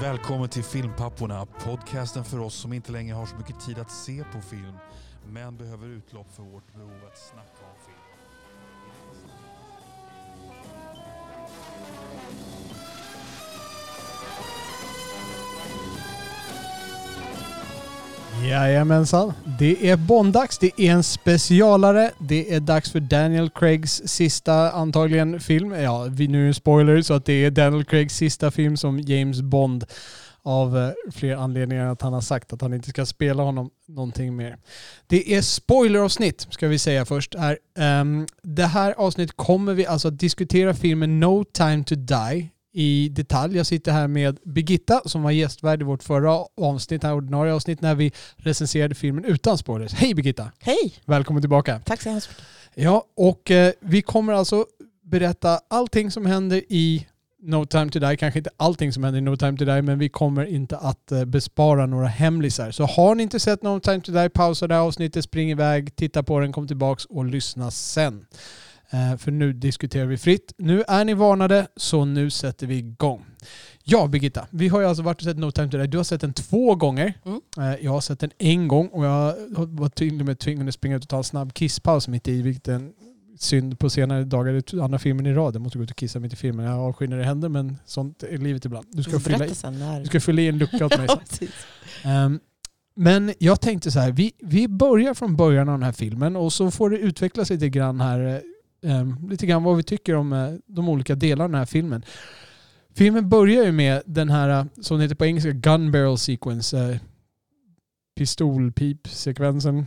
Välkommen till Filmpapporna, podcasten för oss som inte längre har så mycket tid att se på film, men behöver utlopp för vårt behov att snacka om film. Jajamensan. Det är Bonddags. Det är en specialare. Det är dags för Daniel Craigs sista, antagligen, film. Ja, vi nu är en spoiler, så att det är Daniel Craigs sista film som James Bond av eh, fler anledningar än att han har sagt att han inte ska spela honom någonting mer. Det är spoileravsnitt, ska vi säga först. här. Um, ehm, det här avsnittet kommer vi alltså att diskutera filmen No time to die i detalj. Jag sitter här med Birgitta som var gästvärd i vårt förra avsnitt, här ordinarie avsnitt, när vi recenserade filmen utan spoilers. Hej Birgitta! Hej! Välkommen tillbaka. Tack så hemskt mycket. Ja, och eh, vi kommer alltså berätta allting som händer i No time to die. Kanske inte allting som händer i No time to die, men vi kommer inte att eh, bespara några hemlisar. Så har ni inte sett No time to die, pausa det här avsnittet, spring iväg, titta på den, kom tillbaks och lyssna sen. Eh, för nu diskuterar vi fritt. Nu är ni varnade, så nu sätter vi igång. Ja, Birgitta. Vi har ju alltså varit och sett No time to die. Du har sett den två gånger. Mm. Eh, Jag har sett den en gång och jag var till och med tvingad att springa ut och ta en snabb kisspaus mitt i, vilket är en synd på senare dagar. Det är andra filmen i rad. Jag måste gå ut och kissa mitt i filmen. Jag har avskinn i händer, men sånt är livet ibland. Du ska, fylla, i- när. du ska fylla i en lucka åt mig sen. Ehm, men jag tänkte så här, vi, vi börjar från början av den här filmen och så får det utvecklas lite grann här, ehm, lite grann vad vi tycker om eh, de olika delarna av den här filmen. Filmen börjar ju med den här, eh, som det heter på engelska, gun barrel sequence, eh, pistolpip-sekvensen.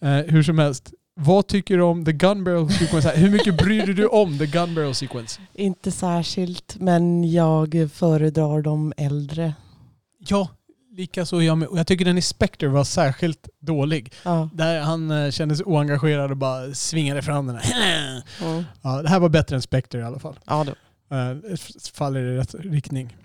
Eh, hur som helst, vad tycker du om the gun barrel sequence? Hur mycket bryr du dig om the gun barrel sequence? Inte särskilt, men jag föredrar de äldre. Ja, likaså jag med. Och jag tycker den i Spectre var särskilt dålig. Ja. Där han eh, kände sig oengagerad och bara svingade fram den här. Mm. Ja, det här var bättre än Spectre i alla fall. Ja, då. Eh, faller i rätt riktning.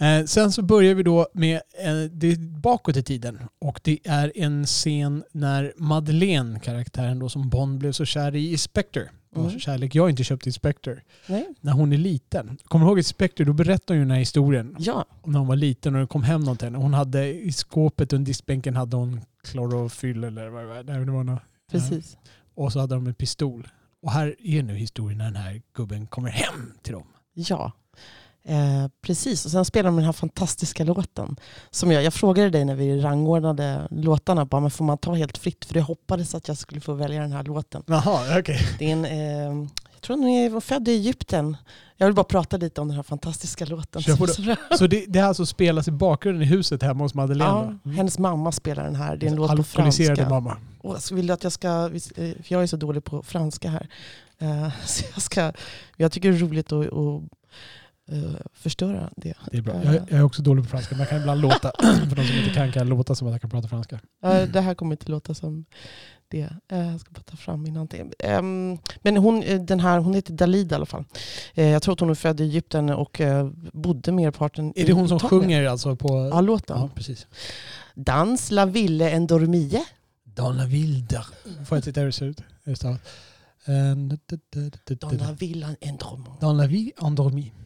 Eh, sen så börjar vi då med eh, det är bakåt i tiden. Och det är en scen när Madeleine, karaktären då som Bond blev så kär i i Spectre. Vars Mm. kärlek jag inte köpt i Spectre. Nej. När hon är liten. Kommer du ihåg i Spectre? Då berättar hon ju den här historien. Ja, När hon var liten och det kom hem någonting. Hon hade i skåpet under diskbänken hade hon klorofyll eller vad det var. Nej, det var något. precis. Och så hade de en pistol. Och här är nu historien när den här gubben kommer hem till dem. Ja. Eh, precis, och sen spelar de den här fantastiska låten. Som jag, jag frågade dig när vi rangordnade låtarna, bara, men får man ta helt fritt? För jag hoppades att jag skulle få välja den här låten. Jaha, okej. Det är en, eh, jag tror hon är född i Egypten. Jag vill bara prata lite om den här fantastiska låten. Så det, det här alltså spelas i bakgrunden i huset hemma hos Madeleine? Ja? Mm. hennes mamma spelar den här. Det är en låt på franska. mamma. Och så vill du att jag ska, för jag är så dålig på franska här. Eh, Så jag, ska, jag tycker det är roligt att, att eh, förstöra det. Det är bra. Jag, jag är också dålig på franska, men jag kan ibland låta, för de som inte kan, kan jag låta som att jag kan prata franska. Eh, Det här kommer inte låta som det. Eh, Jag ska bara ta fram innantill. Ehm, Men hon, eh, den här, hon heter Dalida i alla fall. Jag tror att hon är född i Egypten och bodde merparten Är det hon som Italien. sjunger alltså på... Ja, låten. Ja, precis. Dans la ville en dormie. Dans la ville Får jag titta hur det ser ut? Just det. En- Dans la ville en dormie. Dans la vie endormie. Mm.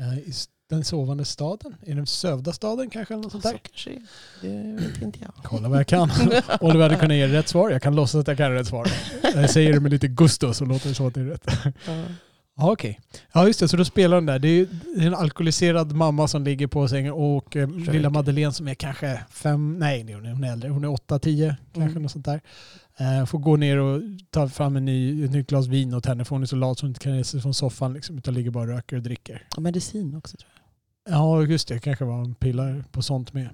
Eh, i Den sovande staden? Är den sövda staden kanske? Eller något sånt Så där? kanske det vet inte jag. Kolla vad jag kan. Oliver hade kunnat ge rätt svar. Jag kan låtsas att jag kan rätt svar. Jag säger det med lite gusto så låter det så att det är rätt. Ja. Ja, okej. Ja, just det. Så då spelar den där. Det är en alkoholiserad mamma som ligger på sängen och eh, lilla Madeleine som är kanske fem, nej nej, hon är hon är äldre. Hon är åtta, tio kanske Mm. något sånt där. Eh, får gå ner och ta fram en ny, ett nytt glas vin åt henne för hon är så lat så hon inte kan resa sig från soffan liksom, utan ligger bara och röker och dricker. Och medicin också tror jag. Ja, just det. kanske var en pillar på sånt med.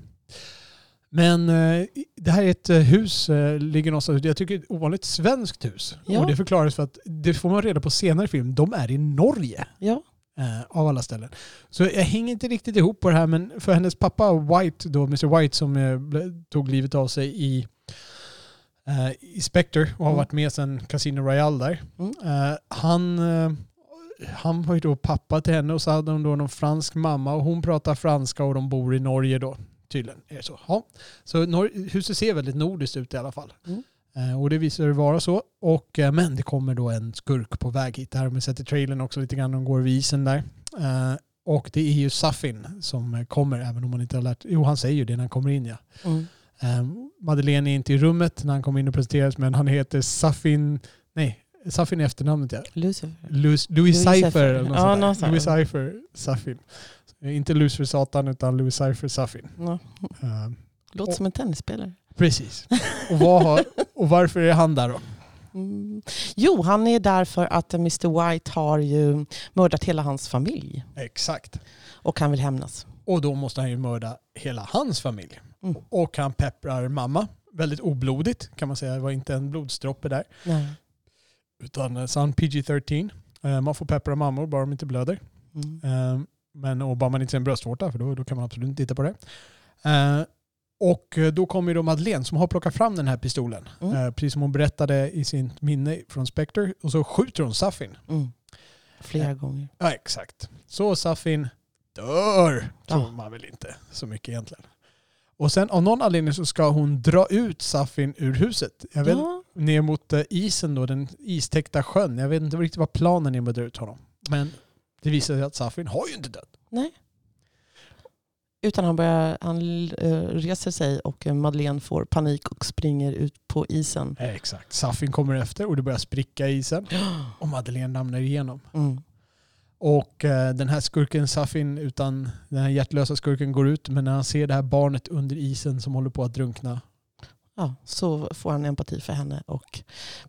Men eh, det här är ett eh, hus, eh, ligger någonstans, jag tycker ett ovanligt svenskt hus. Ja. Och det förklaras för att, det får man reda på senare i film, de är i Norge. Ja. Eh, av alla ställen. Så jag hänger inte riktigt ihop på det här men för hennes pappa White, då, Mr White som eh, tog livet av sig i, eh, i Spectre och har Mm. varit med sedan Casino Royale där. Mm. Eh, han, eh, han var ju då pappa till henne och så hade hon då någon fransk mamma och hon pratar franska och de bor i Norge då. Tydligen är det så. Ja. Så Nor- huset ser väldigt nordiskt ut i alla fall. Mm. Eh, Och det visar det vara så. Och, eh, men det kommer då en skurk på väg hit. Det här har man sett i trailern också lite grann. De går vid isen där. Eh, Och det är ju Safin som kommer, även om man inte har lärt... Jo, han säger ju det när han kommer in ja. Mm. Um, Madeleine är inte i rummet när han kommer in och presenteras, men han heter Safin... Nej, Safin är efternamnet ja. Lucifer. Louis, Louis Cypher. Eller något Ja, något. Louis Cypher Safin. Inte Lucifer Satan utan Louis Cypher Safin. Ja. Um, Låter Och- som en tennisspelare. precis. Och, har, och varför är han där då? Mm. Jo, han är där för att Mr White har ju mördat hela hans familj. Exakt. Och han vill hämnas. Och då måste han ju mörda hela hans familj. Mm. Och han pepprar mamma. Väldigt oblodigt kan man säga. Det var inte en blodsdroppe där. Nej. Utan eh, så han PG-13. Eh, Man får peppra mammor bara de inte blöder. Mm. Eh, Men och bara man inte ser en bröstvårta för då, då kan man absolut inte titta på det. Och då kommer då Madeleine som har plockat fram den här pistolen. Mm. Eh, Precis som hon berättade i sin minne från Spectre. Och så skjuter hon Safin. Mm. Flera gånger. Ja exakt. Så Safin dör. Tror Ja. man väl inte så mycket egentligen. Och sen av någon anledning så ska hon dra ut Safin ur huset. Jag vet, Ja, Ner mot eh, isen då, den istäckta sjön. Jag vet inte riktigt vad planen är med att dra ut honom. Men det visar sig att Safin har ju inte dött. nej. Utan han, börjar, han eh, reser sig och eh, Madeleine får panik och springer ut på isen. Exakt. Safin kommer efter och det börjar spricka i isen. Och Madeleine ramlar igenom. Mm. Och eh, den här skurken Safin, utan den här hjärtlösa skurken går ut. Men när han ser det här barnet under isen som håller på att drunkna. Ja, så får han empati för henne och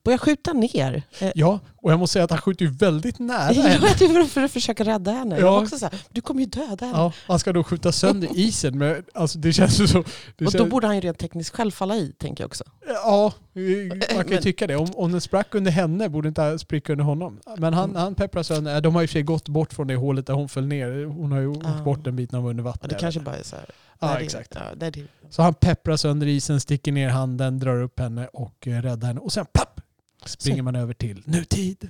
börjar skjuta ner. Eh, Ja, och jag måste säga att han skjuter ju väldigt nära Ja, henne. var för att försöka rädda henne. Jag Ja. var också så här, du kommer ju döda henne. Ja, han ska då skjuta sönder isen. Men alltså det känns ju så... Det och då känns, borde han ju rent tekniskt själv falla i, tänker jag också. Ja, man kan ju tycka det. Om, om den sprack under henne borde inte spricka under honom. Men han, han pepprar sönder. De har och för sig gått bort från det hålet där hon föll ner. Hon har ju Ah. bort en bit när hon var under Ja, vatten. det kanske bara är så här. Ja, det- exakt. Ja, det, Så han pepprar sönder isen, sticker ner handen, drar upp henne och eh, räddar henne. Och sen papp! Springer Så. man över till nutid.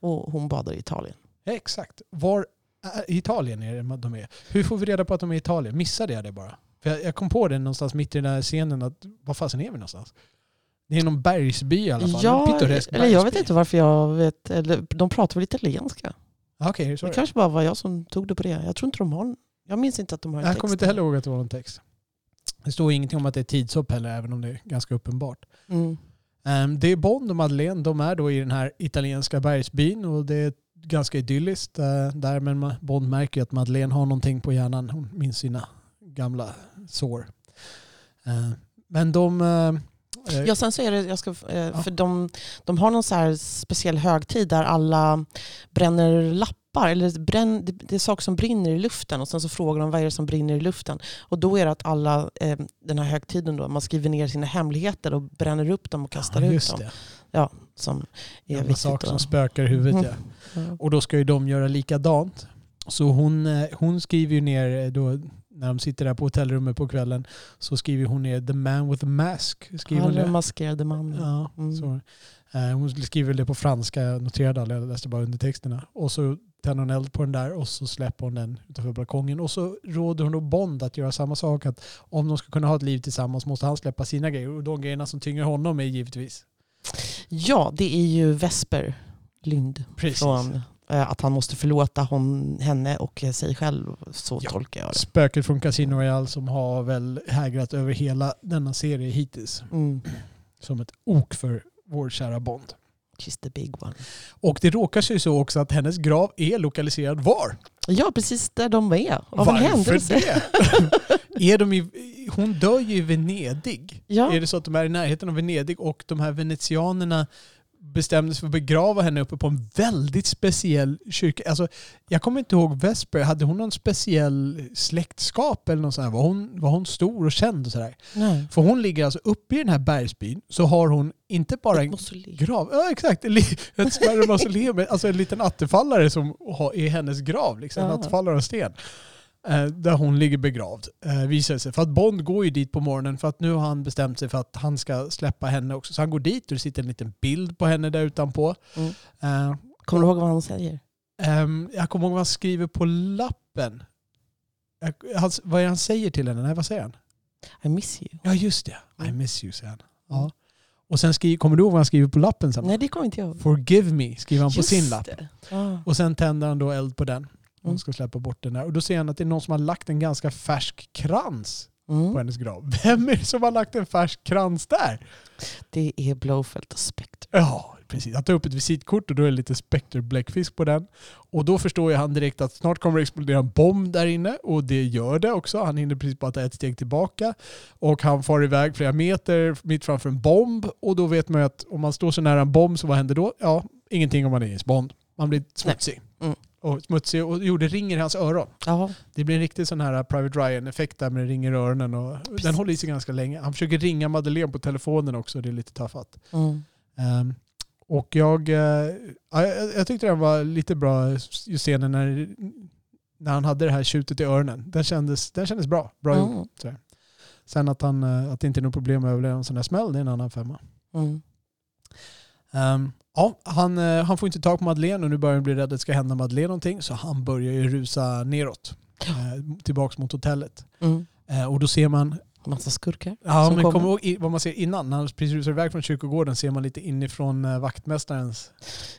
och hon badar i Italien. Exakt. Var är, i Italien är det de är. Hur får vi reda på att de är i Italien? Missade jag det bara? För jag, jag kom på det någonstans mitt i den här scenen att var fasen är vi någonstans? Det är någon bergsby i alla fall. Ja, eller jag vet inte varför jag vet. Eller, de pratar väl italienska? Ah, Okej, Det det. kanske bara var jag som tog det på det. Jag tror inte de har Jag minns inte att de har en Jag text. kommer inte heller ihåg att det var någon text. Det står ingenting om att det är tidshopp heller, även om det är ganska uppenbart. Mm. Ehm, det är Bond och Madeleine, de är då i den här italienska bergsbyn och det är ganska idylliskt eh, där. Men Bond märker att Madeleine har någonting på hjärnan. Hon minns sina gamla sår. Ehm, men de... eh, eh, Ja, sen så är det, jag ska, eh, Ja. för de, de har någon så här speciell högtid där alla bränner lappar. Eller bränn, det, det är saker som brinner i luften och sen så frågar de vad är det som brinner i luften. Och då är det att alla, eh, den här högtiden då, man skriver ner sina hemligheter och bränner upp dem och kastar ja, ut dem. det. Som är Gamla saker som spökar i huvudet Mm. ja. ja. Och då ska ju de göra likadant. Så hon, eh, hon skriver ju ner eh, då när de sitter där på hotellrummet på kvällen så skriver hon ner The Man with the Mask. Skriver Alla det? maskerade mannen. Ja, Mm. så. Eh, hon skriver det på franska, jag noterade aldrig, jag läste bara undertexterna. Och så tänder hon eld på den där och så släpper hon den utanför balkongen. Och så råder hon då Bond att göra samma sak. Att om de ska kunna ha ett liv tillsammans måste han släppa sina grejer. Och de grejerna som tynger honom är givetvis. Ja, det är ju Vesper Lind. Precis. Från eh, att han måste förlåta hon, henne och sig själv. Så Ja. tolkar jag det. Spöket från Casino Royale som har väl hägrat över hela denna serie hittills. Mm. Som ett ok för vår kära Bond. She's the big one. Och det råkar sig så också att hennes grav är lokaliserad var? Ja, precis där de är. Av en Varför händelse. det? är de i, hon dör ju i Venedig. Ja. Är det så att de är i närheten av Venedig och de här venetianerna bestämde sig för att begrava henne uppe på en väldigt speciell kyrka. Alltså, jag kommer inte ihåg Vesper, hade hon någon speciell släktskap eller något sånt? Var hon, var hon stor och känd och sådär? Nej. För hon ligger alltså uppe i den här bergsbyn så har hon inte bara Ett en grav, ja exakt, ett smärre mausoleum, alltså en liten attefallare som är hennes grav, liksom, en attefallare av sten. Eh, där hon ligger begravd, eh, visar sig. För att Bond går ju dit på morgonen för att nu har han bestämt sig för att han ska släppa henne också. Så han går dit och det sitter en liten bild på henne där utanpå. Mm. Eh, Kommer du ihåg vad han säger? ehm, jag kommer ihåg vad han skriver på lappen. Han, vad är det han säger till henne? Nej, vad säger han? I miss you. Ja, just det. I Mm. miss you, säger han. Ja. Mm. Och sen skriver, kommer du ihåg vad han skriver på lappen sen? Nej, det kommer inte jag ihåg. Forgive me, skriver han på Just sin lapp. Ah. Och sen tänder han då eld på den. Hon ska släppa bort den där. Och då ser han att det är någon som har lagt en ganska färsk krans på Mm. hennes grav. Vem är det som har lagt en färsk krans där? Det är Blowfelt och Spectre. Ja, precis. Han tar upp ett visitkort och då är det lite Spectre bläckfisk på den. Och då förstår ju han direkt att snart kommer det explodera en bomb där inne och det gör det också. Han hinner precis bara ta ett steg tillbaka och han far iväg flera meter mitt framför en bomb och då vet man ju att om man står så nära en bomb så vad händer då? Ja, ingenting om man är i Bond. Man blir smutsig. Mm. Och smutsig och jo, det ringer i hans öron. Ja, Det blir en riktig sån här Private Ryan-effekt där med ringer i öronen och den håller i sig ganska länge. Han försöker ringa Madeleine på telefonen också, det är lite tafatt. mm. Ehm, och jag, ja, jag, jag tyckte den var lite bra, just scenen när, när han hade det här tjutet i öronen. Den kändes, den kändes bra. Bra gjort. Mm. sådär. Sen att, han, eh, att det inte är något problem att överleva en sån här smäll, det är en annan femma. Mm. Ehm, ja, han, eh, han får inte tag på Madeleine och nu börjar han bli rädd att det ska hända Madeleine någonting. Så han börjar ju rusa neråt. Uh, tillbaks mot hotellet. Mm. Eh, och då ser man Massa skurkar. Ja, som men kommer. ihåg vad man ser innan? När han precis rusar iväg från kyrkogården ser man lite inifrån eh, vaktmästarens...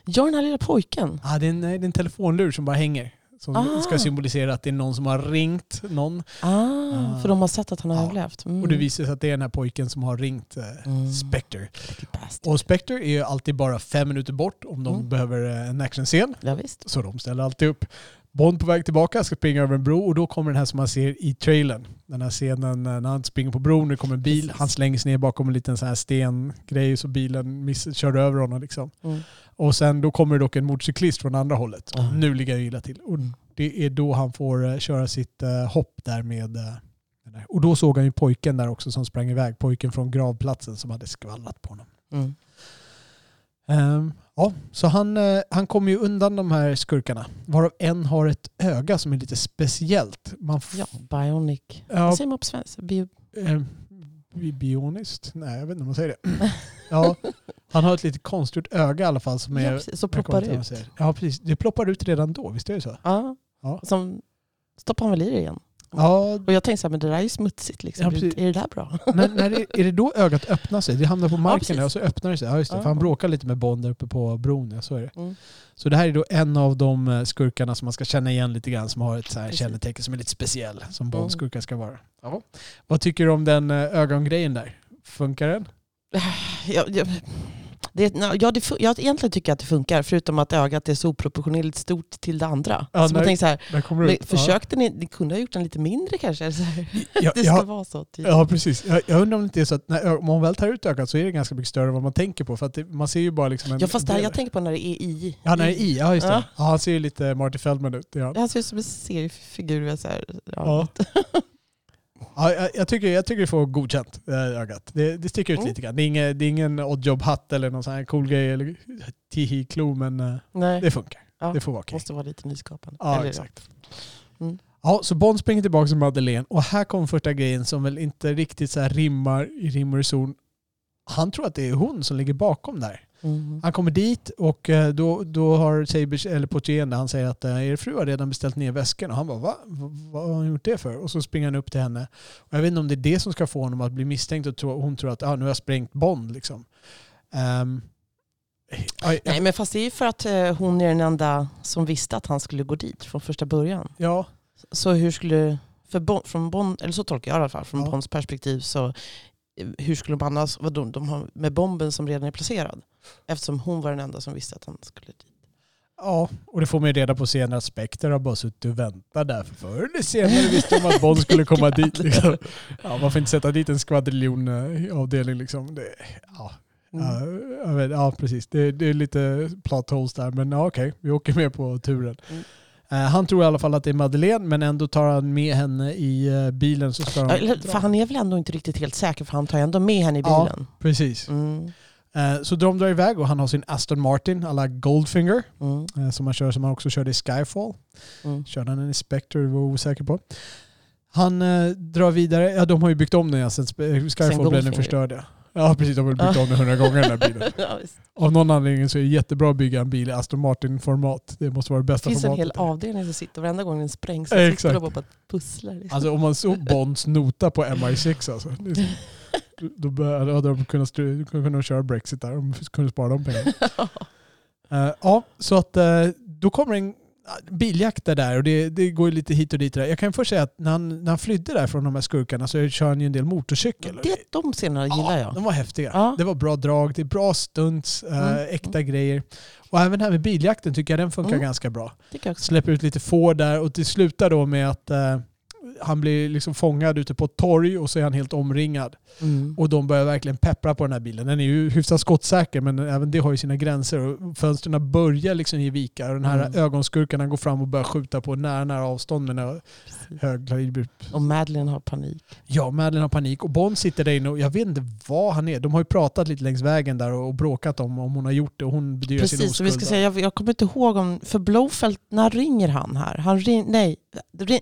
Ja, den här lilla pojken. Ah, det, är en, det är en telefonlur som bara hänger. Som Ah. ska symbolisera att det är någon som har ringt någon. Ah, Ah. För de har sett att han har Ja. överlevt. Mm. Och det visar sig att det är den här pojken som har ringt eh, Mm. Spectre. Och Spectre är ju alltid bara fem minuter bort om de Mm. behöver eh, en actionscen. Ja, visst. Så de ställer alltid upp. Bond på väg tillbaka ska springa över en bro och då kommer den här som man ser i trailern. Den här scenen när han springer på bron, det kommer en bil, Precis. han slängs ner bakom en liten sån här stengrej så bilen miss, kör över honom. Liksom. Mm. Och sen då kommer det dock en motorcyklist från andra hållet. Ah. Nu ligger han illa till. Och det är då han får eh, köra sitt eh, hopp där med... eh. Och då såg han ju pojken där också som sprang iväg. Pojken från gravplatsen som hade skvallrat på honom. Mm. Ehm, ja, så han, eh, han kommer ju undan de här skurkarna. Varav en har ett öga som är lite speciellt. Man Ja, Bionic. ja, Vad säger man på svenska? Bio... eh, bi- bioniskt? Nej, jag vet inte om man säger det. ja, han har ett lite konstgjort öga i alla fall. Som är, Ja, precis. Så ploppar ut. Ja, precis. Det ploppar ut redan då, visst är det så? Ja. Ja. Som stoppar han väl i det igen. Ja, Och jag tänkte så här, men det där är ju smutsigt. Liksom. Ja, är, det där bra? när, när det, är det då ögat öppnar sig? Det hamnar på marken där och så öppnar det sig. Ja, just det. Ja. För han bråkar lite med Bond där uppe på bron. Ja, så är det. Mm. Så det här är då en av de eh, skurkarna som man ska känna igen lite grann som har ett så här kännetecken som är lite speciell. Som Mm. Bond-skurkar ska vara. Ja. Vad tycker du om den eh, ögongrejen där? Funkar den? Ja, ja, det, ja, det, jag egentligen tycker jag att det funkar, förutom att ögat är så oproportionerligt stort till det andra. Ja, så nej. man tänker så här, men ut. försökte ni, ni kunde ha gjort den lite mindre kanske? Så här. Ja, Det ska ja, vara så. Typ. ja, precis. Jag, jag undrar om det inte är så att när, om man väl tar ut ögat så är det ganska mycket större än vad man tänker på. För att det, man ser ju bara liksom en Ja, fast det här, jag tänker på när det är i. Ja, när det är i. Ja, just det. Ja. Ja. han ser ju lite Marty Feldman ut. Ja. Han ser ut som en seriefigur. Så här, Ja. Ja. Ja, jag, jag, tycker, jag tycker det får godkänt, ögat. Det, det sticker ut Mm. lite grann. Det är ingen, det är ingen oddjob-hatt eller någon sån här cool grej eller tihi-klo, men eh, Nej, det funkar. Ja. Det får vara okej. måste vara lite nyskapande. Ja, Eller, exakt. Mm. Ja, så Bond springer tillbaka till Madeleine och här kommer första grejen som väl inte riktigt så rimmar i rim och reson. Han tror att det är hon som ligger bakom där. Mm. Han kommer dit och eh, då, då har Sabers, eller Portier, han säger att eh, er fru har redan beställt ner väskan. Och han bara va? Vad har hon gjort det för? Och så springer han upp till henne. Och jag vet inte om det är det som ska få honom att bli misstänkt och tro, hon tror att ah, nu har jag sprängt Bond. Liksom. Ja, Nej, men fast det är ju för att hon är den enda som visste att han skulle gå dit från första början. ja, Så hur skulle, för bon, från Bond, eller så tolkar jag i alla fall, från Ja. Bonds perspektiv så hur skulle de annars, vadå, de har, med bomben som redan är placerad? Eftersom hon var den enda som visste att han skulle dit. Ja, och det får man ju reda på senare att Spectre har bara suttit och väntat där. För förr eller senare visste de att Bond skulle komma dit. Liksom. Ja, varför inte sätta dit en skvadriljonavdelning liksom? Det, ja, Mm. ja, vet, ja, precis. Det, det är lite plot holes där, men ja, okej, vi åker med på turen. Mm. Eh, han tror i alla fall att det är Madeleine, men ändå tar han med henne i eh, bilen så ska Ja, för han är väl ändå inte riktigt helt säker för han tar ändå med henne i Ja. bilen. Precis. Mm. Eh, så de drar iväg och han har sin Aston Martin, alla Goldfinger, Mm. som han kör som han också körde i Skyfall. Mm. Körde han en i Spectre, det var osäker på. Han drar vidare, ja de har ju byggt om den ja, sen Skyfall blev den förstörd. Ja. Ja precis, de har väl byggt om den hundra gånger den här bilen. ja, visst. Av någon anledning så är det jättebra att bygga en bil i Aston Martin-format. Det måste vara det Det bästa finns en formatet. hel avdelning som sitter varenda gång den sprängs så Eh, sitter exakt. de och bara pusslar. Liksom. Alltså om man såg Bonds nota på MI6 alltså. det så- Då hade de kunnat, kunnat köra Brexit där. De kunde spara de pengarna. Eh, ja, så att eh, då kommer en biljakter där och det, det går ju lite hit och dit. Där. Jag kan först säga att när han, när han flydde där från de här skurkarna så kör han ju en del motorcykel. Det, de scenerna gillar Ja, jag. de var häftiga. Ja. Det var bra drag, det är bra stunts, eh, Mm. äkta grejer. Och även här med biljakten tycker jag den funkar Mm. ganska bra. Släpper ut lite får där och det slutar då med att eh, han blir liksom fångad ute på ett torg och så är han helt omringad. Mm. Och de börjar verkligen peppra på den här bilen. Den är ju hyfsat skottsäker men även det har ju sina gränser. Och fönstren börjar liksom ge vika och den här Mm. ögonskurkarna går fram och börjar skjuta på nära, nära avstånd med Precis. Och Madeleine har panik. Ja, Madeleine har panik och Bond sitter där inne och jag vet inte vad han är. De har ju pratat lite längs vägen där och bråkat om om hon har gjort det och hon bedyrar sin Precis, och oskuld. vi ska säga, jag, jag kommer inte ihåg om, för Blowfelt, när ringer han här? Han ring, nej,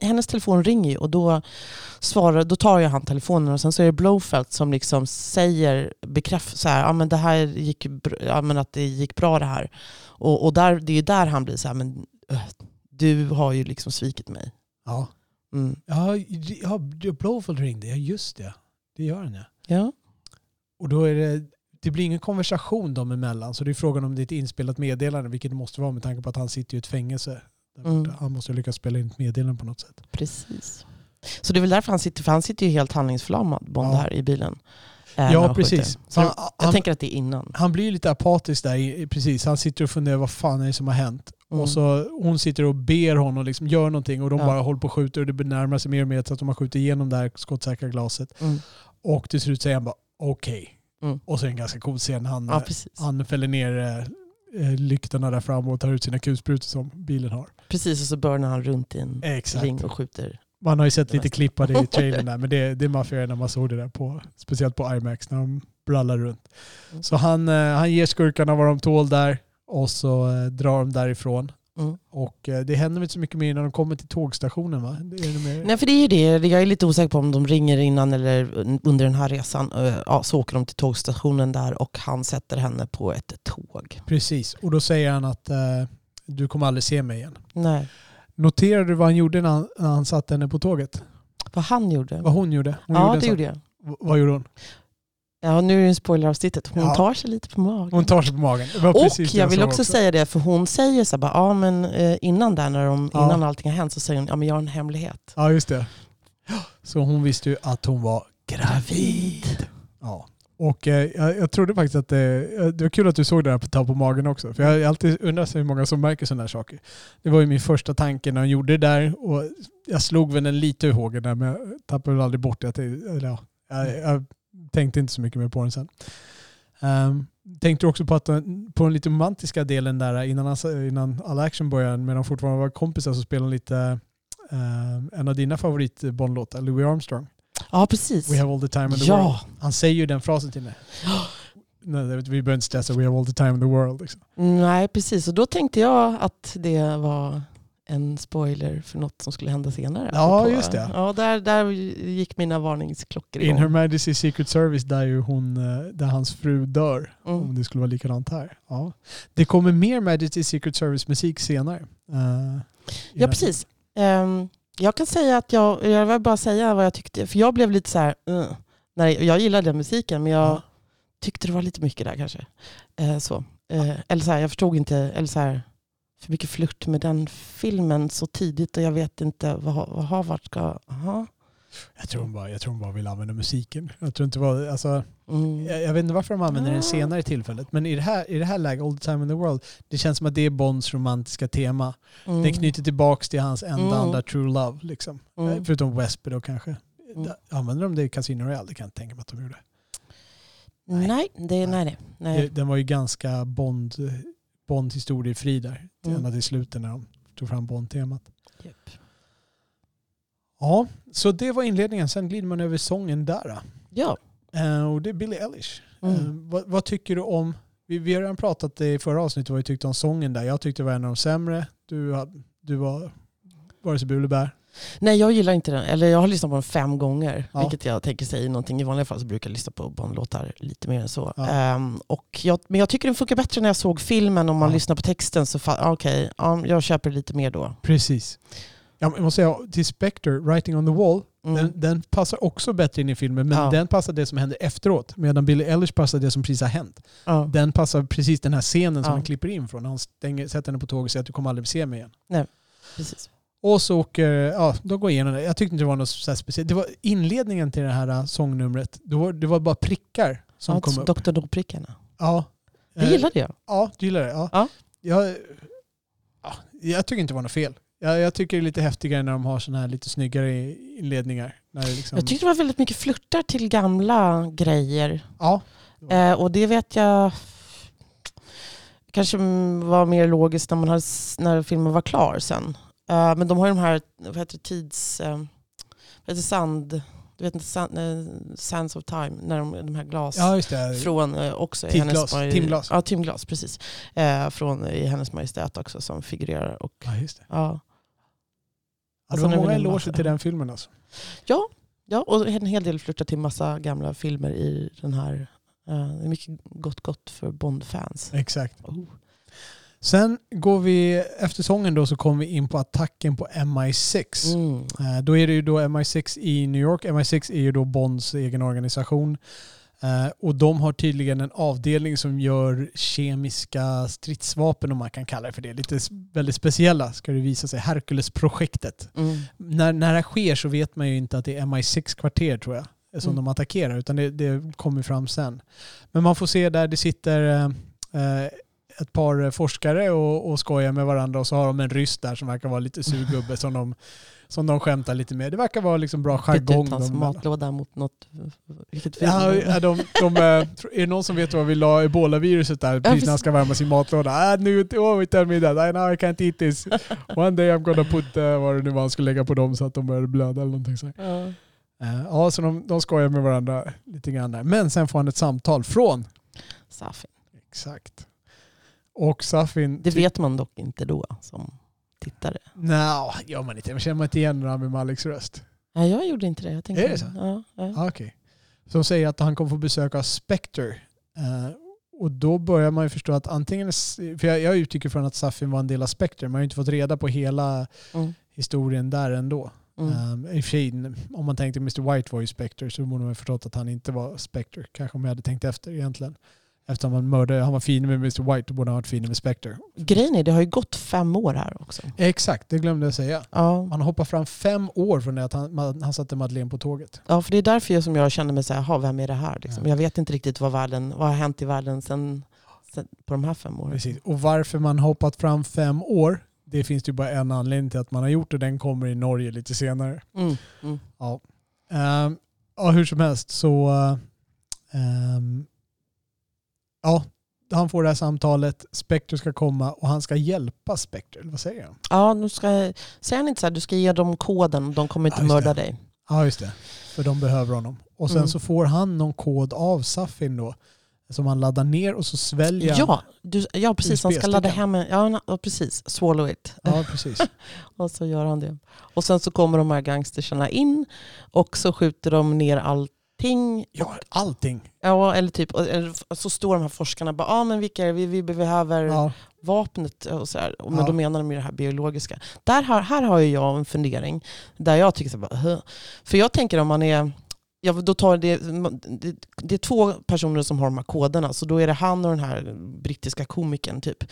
hennes telefon ringer ju och då, svarar, då tar ju han telefonen och sen så är det Blowfelt som liksom säger, bekräftar så här, ja, men det här gick, ja, men att det gick bra det här. Och, och där, det är ju där han blir så här, men öh, du har ju liksom svikit mig. Ja, Mm. ja, ja Blowfold ringde, ja just det. Det gör han ja. Ja. Och då är det, det blir ingen konversation dem emellan så det är frågan om det är ett inspelat meddelande vilket det måste vara med tanke på att han sitter i ett fängelse. Mm. Han måste lyckas spela in ett meddelande på något sätt. Precis. Så det är väl därför han sitter, för han sitter ju helt handlingsförlamad, Bond Ja. här i bilen. när Ja precis. Han, jag han, tänker att det är innan. han blir lite apatisk där, precis. Han sitter och funderar vad fan är det som har hänt. Mm. Och så hon sitter och ber honom liksom gör någonting och de Ja. bara håller på och skjuter och det närmar sig mer och mer så att de har skjutit igenom det här skottsäkra glaset. Mm. Och till slut säger han bara okej. Mm. Och så är det en ganska cool scen. Han, Ja, han fäller ner eh, lyktorna där fram och tar ut sina kulsprutor som bilen har. Precis, och så börjar han runt i en Exakt. ring och skjuter. Man har ju sett lite klipp av det i trailern där, men det, det är maffigare när man såg det där på, speciellt på IMAX när de brallar runt. Mm. Så han, eh, han ger skurkarna vad de tål där och så eh, drar de därifrån. Mm. Och eh, det händer inte så mycket mer när de kommer till tågstationen va? Nej, för det är ju det. Jag är lite osäker på om de ringer innan eller under den här resan. Eh, Ja, så åker de till tågstationen där och han sätter henne på ett tåg. Precis, och då säger han att eh, du kommer aldrig se mig igen. Nej, Noterade du vad han gjorde när han, när han satte henne på tåget? vad han gjorde. Vad hon gjorde? Hon ja, gjorde det gjorde jag. Vad gjorde hon? Ja, nu är det spoileravsnittet. Hon Ja. tar sig lite på magen. Hon tar sig på magen. Och jag vill sa också, säga det, för hon säger så här, bara, ja, men eh, innan där, när de, Ja. innan allting har hänt, så säger hon, ja men jag har en hemlighet. Ja, just det. Så hon visste ju att hon var gravid. Ja. Och eh, jag, trodde faktiskt att det, det var kul att du såg det här på ta på magen också. För jag har alltid undrat hur många som märker sådana här saker. Det var ju min första tanke när hon gjorde det där. Och jag slog väl den lite ur hågen där men jag tappade väl aldrig bort det eller ja, jag, jag tänkte inte så mycket mer på den sen. Um, tänkte också på, att, på den lite romantiska delen där innan, han- innan all action började med de fortfarande var kompisar så spelade de lite eh, en av dina favorit Bondlåtar, Louis Armstrong. Ja, precis. We have all the time in the world. Ja, Han säger ju den frasen till mig. Nej, vi behöver inte stressa, we have all the time in the world. Liksom. nej precis. Och då tänkte jag att det var en spoiler för något som skulle hända senare. Ja, På- just det. Ja, där, där gick mina varningsklockor In igång. Her Majesty's Secret Service där ju hon, eh, där hans fru dör. Om Mm. det skulle vara likadant här. Ja. Det kommer mer Majesty's Secret Service musik senare. den Ja, precis. Ehm, jag kan säga att jag, jag vill bara säga vad jag tyckte, för jag blev lite så här, uh, när jag gillade den musiken, men jag Ja. tyckte det var lite mycket där kanske. Eh, så. Eller så här, jag förstod inte, eller så här, för mycket flört med den filmen så tidigt och jag vet inte vad, vad Harvard ska... Aha. Jag tror, hon bara, jag tror hon bara vill använda musiken. Jag, tror inte vad, alltså, Mm. jag, jag vet inte varför de använder den Ah. senare tillfället. Men i det, här, i det här läget, All the time in the world, det känns som att det är Bonds romantiska tema. Mm. Den knyter tillbaks till hans enda Mm. andra true love. Liksom. Mm. Eh, Förutom Westby då kanske. Mm. Använder de det i Casino Royale? Det kan jag inte tänka mig att de gjorde. Nej, det, nej, nej. Nej. Den var ju ganska Bond, Bond historiefri där. Mm. Ända till slutet när de tog fram Bond-temat. Japp. Ja, så det var inledningen. Sen glider man över sången där. Ja. Eh, och det är Billie Eilish. Mm. Eh, vad, vad tycker du om... Vi, vi har redan pratat i förra avsnittet vad vi tyckte om sången där. Jag tyckte det var en av de sämre. Du, du var vare sig bu eller bär. Nej, jag gillar inte den. Eller jag har lyssnat på den fem gånger. Ja. Vilket jag tänker säger någonting. I vanliga fall så brukar jag lyssna på Bondlåtar lite mer än så. Ja. Ehm, och jag, men jag tycker den funkar bättre när jag såg filmen. Om man Ja. lyssnar på texten så ah, okej, ja, jag köper lite mer då. Precis. Jag måste säga till Spectre, Writing on the Wall, Mm. den, den passar också bättre in i filmen, men Ja. den passar det som händer efteråt. Medan Billy Eilish passar det som precis har hänt. ja. Den passar precis den här scenen som han klipper in från. Han stänger, sätter henne på tåget och säger att du kommer aldrig se mig igen. Precis. Och så åker, ja, de går igenom det. Jag tyckte inte det var något så speciellt. Det var inledningen till det här äh, sångnumret. Det var, det var bara prickar som Ja, kom upp. Dr. No-prickarna. Ja. Det Eh, gillade jag. Ja, du gillar det? Ja. Ja. Jag, ja, jag tycker inte det var något fel. Jag, jag tycker det är lite häftigare när de har såna här lite snyggare inledningar. När liksom, Jag tyckte det var väldigt mycket flörtar till gamla grejer. ja, Eh, och det vet jag kanske var mer logiskt när, man hade, när filmen var klar sen. Eh, men de har ju de här vad heter det, tids... Eh, vad heter sand... Du vet inte, sand, eh, Sands of Time, när de, de här glas... ja. Från också Timglas, hennes... timglas. Ja, timglas, precis. Från i Hennes Majestät också som figurerar. Och, Ja, just det. ja. Ja, det var många eloger till den filmen alltså. ja, och en hel del flörtar till massa gamla filmer i den här. Det är mycket gott gott för Bond-fans. Exakt. Oh. Sen går vi, efter sången då så kommer vi in på attacken på MI6. Mm. Eh, Då är det ju då MI6 i New York. MI6 är ju då Bonds egen organisation. Eh, Och de har tydligen en avdelning som gör kemiska stridsvapen om man kan kalla det för det. Lite väldigt speciella ska det visa sig. Hercules-projektet. Mm. När, när det sker så vet man ju inte att det är MI6-kvarter tror jag. Som Mm. de attackerar utan det, det kommer fram sen. Men man får se där det sitter eh, eh, ett par eh, forskare och, och skojar med varandra och så har de en ryss där som verkar vara lite surgubbe som de, som de skämtar lite med. Det verkar vara liksom bra Bytte jargong. ut hans matlåda mot något... Vilket film? Ja, de, de, eh, är det någon som vet vad vi la ebola-viruset där precis när han ska värma sin matlåda? Ah, nu, oh, tell me that. I know I can't eat this. One day I'm gonna put, uh, vad det nu var han skulle lägga på dem så att de började blöda eller någonting så. Ja. Eh, Ja, så de, de skojar med varandra lite grann där. Men sen får han ett samtal från... Safin. Exakt. Och Safin... Det vet man dock inte då som tittare. Nej, gör man inte. Men känner man inte igen Rami Maliks röst? Nej, jag gjorde inte det. Jag tänkte, Är det så? Ja, ja. Ah, Okej. Som säger att han kommer få besök av Spectre. Eh, och då börjar man ju förstå att antingen... För jag, jag utgick från att Safin var en del av Spectre. Man har ju inte fått reda på hela Mm. historien där ändå. Mm. Um, I och för sig, om man tänkte Mr White var ju Spectre så borde man ha förstått att han inte var Spectre. Kanske om jag hade tänkt efter egentligen. Eftersom han mördade, han var fin med Mr White, då borde han ha varit fin med Spectre. Grejen är, det har ju gått fem år här också. Exakt, det glömde jag säga. Ja, Han hoppar fram fem år från det att han, man- han satte Madeleine på tåget. ja för det är därför jag, som jag kände mig så här, "Jaha, vem är det här? Liksom. Ja. Jag vet inte riktigt vad, världen, vad har hänt i världen sen, sen, på de här fem åren. Precis. Och varför man hoppat fram fem år, det finns ju bara en anledning till att man har gjort det. Den kommer i Norge lite senare. Mm. Mm. Ja. Ehm, ja, hur som helst så... ehm, ja, han får det här samtalet. Spectre ska komma och han ska hjälpa Spectre. Vad säger han? Ja, nu ska, säger han inte så här, du ska ge dem koden och de kommer inte Ja, mörda det. dig. Ja, just det. För de behöver honom. Och sen Mm. så får han någon kod av Safin då. Som han laddar ner och så sväljer. Ja, du, ja, precis. Han ska ladda hem en, ja, precis. Swallow it. Ja, precis. Och så gör han det. Och sen så kommer de här gangstersarna in och så skjuter de ner allting. Ja, allting. Ja, eller typ, så står de här forskarna bara, ah, men vilka? Vi, vi behöver Ja, vapnet och så här. Men Ja. då menar de ju det här biologiska. Där har, här har jag en fundering. Där jag tycker så bara, "Huh." För jag tänker om man är, ja, då tar det, det, det är två personer som har de här koderna. Så då är det han och den här brittiska komikern typ.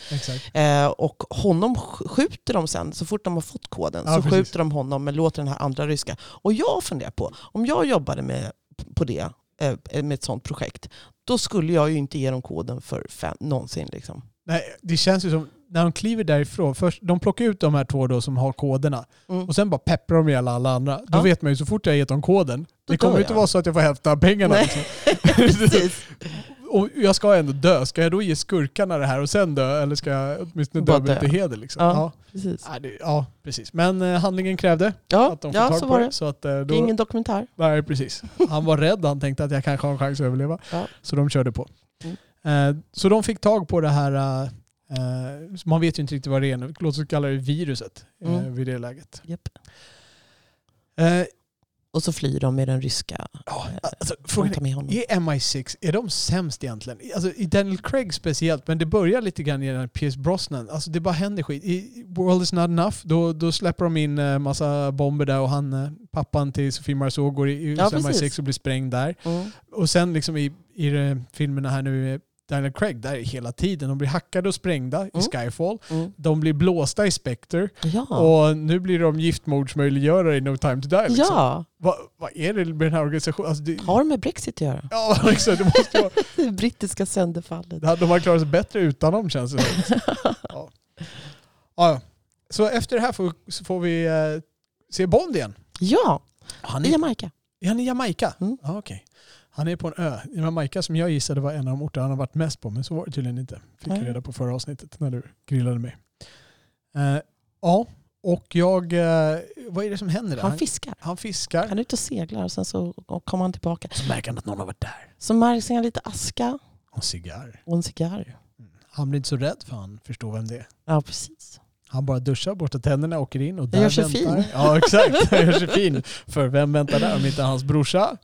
Eh, och honom sk- skjuter de sen, så fort de har fått koden, Ja, så precis. skjuter de honom men låter den här andra ryska. Och jag funderar på, om jag jobbade med, på det, eh, med ett sånt projekt, då skulle jag ju inte ge dem koden för fem, någonsin. Liksom. Nej, det känns ju som, när de kliver därifrån, först, de plockar ut de här två då som har koderna Mm. och sen bara pepprar de ihjäl alla andra. Då Ja. vet man ju så fort jag har gett dem koden, Då det kommer ju inte vara så att jag får hälften av pengarna. Liksom. Och jag ska ändå dö. Ska jag då ge skurkarna det här och sen dö? Eller ska jag åtminstone dö med lite heder? Liksom? Ja. Ja. Precis. Ja, det, ja, precis. Men eh, handlingen krävde Ja, att de får ja tag så på var det. Så att, eh, då, är ingen dokumentär. Nej, precis. Han var rädd. Han tänkte att jag kanske har en chans att överleva. Ja. Så de körde på. Mm. Eh, så de fick tag på det här, eh, eh, man vet ju inte riktigt vad det är, låt oss kalla det viruset eh, Mm. vid det läget. Japp. Och så flyr de med den ryska. Ja, Eh, alltså, frågan är, är MI6, är de sämst egentligen? Alltså, I Daniel Craig speciellt, men det börjar lite grann i den här Pierce Brosnan. Alltså det bara händer skit. I World is not enough, då, då släpper de in eh, massa bomber där och han, eh, pappan till Sofie Marceau går i, Ja, MI6 precis. och blir sprängd där. Mm. Och sen liksom i, i filmerna här nu, Daniel Craig, där är hela tiden. De blir hackade och sprängda i Mm. Skyfall. Mm. De blir blåsta i Spectre. Ja. Och nu blir de giftmordsmöjliggörare i No time to die. Liksom. ja. Vad, vad är det med den här organisationen? Alltså, det, Har med Brexit att göra. Ja, exakt. Det måste vara. Det brittiska sönderfallet. De har klarat sig bättre utan dem känns det som. ja. Ja. Så efter det här får, får vi eh, se Bond igen. Ja, Han i är, Jamaica. är han i Jamaica? Mm. Ja, okej. Han är på en ö. Jamaica som jag gissade var en av de orter han har varit mest på, men så var det tydligen inte. Fick jag reda på förra avsnittet när du grillade mig. Eh, ja, och jag... Eh, vad är det som händer där? Han fiskar. han fiskar. Han är ute och seglar och sen så kommer han tillbaka. Så märker han att någon har varit där. Så märks han lite aska Och en cigarr. och en cigarr. Han blir inte så rädd för han förstår vem det är. Ja, precis. Han bara duschar, borstar tänderna, åker in och Jag där gör sig väntar... fin. Ja exakt, han gör sig fin. För vem väntar där om inte hans brorsa?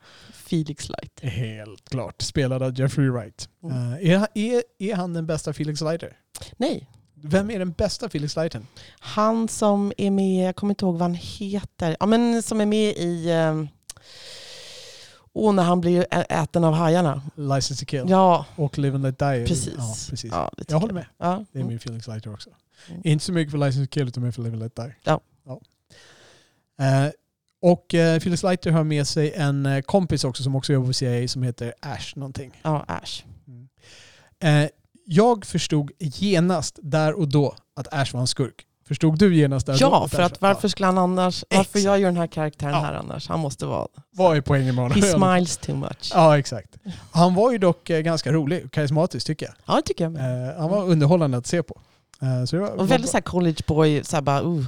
Felix Light. Helt klart, spelad av Jeffrey Wright. Mm. Eh, är, är, är han den bästa Felix Leiter? Nej, Vem är den bästa Felix Leitern? han som är med, jag kommer inte ihåg vad han heter, ja, men som är med i... Um, oh, när han blir äten av hajarna. License to kill Ja, och Live and Let Die. precis. Ja, precis. Ja, jag håller med. Ja. Det är min Felix Leiter också. Mm. Inte så mycket för License to kill utan mer för Live and Let Die. Ja. Eh, och eh, Felix Leiter har med sig en eh, kompis också som också jobbar på CIA som heter Ash någonting. Ja, Ash. Eh, jag förstod genast där och då att Ash var en skurk. Förstod du genast där och då? Ja, att för Ash- att varför skulle han annars... Varför Exakt. jag gör den här karaktären Ja. här annars? Han måste vara... Vad är poängen med honom? He smiles too much. Ja, exakt. Han var ju dock eh, ganska rolig och karismatisk tycker jag. Ja, det tycker jag med. Eh, han var underhållande att se på. Eh, så det var, Och väldigt så här college boy, så här bara, uh,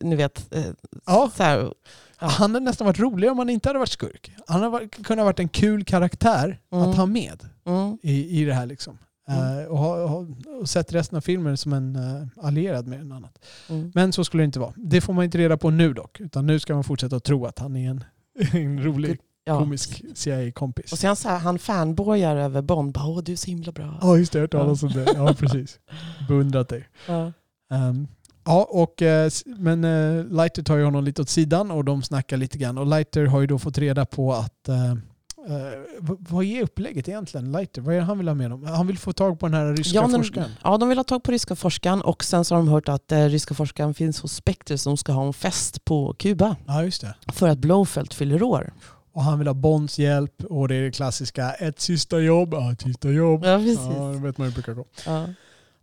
ni vet. Eh, Ja. så här, Ja. Han hade nästan varit roligare om han inte hade varit skurk. Han hade varit, kunnat varit en kul karaktär Mm. att ha med mm, i, i det här. Liksom. Mm. Eh, och, ha, och sett resten av filmen som en eh, allierad med en annat. mm. Men så skulle det inte vara. Det får man inte reda på nu dock. Utan nu ska man fortsätta att tro att han är en, en rolig, Ja. komisk CIA-kompis. Och sen så här, han fanboyar över Bond. Bara, Åh, du är så himla bra. Ja, just det. Jag har hört talas om det. Ja, precis. Beundrat dig. Ja. Ehm, ja, och, eh, men uh, Leiter tar ju honom lite åt sidan och de snackar lite grann. Och Leiter har ju då fått reda på att eh, eh, v- vad är upplägget egentligen? Leiter, vad är det han vill ha med dem? Han vill få tag på den här ryska Ja, men- forskaren. ja, de vill ha tag på ryska forskaren och sen så har de hört att eh, ryska forskaren finns hos Spectre som ska ha en fest på Kuba Ja, just det. för att Blowfelt fyller år. Och han vill ha Bonds hjälp och det är det klassiska ett sista jobb, ja ett sista jobb. Ja, precis. Ja, det vet man ju brukar gå. Ja.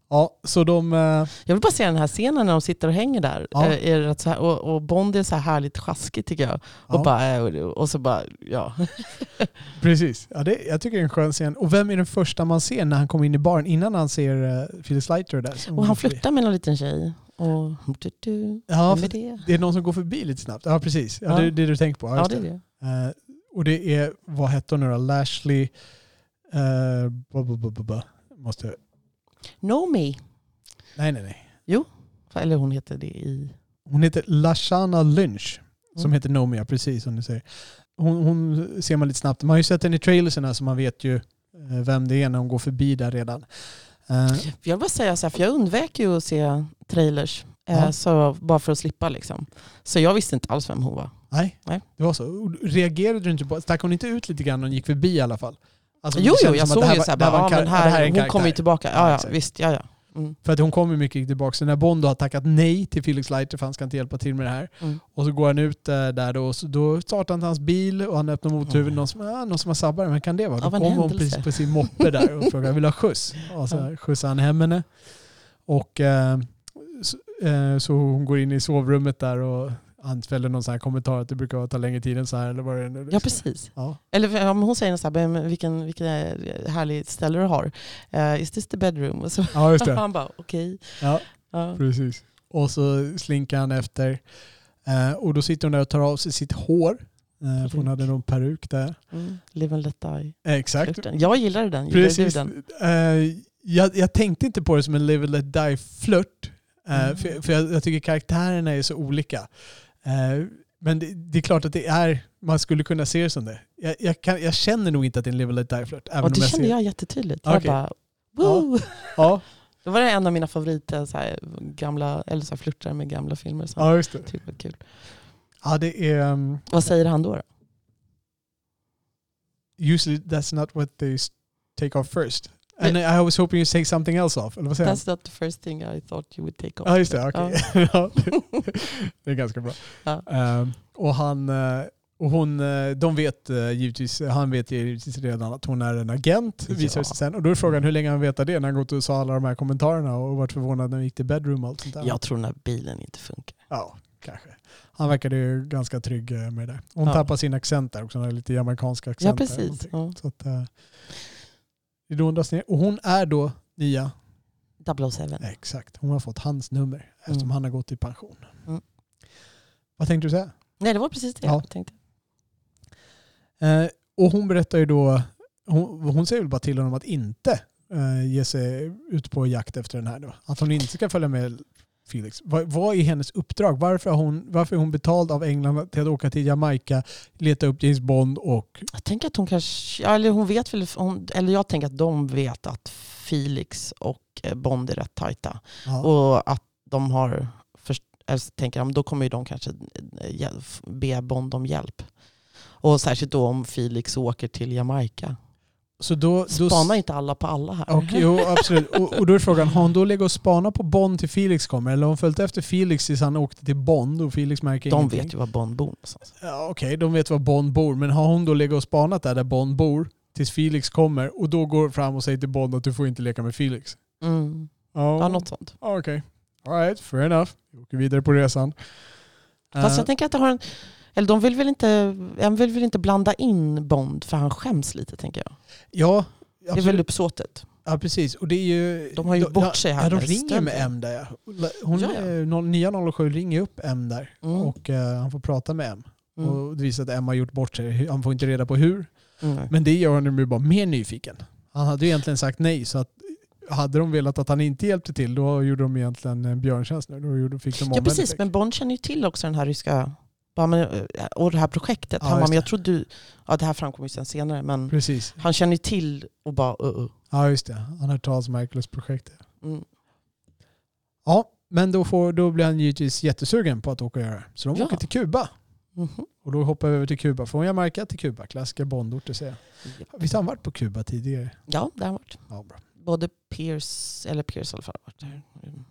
Ja, så de... eh, Jag vill bara se den här scenen när de sitter och hänger där. Ja. Eh, Är här, och, och Bond är så här härligt sjaskig tycker jag. Och, ja, bara, eh, och, så bara, ja. Precis. Ja, det, jag tycker det är en skön scen. Och vem är den första man ser när han kommer in i baren innan han ser uh, Phyllis Leiter där? Och han flyttar med en liten tjej. Och, du, du, Ja, vem är det? det är någon som går förbi lite snabbt. Ja, precis. Ja, Ja. Det är det du tänker på. Ja, det är det. Eh, och det är, vad hette hon nu då? Lashley... Uh, bu, bu, bu, bu, Måste... Nomi. Nej, nej, nej. Eller hon heter det i... Hon heter Lashana Lynch. Som Mm. heter Nomia, precis som du säger. Hon, hon ser man lite snabbt. Man har ju sett henne i trailerserna så man vet ju eh, vem det är när hon går förbi där redan. Eh, Jag vill bara säga så här, för jag undvek ju att se trailers. eh, Ja. Så, bara för att slippa liksom. Så jag visste inte alls vem hon var. nej, Nej. det var så. Reagerade du inte på... Stack hon inte ut lite grann när hon gick förbi i alla fall? Alltså, Jo, jo, jag såg ju var- så här, det här bara, var en ja, men här hon kommer ju tillbaka. Ja, Ja, visst. Ja, ja. Mm. För att hon kommer mycket tillbaka. Så när Bond har tackat nej till Felix Leiter för han ska inte hjälpa till med det här. Mm. Och så går han ut eh, där då och så, då startar han hans bil och han öppnar mothuvudet. Mm. Någon, som, ah, någon som har sabbat det. Men kan det vara? Då kommer hon precis på sin moppe där och frågar vill ha skjuts? Och så skjutsar han hem henne. Och eh, så, eh, så hon går in i sovrummet där och han fäller någon sån här kommentar att det brukar ta längre tid än så här. Eller vad det är nu. ja, precis. Ja. Eller men hon säger så här, vilken, vilken eh, härligt ställe du har. Eh, is this the bedroom? Och så ja, just det. han bara, okej. Ja. Ja. Precis. Och så slinkar han efter. Eh, och då sitter hon där och tar av sig sitt hår. För hon hade någon peruk där. Mm. Live and let die. Exakt. Flirten. Jag gillade den. Gillade Precis. den? Eh, jag, jag tänkte inte på det som en live and let die-flört. Mm. För, för jag, jag tycker karaktärerna är så olika. Eh, men det, det är klart att det är Man skulle kunna se det som det. Jag, jag, kan, jag känner nog inte att det är en Live Die-flört. även Och om det jag kände ser- jag jättetydligt. Okej. Jag bara, Woo! Ja, Det var en av mina favoriter, så här, gamla, eller så här, flörtar med gamla filmer. Som ja, just det. var kul. Ja, det är... Um, Vad säger han då? då? usually that's not what they take off first. And I was hoping you'd take something else off. Eller vad säger han? That's not the first thing I thought you would take off. Ja, just det. okej. Ja, det är ganska bra. Ja. Ehm, och han... eh, och hon, eh, de vet eh, givetvis, han vet ju givetvis redan att hon är en agent, Ja. visar sig sen. Och då är frågan hur länge han vet det när han gått och sa alla de här kommentarerna och varit förvånad när han gick till bedroom och allt sånt där. Jag tror när bilen inte funkar. Ja, kanske. Han verkade ju ganska trygg med det. Hon Ja. tappar sin accent där också, hon har lite jamaicansk accent. Ja, precis. eller någonting. Ja. Så att, hon dras ner. Och hon är då nya, 007. nej, exakt, hon har fått hans nummer eftersom Mm. han har gått i pension. Mm. Vad tänkte du säga? Nej, det var precis det Ja. jag tänkte. Eh, och hon berättar ju då, hon, hon säger väl bara till honom att inte eh, ge sig ut på jakt efter den här då. Att hon inte ska följa med Felix. Vad, vad är hennes uppdrag? Varför, har hon, varför är hon betald av England till att åka till Jamaica, leta upp James Bond och... Jag tänker att hon kanske, eller hon vet väl, hon, eller jag tänker att de vet att Felix och eh, Bond är rätt tajta. Ja, Och att de har, först, eller så tänker jag, då kommer ju de kanske eh, be Bond om hjälp. Och särskilt då om Felix åker till Jamaica. Så då, då, Spanar inte alla på alla här? och, jo, absolut. Och, och då är frågan, har hon då legat och spanat på Bond till Felix kommer? Eller har hon följt efter Felix tills han åkte till Bond och Felix märker de ingenting? vet ju var Bond bor någonstans. Ja, Okej, de vet var Bond bor. Men har hon då legat och spanat där, där Bond bor tills Felix kommer och då går fram och säger till Bond att du får inte leka med Felix? Mm. Ja, Ja, något sånt. Okej. Alright, fair enough. Vi åker vidare på resan. Fast Eh, jag tänker att det har en, eller de vill väl inte, de vill väl inte blanda in Bond för han skäms lite tänker jag. ja, Det är väl absolut. uppsåtet. Ja, precis. Och det är ju... De har ju bort sig här Ja, de ringer med. M där ja. Hon, Ja, ja. eh, noll- 907 ringer upp M där Mm. och eh, han får prata med M. Mm. Och det visar att M har gjort bort sig. Han får inte reda på hur. Mm. Men det gör honom ju bara mer nyfiken. Han hade ju egentligen sagt nej så att hade de velat att han inte hjälpte till då gjorde de egentligen en björntjänst. Då fick de Ja precis, men Bond känner ju till också den här ryska bara, men, eh, och det här projektet. Ja, han bara, men jag trodde du, ja det här framkommer ju sen senare, men Precis. han känner ju till och bara uh, uh. Ja just det. Han har hört talas om Hercules-projektet. Mm. Ja, men då, får, då blir han givetvis jättesugen på att åka och göra det. Så de Ja. åker till Kuba. Mhm. Och då hoppar vi över till Kuba. Från Jamaica till Kuba. Klassiska Bondorter säger jag. Visst har han varit på Kuba tidigare? Ja, det har varit. Ja, bra. Både Pierce, eller Pierce i alla fall, har varit där. Mm.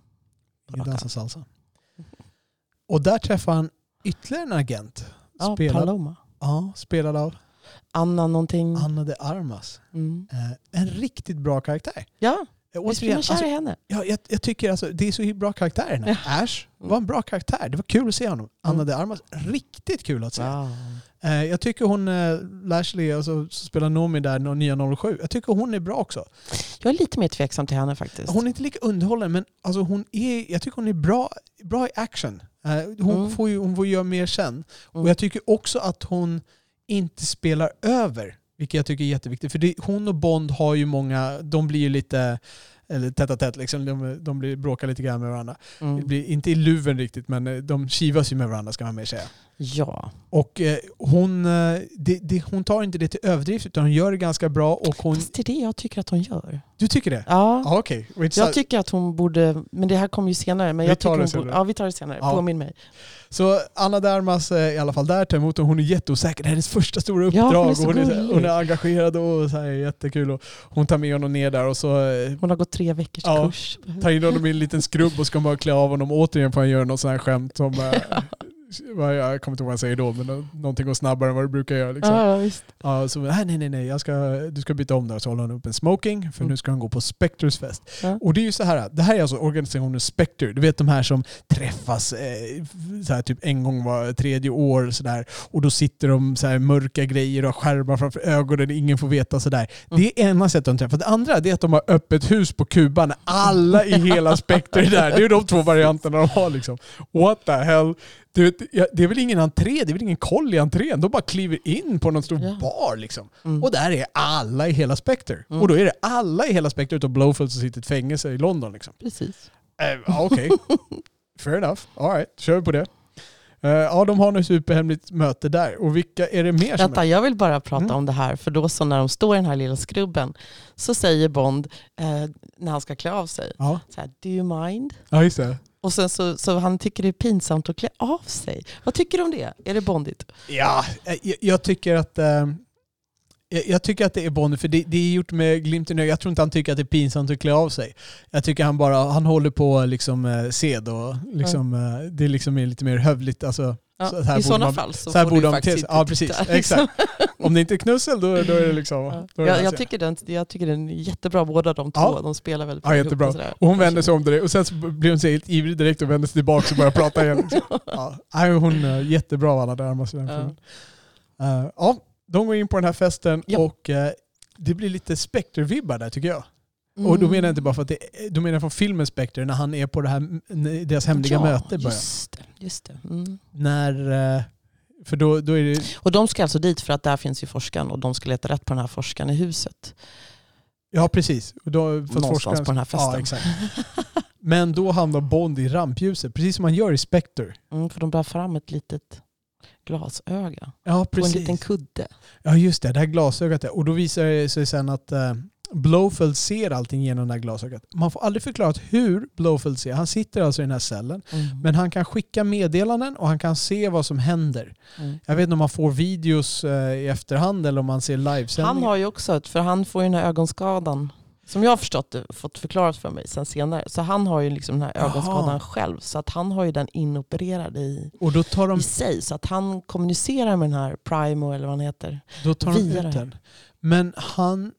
Ingen dansa salsa. Och där träffar han ytterligare en agent. Ja, Spelad, Paloma. ja, spelad av Anna någonting. Anna de Armas. Mm. Eh, en riktigt bra karaktär. Ja, Eh, visst blir man kär alltså, i henne? ja, jag, jag tycker alltså, det är så bra karaktär den här. Ash var en bra karaktär. Det var kul att se honom. Anna Mm. de Armas, riktigt kul att se. Ja. Eh, jag tycker hon, eh, Lashley, alltså, som spelar Nomi där, nya 07, jag tycker hon är bra också. Jag är lite mer tveksam till henne faktiskt. Hon är inte lika underhållande, men alltså, hon är, jag tycker hon är bra, bra i action. Eh, hon, Mm. får ju, hon får göra mer sen. Mm. Och jag tycker också att hon inte spelar över, vilket jag tycker är jätteviktigt. För det, hon och Bond har ju många, de blir ju lite eller tätt a tätt, liksom. de, de blir, bråkar lite grann med varandra. Det mm. blir inte i luven riktigt, men eh, de kivas ju med varandra ska man mer säga. Ja. Och eh, hon, eh, det, det, hon tar inte det till överdrift utan hon gör det ganska bra och hon... Fast det är det jag tycker att hon gör. Du tycker det? Ja. Ja, okej. Wait, Jag tycker att hon borde, men det här kommer ju senare. Men Vi jag tar tycker det senare. Borde, ja, vi tar det senare. Ja. Påminn mig. Så Anna Dermas är i alla fall där tar emot och hon är jätteosäker. Det här är hennes första stora Ja, uppdrag. hon är så hon, är, hon är engagerad och så här, jättekul. Och hon tar med honom ner där och så eh, Hon har gått tre veckors Ja. kurs. tar in honom i en liten skrubb och ska bara klä av honom. Återigen får han göra något sånt här skämt som... jag kommer inte ihåg vad han säger då, men nå- någonting går snabbare än vad det brukar göra. Liksom. Ja, visst. Ja, så, nej, nej, nej, jag ska, du ska byta om där. Så håller han upp en smoking, för Mm. nu ska han gå på Spectres fest. Ja. Och det är ju så här, det här är alltså organisationen Spectre. Du vet de här som träffas eh, så här, typ en gång var tredje år sådär. Och då sitter de så här mörka grejer och har skärmar framför ögonen, ingen får veta sådär. Mm. Det är ena sättet de träffas. Det andra är att de har öppet hus på Kuba när alla i hela Spectre är där. Det är de två varianterna de har liksom. What the hell? Du vet, det är väl ingen entré, det är väl ingen koll i entrén. De bara kliver in på någon stor Ja. bar liksom. Mm. Och där är alla i hela Spectre. Mm. Och då är det alla i hela Spectre utom Blowfield som sitter i ett fängelse i London. Liksom. Precis. Ja, Okej, fair enough. All right, kör vi på det. Eh, ja, de har något superhemligt möte där. Och vilka är det mer Vänta, är? jag vill bara prata Mm. om det här. För då så när de står i den här lilla skrubben så säger Bond eh, när han ska klä av sig. Ja, Så här, Do you mind? ja just det. Och sen så, så han tycker det är pinsamt att klä av sig. Vad tycker du om det? Är det bondigt? Ja, eh, jag, jag tycker att... Eh, jag, tycker att det är Bonnie, för det, det är gjort med glimten i ögat. Jag tror inte han tycker att det är pinsamt att klä av sig. Jag tycker han bara, han håller på liksom eh, sed och liksom, eh, det är liksom är lite mer hövligt. Alltså, Ja, Så här I sådana man- fall så, så här får borde du faktiskt sig. Ja, precis. titta, Exakt. om det inte är knussel då, då är det liksom... Ja. Är det Jag, jag, ganska- tycker den, jag tycker den är jättebra båda de två. Ja. De spelar väldigt Ja, bra ihop jättebra. och sådär. Och hon vänder sig om till det och sen så blir hon så helt ivrig direkt och vänder sig tillbaka och börjar prata igen. Liksom. Ja, hon är jättebra alla närmast i den Ja. Eh, ja, de går in på den här festen Ja. och eh, det blir lite Spectre-vibbar där tycker jag. Och då menar jag inte bara för att det då menar jag från filmen Spectre när han är på det här, deras hemliga ja, möte börjar. Just det. Just det. Mm. När, eh, för då, då är det, Och de ska alltså dit för att där finns ju forskaren och de ska leta rätt på den här forskaren i huset. ja precis. Och Då, Någonstans forskaren- på den här festen. Ja, exakt. Men då hamnar Bond i rampljuset, precis som man gör i Spectre. Mm, för de bär fram ett litet glasöga Ja, på en precis. liten kudde. Ja just det, det här glasögat. Och då visar det sig sen att Blowfield ser allting genom det här glasögat. Man får aldrig förklarat hur Blowfield ser. Han sitter alltså i den här cellen. Mm. Men han kan skicka meddelanden och han kan se vad som händer. Mm. Jag vet inte om man får videos eh, i efterhand eller om man ser livesändningar. Han har ju också, ett, för han får ju den här ögonskadan som jag har förstått det, fått förklarat för mig sen senare. Så han har ju liksom den här ögonskadan själv. Så att han har ju den inopererad i, Och då tar de, i sig. Så att han kommunicerar med den här Primo eller vad han heter. då tar de ut den. Men han...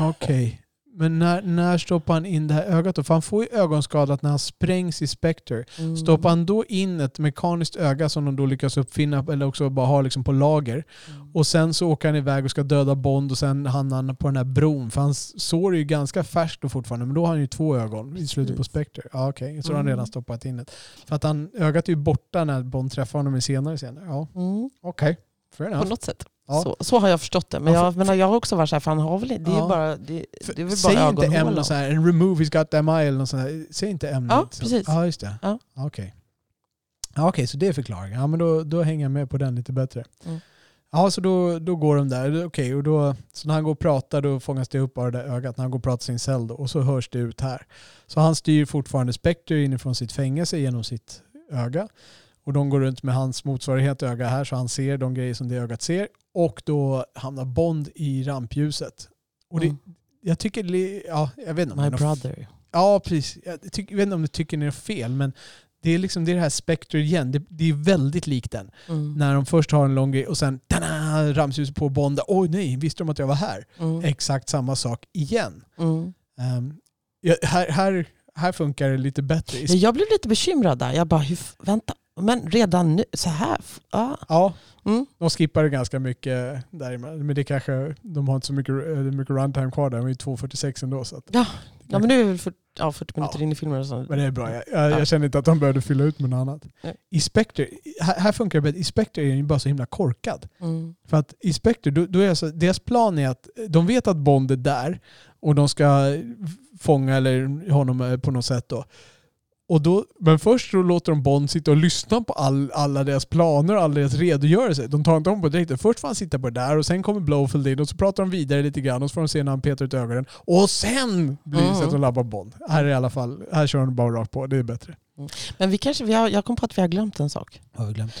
Okej. Men när, när stoppar han in det här ögat då? För han får ju ögonskadat när han sprängs i Spectre. Mm. Stoppar han då in ett mekaniskt öga som de då lyckas uppfinna eller också bara har liksom på lager Mm. och sen så åker han iväg och ska döda Bond och sen hamnar han på den här bron för hans sår är ju ganska färskt då fortfarande men då har han ju två ögon i slutet på. Spectre. Ja okej, så har han Mm. redan stoppat in ett. För att han, ögat är ju borta när Bond träffar honom i senare scener. Ja Mm. okej, fair På något sätt. Ja. Så, så har jag förstått det. Men Ja, jag, men jag har också varit så här, för han har väl det är Ja. bara, det, det är väl Säg bara inte och så här, en remove he's got eye eller något sånt. Säg inte M. Ja, så. precis. Ja, just det. Ja. Okej. Ja, Okej, så det är förklaringen. Ja, men då, då hänger jag med på den lite bättre. Mm. Ja, så då, då går de där. Okej, och då, så när han går och pratar då fångas det upp av det där ögat när han går och pratar sin cell då, och så hörs det ut här. Så han styr fortfarande Spectre inifrån sitt fängelse genom sitt öga. Och de går runt med hans motsvarighet öga här så han ser de grejer som det ögat ser. Och då hamnar Bond i rampljuset. Och det, Mm. jag tycker, ja, jag vet inte om My brother. Ja, precis. Jag, tycker, jag vet inte om du tycker det är fel, men det är liksom det, är det här Spectre igen. Det, det är väldigt likt den. Mm. När de först har en lång grej och sen tada, ramsljuset på Bond. Oj nej, visste de att jag var här? Mm. Exakt samma sak igen. Mm. Ehm, ja, här, här, här funkar det lite bättre. Jag blev lite bekymrad där. Jag bara, hur, vänta, men redan nu, så här? Ah. Ja, Mm. de skippar ganska mycket däremellan. Men det kanske, de har inte så mycket, eh, mycket runtime kvar där. De är ju 2.46 ändå. Så att, Ja, ja, men nu är vi för, ja, 40 minuter Ja. in i filmen. Och så. Men det är bra. Jag, jag, Ja. jag känner inte att de behövde fylla ut med något annat. Nej. I Spectre, här, här funkar det bättre. I Spectre är ju bara så himla korkad. Mm. För att i Spectre, då, då är alltså, deras plan är att de vet att Bond är där och de ska fånga eller honom eh, på något sätt då. Och då, men först så låter de Bond sitta och lyssna på all, alla deras planer och alla deras redogörelser. De tar inte om på det direkt. Först får han sitta på det där och sen kommer Blowfield in och så pratar de vidare lite grann och så får de se när han petar ut ögonen. Och sen blir det Mm. så att de labbar Bond. Här är i alla fall, här kör de bara rakt på. Det är bättre. Men vi kanske, vi har, jag kom på att vi har glömt en sak. Har vi glömt.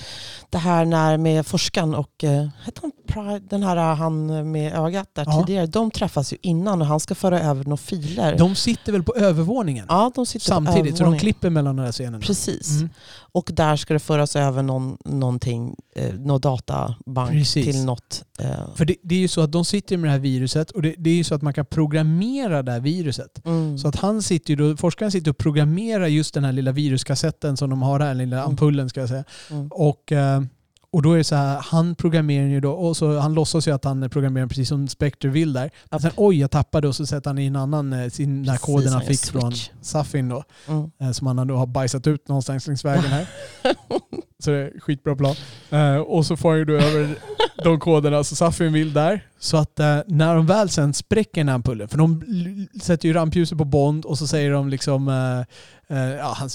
Det här när med forskaren och eh, heter han Pride, den här eh, han med ögat där Ja. tidigare. De träffas ju innan och han ska föra över några filer. De sitter väl på övervåningen? ja, de sitter Samtidigt, så de klipper mellan de här scenerna. Precis. Mm. Och där ska det föras över någon, någonting, eh, någon databank Precis. till något. Eh, För det, det är ju så att de sitter med det här viruset och det, det är ju så att man kan programmera det här viruset. mm. Så att han sitter då, forskaren sitter och programmerar just den här lilla viruskassetten som de har här, den lilla Mm. ampullen ska jag säga. mm. Och, eh, och då är det så här, han programmerar ju då, och så han låtsas ju att han programmerar precis som Spectre vill där. Men sen oj, jag tappade och så sätter han i en annan, eh, sin, den här koden han fick från. Safin då. Mm. eh, Som han då har bajsat ut någonstans längs vägen här. Så det är skitbra plan. Eh, och så får då över de koderna, så Safin vill där. Så att eh, när de väl sen spräcker den här ampullen, för de sätter ju rampljuset på Bond och så säger de liksom, eh, ja, han,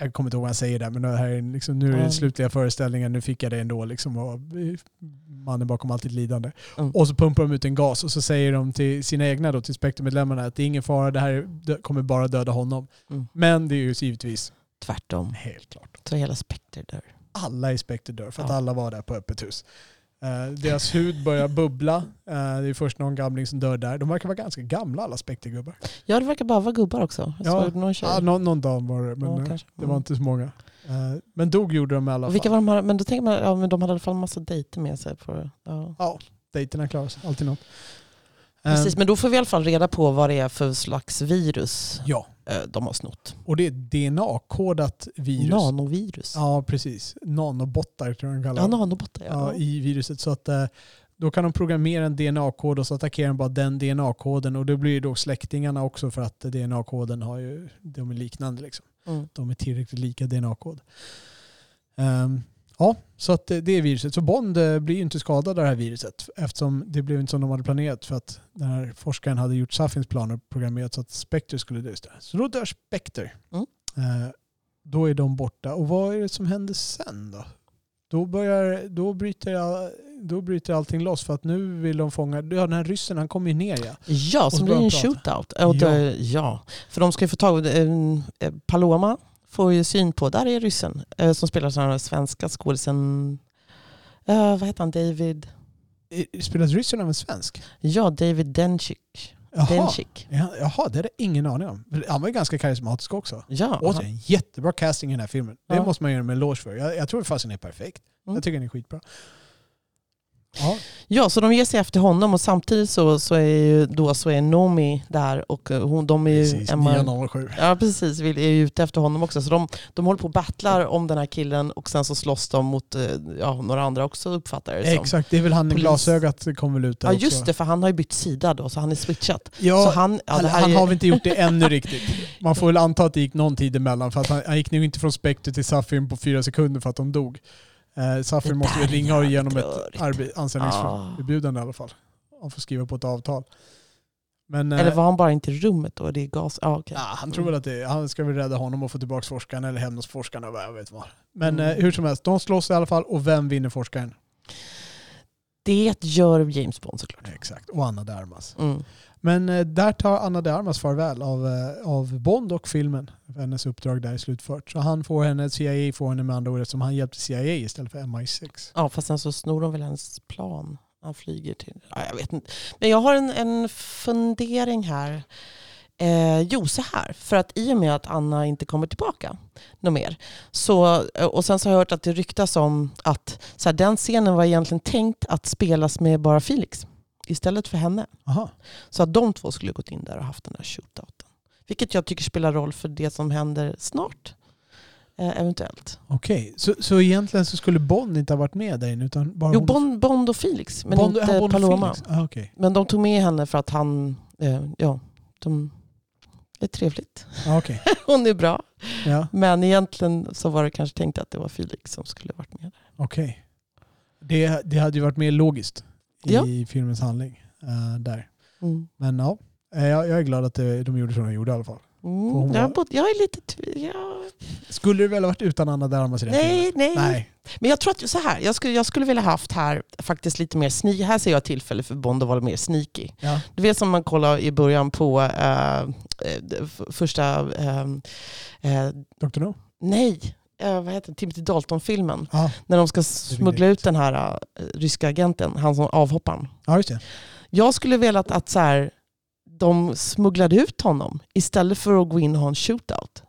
jag kommer inte ihåg vad han säger där, men det här är liksom, nu är det slutliga föreställningen, nu fick jag det ändå. Liksom, och, mannen bakom allt lidande. Mm. Och så pumpar de ut en gas och så säger de till sina egna, då, till Spectre-medlemmarna, att det är ingen fara, det här kommer bara döda honom. Mm. Men det är ju givetvis Tvärtom. helt klart Så hela Spectre dör. Alla i Spectre dör för att Ja. alla var där på öppet hus. Eh, deras hud börjar bubbla. Eh, det är först någon gamling som dör där. De verkar vara ganska gamla alla Spectre-gubbar. Ja, det verkar bara vara gubbar också. Jag Ja. någon tjej. Ja, någon, någon dam var det, men Ja, kanske. det var Mm. inte så många. Eh, men dog gjorde de i alla fall. vilka var de här? Men då tänker man, ja men de hade i alla fall en massa dejter med sig. På, ja. Dejterna klarar sig, alltid något. Eh, Precis, men då får vi i alla fall reda på vad det är för slags virus Ja, eh, de har snott. och det är DNA-kodat virus. Nanovirus. Ja, Ja, precis. Nanobottar tror jag de kallar dem. nanobottar. ja, Ja. i viruset. Så att eh, då kan de programmera en DNA-kod och så attackerar de bara den DNA-koden och då blir det då släktingarna också för att DNA-koden har ju, de är liknande liksom. Mm. De är tillräckligt lika DNA-kod. Ehm, ja, så att det, är viruset. Så Bond eh, blir ju inte skadad av det här viruset eftersom det blev inte som de hade planerat för att den här forskaren hade gjort Safins planer och programmerat så att Spectre skulle dö istället. Så då dör Spectre. Mm. Eh, då är de borta. Och vad är det som händer sen då? Då, börjar, då, bryter, all, då bryter allting loss för att nu vill de fånga... Ja, den här ryssen han kommer ju ner ja. Ja, som blir en prata. shootout. Ja. ja, för de ska ju få tag i eh, Paloma får ju syn på, där är ryssen eh, som spelar den svenska skådisen, eh, vad heter han, David? Spelas ryssen av en svensk? Ja, David Denchik. Jaha. Denchik. Ja, jaha, det hade jag ingen aning om. Han var ju ganska karismatisk också. Ja, Återigen, jättebra casting i den här filmen. Det Ja. måste man ge dem en eloge för. Jag, jag tror fasen är perfekt. Mm. Jag tycker den är skitbra. Ja, ja, så de ger sig efter honom och samtidigt så, så är ju då så är Nomi där och eh, hon, de är ju precis. Emma, 907. Ja precis, vill, är ju ute efter honom också. Så de, de håller på och battlar om den här killen och sen så slåss de mot eh, ja, några andra också uppfattar det som. Exakt, det är väl han i glasögat kommer väl ut där Ja också. just det, för han har ju bytt sida då så han är switchat. Ja, så han, ja, han, är, har väl inte gjort det ännu riktigt. Man får väl anta att det gick någon tid emellan för att han, han gick nog inte från Spectre till Safin på fyra sekunder för att de dog. Eh, Safin Det måste är ringa igenom ett anställningserbjudande i alla fall. Han får skriva på ett avtal. Men, eh, Eller var han bara inte i rummet då? Det är gas? Ja, okej. Ja, han tror väl att det, han ska väl rädda honom och få tillbaka forskaren eller hämnas vad jag vet vad. Men Mm. eh, hur som helst, de slåss i alla fall och vem vinner forskaren? Det gör James Bond såklart. Exakt, och Anna de Armas. Mm. Men eh, där tar Anna de Armas farväl av, eh, av Bond och filmen. Hennes uppdrag där är slutfört. Så han får henne, CIA får henne med andra ord eftersom han hjälpte CIA istället för MI6. Ja, fast sen så snor de väl hennes plan. Han flyger till... Ja, jag vet inte. Men jag har en, en fundering här. Eh, jo, så här. För att i och med att Anna inte kommer tillbaka något mer. Så, eh, och sen så har jag hört att det ryktas om att så här, den scenen var egentligen tänkt att spelas med bara Felix. Istället för henne. Aha. Så att de två skulle gått in där och haft den här shootouten. Vilket jag tycker spelar roll för det som händer snart. Eh, eventuellt. Okej, så, så egentligen så skulle Bond inte ha varit med där inne utan bara Jo, Bond, Bond och Felix, men Bond, inte Bond Paloma. Ah, okej. Men de tog med henne för att han, eh, ja, de är trevligt. Ah, okej. Hon är bra. Ja, Men egentligen så var det kanske tänkt att det var Felix som skulle varit med. där. okej. Det, det hade ju varit mer logiskt i Ja. filmens handling. eh, där. Mm. Men ja, eh, jag, jag är glad att det, de gjorde som de gjorde i alla fall. Mm. Jag, var- bod- jag är lite... tv- Ja. Skulle det väl ha varit utan Anna de Armas i den Nej, filmen? nej, Nej. Men jag tror att så här, jag skulle, jag skulle vilja haft här faktiskt lite mer sneaky. Här ser jag tillfälle för Bond att vara mer sneaky. Ja. Du vet som man kollar i början på eh, eh, f- första... Eh, eh, Dr. No? nej, eh, vad heter det? Timothy Dalton-filmen. Ja. När de ska smuggla ut den här eh, ryska agenten, han som avhopparen. ja, just det. Jag skulle velat att så här, de smugglade ut honom istället för att gå in och ha en shootout.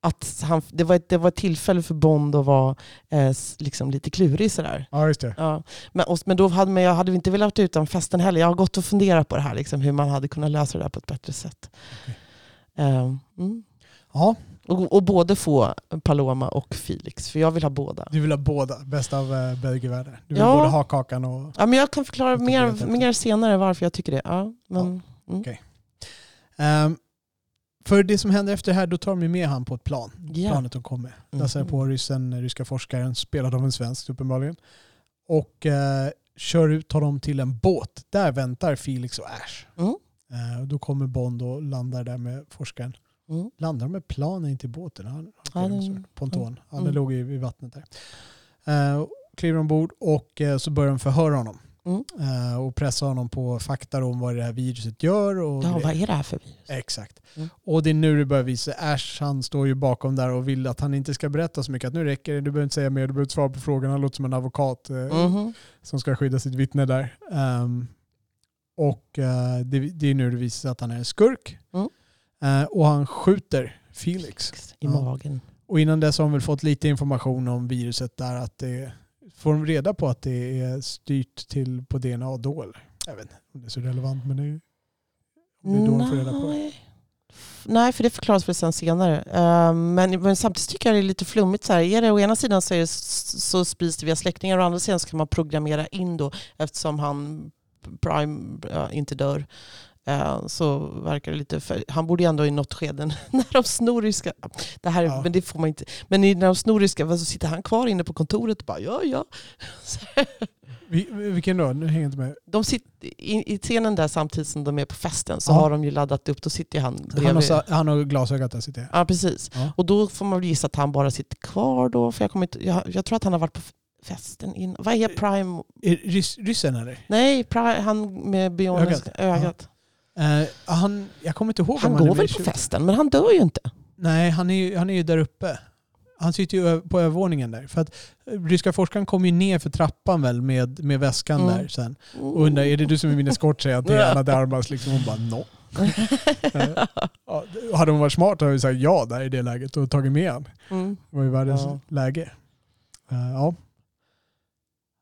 Att han, det, var ett, det var ett tillfälle för Bond att vara eh, s- liksom lite klurig sådär. Ja, just det. Ja. Men, och, men då hade man, jag hade inte velat vara utan festen heller. Jag har gått och funderat på det här, liksom, hur man hade kunnat lösa det där på ett bättre sätt. Okej. Eh, mm. Ja, och, och både få Paloma och Felix, för jag vill ha båda. du vill ha båda. Bäst av uh, bägge världar. Du vill Ja. både ha kakan och... Ja, men jag kan förklara mer, mer senare varför jag tycker det. Ja, men, mm. Ehm, för det som händer efter det här, då tar de ju med han på ett plan. Ja. Planet de kom med. Lassar Mhm. på ryssen, ryska forskaren, spelad av en svensk uppenbarligen. Och eh, kör ut honom till en båt. Där väntar Felix och Ash. Mm. Eh, och då kommer Bond och landar där med forskaren. Mm. Landar de med planen in till båten? Han, Ja, den- ponton. Han mm. låg i, i vattnet där. Eh, kliver ombord och eh, så börjar de förhöra honom. Mm. Eh, och pressa honom på fakta om vad det här viruset gör. Och Ja, vad är det här för virus? Exakt. Mm. Och det är nu det börjar visa. Ash han står ju bakom där och vill att han inte ska berätta så mycket. Att nu räcker det, du behöver inte säga mer, du behöver inte svara på frågan. Han låter som en advokat eh, Mhm. som ska skydda sitt vittne där. Ehm, och eh, det, det är nu det visar sig att han är en skurk. Eh, och han skjuter Felix. I Ja. magen. Och innan dess har de väl fått lite information om viruset där. Att det, får de reda på att det är styrt till på DNA då eller? Jag vet inte om det är så relevant men det är, det är då de får reda på det. Nej. Nej, för det förklaras väl sen senare. Eh, men, men samtidigt tycker jag det är lite flummigt. Så här. Är det, å ena sidan så, är det, så sprids det via släktingar och å andra sidan så kan man programmera in då eftersom han Prime inte dör. Eh, så verkar det lite för, Han borde ju ändå i något skede när de snoriska... Det här, Ja. Men det får man inte... Men när de snoriska så sitter han kvar inne på kontoret och bara ja, ja. Vilken då? Nu hänger jag inte med. De sitter, i, I scenen där samtidigt som de är på festen så Ja. har de ju laddat upp. Då sitter ju han bredvid. Han har, han har glasögat där sitter jag. Ja, precis. Ja. Och då får man väl gissa att han bara sitter kvar då. För jag, kommer inte, jag, jag tror att han har varit på festen innan. Vad är Prime? Är rys, ryssen eller? Nej, Prime, han med bioniska Ögat. ögat. Eh, han, jag kommer inte ihåg Han han går väl på festen, men han dör ju inte. Nej, han är, ju, han är ju där uppe. Han sitter ju på övervåningen där. För att eh, ryska forskaren kommer ju ner för trappan väl med, med väskan Mm. där sen. Och undrar, är det du som är min eskort? Säger att det är Anna de Armas. Liksom. Hon bara, no. Ja, hade hon varit smart hade hon sagt ja där i det läget och tagit med han. Mm. Det var ju världens Ja. läge. Eh, ja.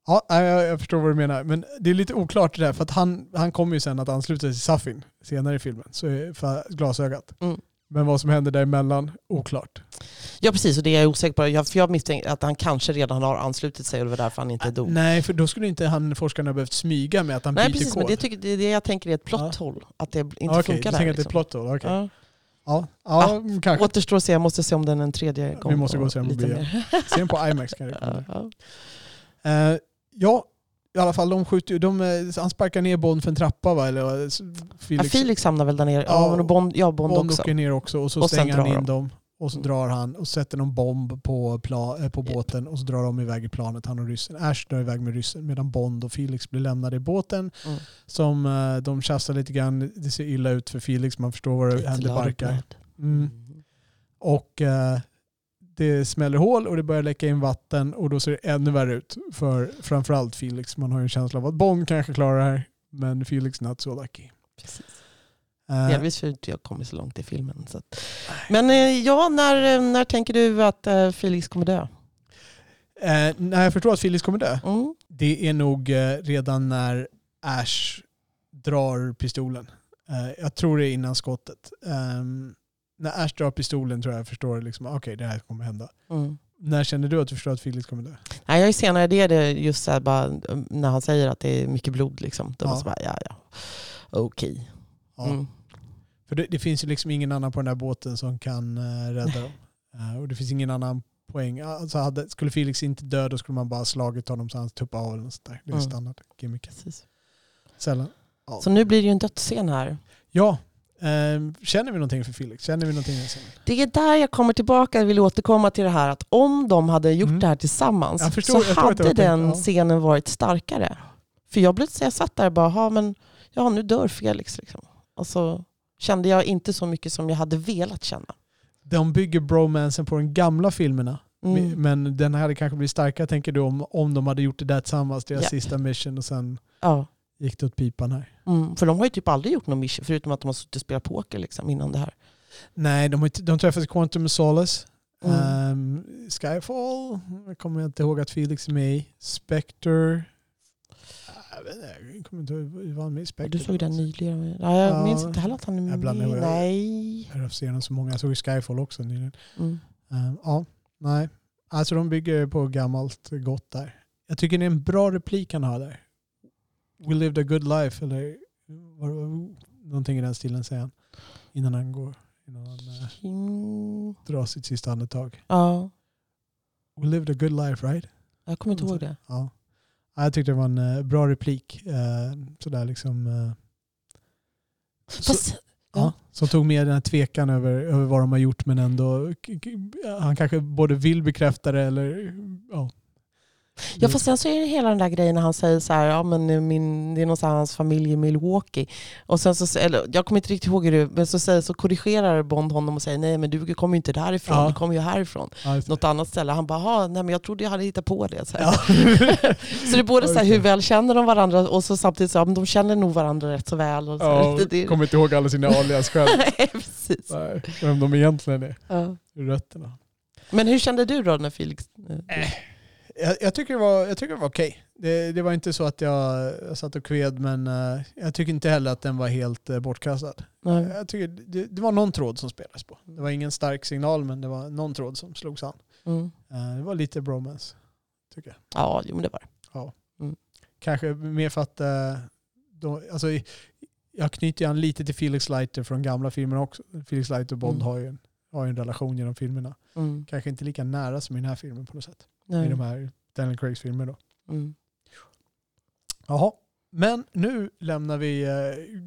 Ja, nej, jag, jag förstår vad du menar. Men det är lite oklart det där. För att han, han kommer ju sen att ansluta sig till Safin senare i filmen. Så för glasögat. Mm. Men vad som händer däremellan, oklart. Ja, precis. Och det är jag osäker på. Jag, för jag misstänker att han kanske redan har anslutit sig och det var därför han inte dog. Nej, för då skulle inte han forskaren ha behövt smyga med att han Nej, byter precis. kod. Men det, tycker, det är det jag tänker är ett plot Ja. hole. Att det inte Okej, funkar du där. tänker att det är liksom. plot hole? okej. Ja. Ja, ja kanske. Återstår att se. Jag måste se om den en tredje gång. måste gå och se den på bio. Se den på IMAX kan jag ja, rekommendera. ja. Eh, ja, i alla fall de skjuter ju- de, eh, Han sparkar ner Bond för en trappa va? Eller, vad? Ja, Felix, Felix hamnar väl där nere. Ja, Ja, Bond, ja, Bond, Bond också. åker ner också och så Och stänger han in de. dem. Och så Mm. drar han och sätter någon bomb på, pla, eh, på båten och så drar de iväg i planet, han och ryssen. Ash drar iväg med ryssen medan Bond och Felix blir lämnade i båten. Mm. Som eh, de tjafsar lite grann. Det ser illa ut för Felix, man förstår vad det händer barkar. ladugård. Mm. Och eh, det smäller hål och det börjar läcka in vatten och då ser det ännu värre ut för framförallt Felix. Man har ju en känsla av att Bond kanske klarar det här, men Felix not so lucky. Precis. Eh, Delvis för att jag kommit så långt i filmen. Så att. Men eh, ja, när, eh, när tänker du att Felix kommer dö? eh, när jag förstår att Felix kommer dö, Mm. det är nog eh, redan när Ash drar pistolen. Eh, jag tror det är innan skottet. Ehm, när Ash drar pistolen tror jag jag förstår liksom, okej det här kommer hända. Mm. När känner du att du förstår att Felix kommer dö? Nej, jag är senare det är det just så här, bara, eh, när han säger att det är mycket blod. Liksom. Då Ja. måste bara, ja, ja. Okej. Ja. Mm. För det, det finns ju liksom ingen annan på den där båten som kan uh, rädda dem. Eh, och det finns ingen annan poäng. Alltså hade, skulle Felix inte dö då skulle man bara slagit honom så han tuppar av eller något sånt där. Det är Mm. standard gimmick. Sällan. Ja. Så nu blir det ju en dödsscen här. ja. Ehm, känner vi någonting för Felix? Känner vi någonting? scenen? Det är där jag kommer tillbaka och vill återkomma till det här att om de hade gjort Mm. det här tillsammans Jag förstår- jag så hade den tänkt, scenen varit starkare. För jag, blev, jag satt där och bara, men ja, nu dör Felix. Liksom. Och så kände jag inte så mycket som jag hade velat känna. De bygger bromansen på de gamla filmerna. Mm. Men den hade kanske blivit starkare tänker du om, om de hade gjort det där tillsammans, deras Ja. sista mission och sen Ja. Gick det åt pipan här. Mm. För de har ju typ aldrig gjort någon mission förutom att de har suttit och spelat poker liksom, innan det här. Nej, de, de i Quantum Solace. Mm. Ehm, Skyfall, jag kommer inte ihåg att Felix är med i. Spectre. Jag jag kommer inte ihåg, var han med i Spectre? Du såg den nyligen. Ja, jag Ja. minns inte heller att han är Jag med. blandar ihop. Nej. Jag har scenen så många. Jag såg Skyfall också nyligen. Mm. Ehm, ja, nej. Alltså de bygger på gammalt gott där. Jag tycker det är en bra replik han har där. We lived a good life, eller någonting i den stilen säger han. Innan han går. Innan han Mm, drar sitt sista andetag. ja, We lived a good life right? jag kommer inte ihåg det. Ja. Ja, Jag tyckte det var en eh, bra replik. Eh, sådär liksom. eh, så, Fast, ja, som tog med den här tvekan över, över vad de har gjort men ändå han kanske både vill bekräfta det eller ja. Ja fast sen så är det hela den där grejen när han säger så här, ja men min, det är någonstans hans familj i Milwaukee. Och sen så, eller, jag kommer inte riktigt ihåg hur det men så, säger, så korrigerar Bond honom och säger nej men du kommer ju inte därifrån, Ja. du kommer ju härifrån. Ja. Något annat ställe. Han bara, "Jaha, nej men jag trodde jag hade hittat på det. Så, här. Ja. så det är både så här, hur väl känner de varandra och så samtidigt så, ja, men de känner nog varandra rätt så väl. Och så, Ja, det, det, kommer inte ihåg alla sina alias själv. nej, precis. Nej, vem de egentligen är. Ja. Rötterna. Men hur kände du då när Felix... Äh. Jag, jag tycker det var, jag tycker det var okej. Det, det var inte så att jag, jag satt och kved men eh, jag tycker inte heller att den var helt uh, bortkastad. Nej. Jag tycker det, det var någon tråd som spelades på. Det var ingen stark signal men det var någon tråd som slogs an. Mm. Eh, det var lite bromance, tycker jag. Ja, jo, men det var det. Kanske mer för att eh, då, alltså, jag knyter an lite till Felix Leiter från gamla filmer också. Felix Leiter och Bond Mm. har, ju en, har ju en relation genom filmerna. Mm. Kanske inte lika nära som i den här filmen på något sätt. Nej. I de här Daniel Craigs filmer då. Mm. Jaha, men nu lämnar vi eh,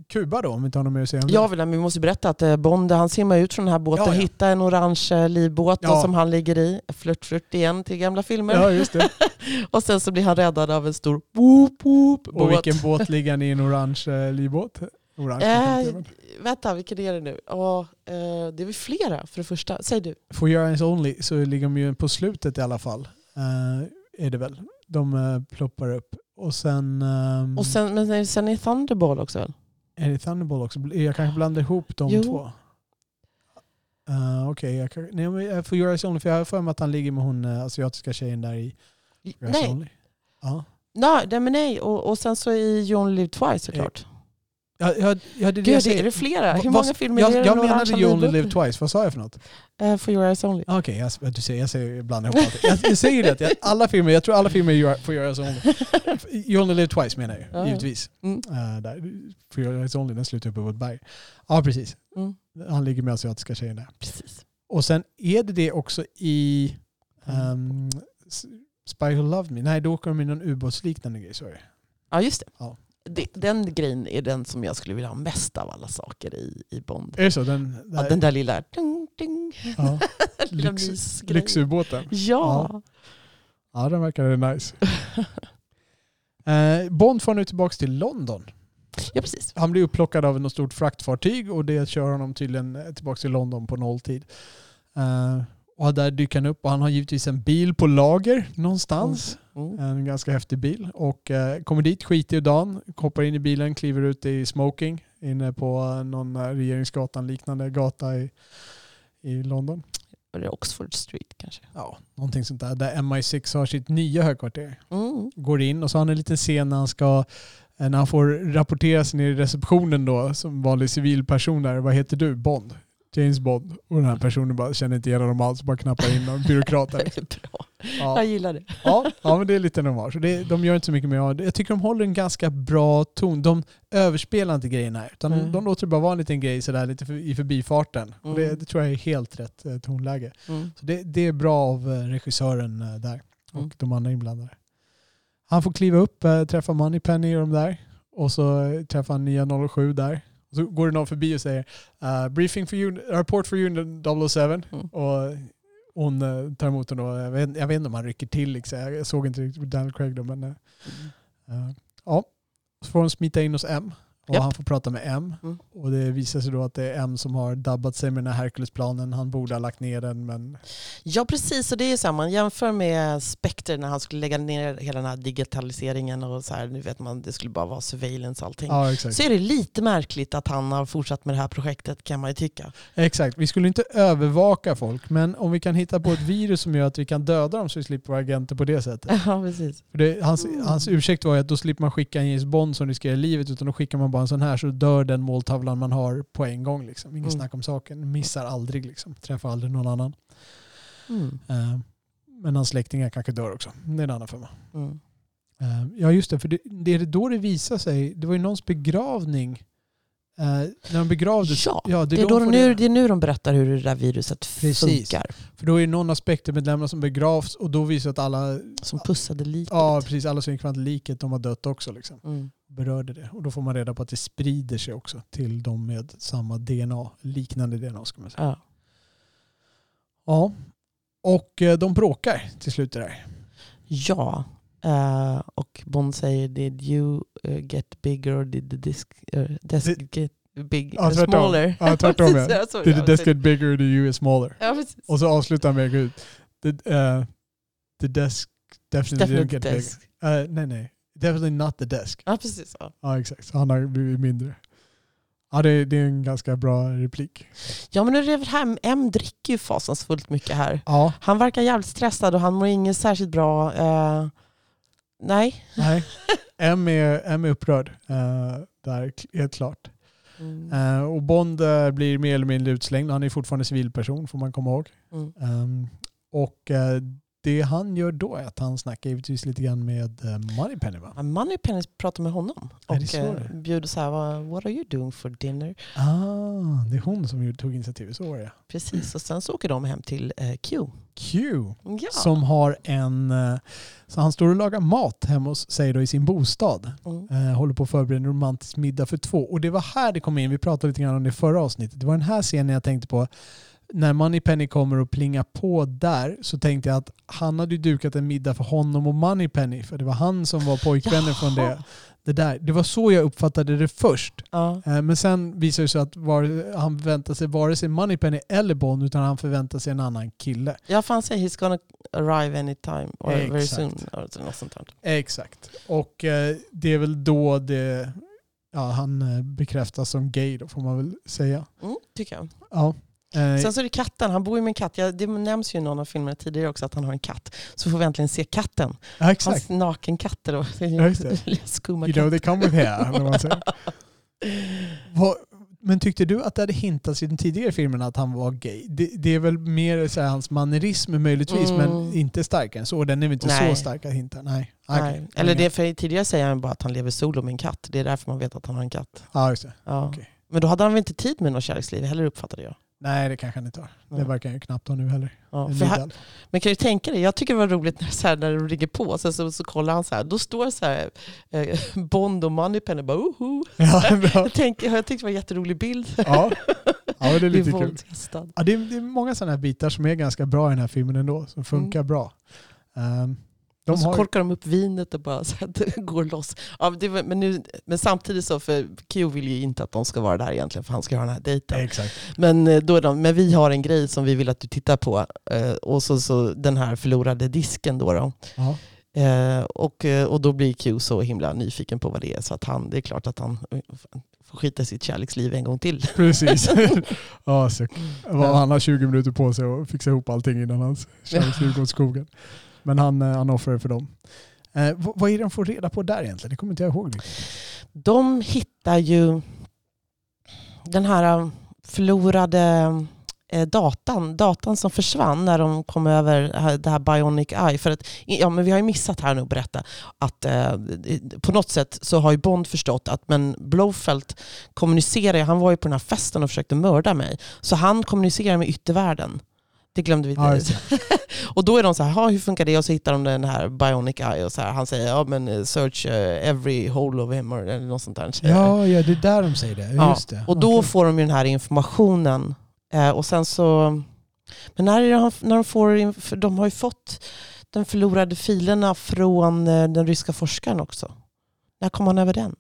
Kuba då om vi inte har något mer att säga om Ja, det. vill- men vi måste berätta att eh, Bond han simmar ut från den här båten, Ja, ja. hittar en orange eh, livbåt då, Ja. som han ligger i. Flört, flört igen till gamla filmer. Ja, just det. och sen så blir han räddad av en stor boop, boop, Och båt. vilken båt ligger han i en orange eh, livbåt? Orange Eh, men- vänta, vilken är det nu? Ja, eh, det är väl flera för det första. Säg du. For Your Eyes Only så ligger de ju på slutet i alla fall. Eh, är det väl. De eh, ploppar upp. Och sen... ehm, Och sen, men sen är Thunderball också väl? Är det Thunderball också? Jag kanske blandar ihop de Jo. två. Uh, Okej, jag nej, men, eh, For Your Eyes Only, för jag har för mig att han ligger med hon asiatiska tjejen där i Eyes Nej, Only. Ja. nej, nej, men nej. Och, och sen så i You Only Live Twice såklart. Ja, ja, ja, det är det jag Gud, säger. är det flera? Hur många filmer jag, är det? Jag menade You Only? Live Twice. Vad sa jag för något? Eh, for Your Eyes Only. Okej, jag, du ser, jag säger ibland ihop allt. Jag, jag säger det, jag, alla filmer, jag tror alla filmer är For Your Eyes Only. You Only Live Twice menar jag ja. givetvis. Mm. Uh, där. For Your Eyes Only, den slutar uppe på ett berg. Ja, precis. Mm. Han ligger med asiatiska tjejen där. Precis. Och sen är det det också i um, Spy Who Loved Me. Nej, då åker de i någon ubåtsliknande grej. Så är det. Ja, just det. Ja. Det. Den grejen är den som jag skulle vilja ha mest av alla saker i, i Bond. Är det så? Den, Ja, den där lilla... Ding, ding, ja, lilla lyx, lyxubåten. Ja. Ja, den verkade nice. Eh, Bond får nu tillbaka till London. ja, precis. Han blir upplockad av något stort fraktfartyg och det kör honom tydligen eh, tillbaka till London på nolltid. Eh, och där dyker han upp och han har givetvis en bil på lager någonstans. Mm. En ganska häftig bil. Och eh, kommer dit, skiter i dagen, hoppar in i bilen, kliver ut i smoking inne på eh, någon eh, Regeringsgatan liknande gata i, i London. Var det Oxford Street kanske? Ja, någonting sånt där. Där MI6 har sitt nya högkvarter. Mm. Går in och så har han en liten scen när han ska eh, när han får rapportera sig ner i receptionen då som vanlig civilperson där. Vad heter du? Bond. James Bond. Och den här personen bara känner inte igen honom alls. Bara knappar in någon byråkrat där. Bra. Ja. Jag gillar det. Ja, ja, men det är lite. Så det, de gör inte så mycket mer av det. Jag tycker de håller en ganska bra ton. De överspelar inte grejerna här. Utan Mm. de låter det bara vara en liten grej sådär lite för, i förbifarten. Och det, Mm. det tror jag är helt rätt eh, tonläge. Mm. Så det, det är bra av eh, regissören eh, där och Mm. de andra inblandade. Han får kliva upp, äh, träffa Moneypenny och de där. Och så eh, träffar han nya 07 där. Så går det någon förbi och säger uh, briefing for you, report for you in the 007. Mm. Och hon eh, tar emot den och jag vet, jag vet inte om han rycker till. Liksom. Jag såg inte riktigt Daniel Craig då. Men, eh, eh, ja. Så får hon smita in hos M. Och Japp. han får prata med M. Mm. Och det visar sig då att det är M som har dabbat sig med den här Herculesplanen. Han borde ha lagt ner den men Ja precis, och det är så här, man jämför med Spectre när han skulle lägga ner hela den här digitaliseringen och så här, nu vet man, det skulle bara vara surveillance allting. Ja, exakt. Så är det lite märkligt att han har fortsatt med det här projektet kan man ju tycka. Exakt. Vi skulle inte övervaka folk, men om vi kan hitta på ett virus som gör att vi kan döda dem så vi slipper vara agenter på det sättet. Ja precis. Det, hans, Mm. hans ursäkt var ju att då slipper man skicka en James Bond som riskerar livet, utan då skickar man bara en sån här så dör den måltavlan man har på en gång. Liksom. Ingen Mm. snack om saken. Missar aldrig, liksom. träffar aldrig någon annan. Mm. Eh, men hans släktingar kanske dör också. Det är en annan femma. Mm. Eh, ja just det, för det, det är då det visar sig, det var ju någons begravning Eh, när de begravdes. Ja, ja Det är, då, får nu, det- det är nu de berättar hur det där viruset Precis. funkar. För då är det någon av spektrumedlemmarna som begravs och då visar att alla, Som pussade liket. ja, precis, alla som gick fram till liket de har dött också. Liksom. Mm. Berörde det. Och då får man reda på att det sprider sig också till de med samma DNA, liknande DNA ska man säga. Ja. Ja. Och eh, de bråkar till slut det där. ja. Eh, och Bond säger Did you eh, get bigger or did the disk, uh, desk Det- get big, Ja, uh, tvärtom. smaller? Ja, tvärtom, ja. Did the desk get bigger or the you is smaller? Ja. Och så avslutar han med ut. The, uh, the desk definitely, didn't Definitely get desk. bigger. Uh, nej, nej. Definitely not the desk. Ja, precis. Ja. Ja, exakt. Så han har blivit mindre. Ja, det, det är en ganska bra replik. ja, men nu är det här, M dricker ju fasansfullt mycket här. Ja, Han verkar jävligt stressad och han mår inget särskilt bra. Eh, nej. nej. M är, M är upprörd. Uh, där, helt klart. Mm. Eh, och Bond eh, blir mer eller mindre utslängd. Han är fortfarande civilperson får man komma ihåg. Mm. Ehm, och eh, det han gör då är att han snackar givetvis lite grann med uh, Moneypenny va? Moneypenny pratar med honom Är och så eh, är? bjuder så här, "What- are you doing for dinner? Ah, det är hon som tog initiativet, så var det Precis, och sen så åker de hem till eh, Q. Q. Ja. Som har en... eh, Så han står och lagar mat hemma hos sig då i sin bostad. Mm. Eh, håller på att förbereda en romantisk middag för två. Och det var här det kom in, vi pratade lite grann om det i förra avsnittet. Det var den här scenen jag tänkte på. När Moneypenny kommer och plingar på där så tänkte jag att han hade ju dukat en middag för honom och Moneypenny. För det var han som var pojkvännen från det, det där. Det var så jag uppfattade det först. Ja. Eh, Men sen visade det sig att var, han förväntade sig vare sig Moneypenny eller Bond utan han förväntade sig en annan kille. ja, för han säger he's gonna arrive anytime or very Exakt. soon. Eller något sånt där. Exakt. Och eh, det är väl då det, ja, han eh, bekräftas som gay då får man väl säga. Mm, tycker jag. Ja. Eh, Sen så är det katten, han bor ju med en katt. Ja, det nämns ju i någon av filmerna tidigare också att han har en katt. Så får vi äntligen se katten. ja, exakt. Hans nakenkatter. då. Ja. Skumma You know they come with hair. men tyckte du att det hade hintats i den tidigare filmen att han var gay? Det, det är väl mer så här, hans mannerism möjligtvis Mm. men inte starkare än så. Den är väl inte Nej. så stark att hinta? Nej. Nej. Okej. Eller det, för tidigare säger han bara att han lever solo med en katt. Det är därför man vet att han har en katt. Ja, just det. Ja. Okej. Men då hade han väl inte tid med något kärleksliv heller uppfattade jag. Nej, det kanske han inte har. Det verkar han ju knappt ha nu heller. Ja, middag. men kan du tänka dig, jag tycker det var roligt när, så här, när de ringer på så, så, så kollar han så här, då står så här, eh, Bond och Moneypenny bara oho. Ja. Jag, tänker, jag tyckte det var en jätterolig bild. Ja. ja, det är lite kul. Ja, det, är, det är många sådana här bitar som är ganska bra i den här filmen ändå, som funkar bra. Um, de och så har, korkar de upp vinet och bara så att det går loss. Ja, det var, men, nu, men samtidigt så, för Q vill ju inte att de ska vara där egentligen för han ska ha den här dejten. exakt. Men, eh, då är de, men vi har en grej som vi vill att du tittar på. Eh, och så, så den här förlorade disken då. då. Ja. Eh, och, eh, och då blir Q så himla nyfiken på vad det är så att han, det är klart att han får skita sitt kärleksliv en gång till. Precis. ja, så, han har 20 minuter på sig att fixa ihop allting innan hans kärleksliv går åt skogen. Men han, eh, han offrar det för dem. Eh, vad, vad är det de får reda på där egentligen? Det kommer inte jag ihåg. Liksom. De hittar ju den här eh, förlorade eh, datan, datan som försvann när de kom över det här- det här Bionic Eye. För att, ja, men vi har ju missat här nu att berätta att eh, på något sätt så har ju Bond förstått att men Blofeld kommunicerar, han var ju på den här festen och försökte mörda mig. Så han kommunicerar med yttervärlden. Det glömde vi. Ja, just och då är de så här, "Ha, hur funkar det? Och så hittar de den här Bionic Eye och så här, han säger, ja men eh, search eh, every hole of him eller något sånt där. Ja, ja, det är där de säger det. Ja, Just det. Och då Okej. får de ju den här informationen. Eh, och sen så... Men när, är det, de- när de får... för De har ju fått de förlorade filerna från den ryska forskaren också. När kom han över den?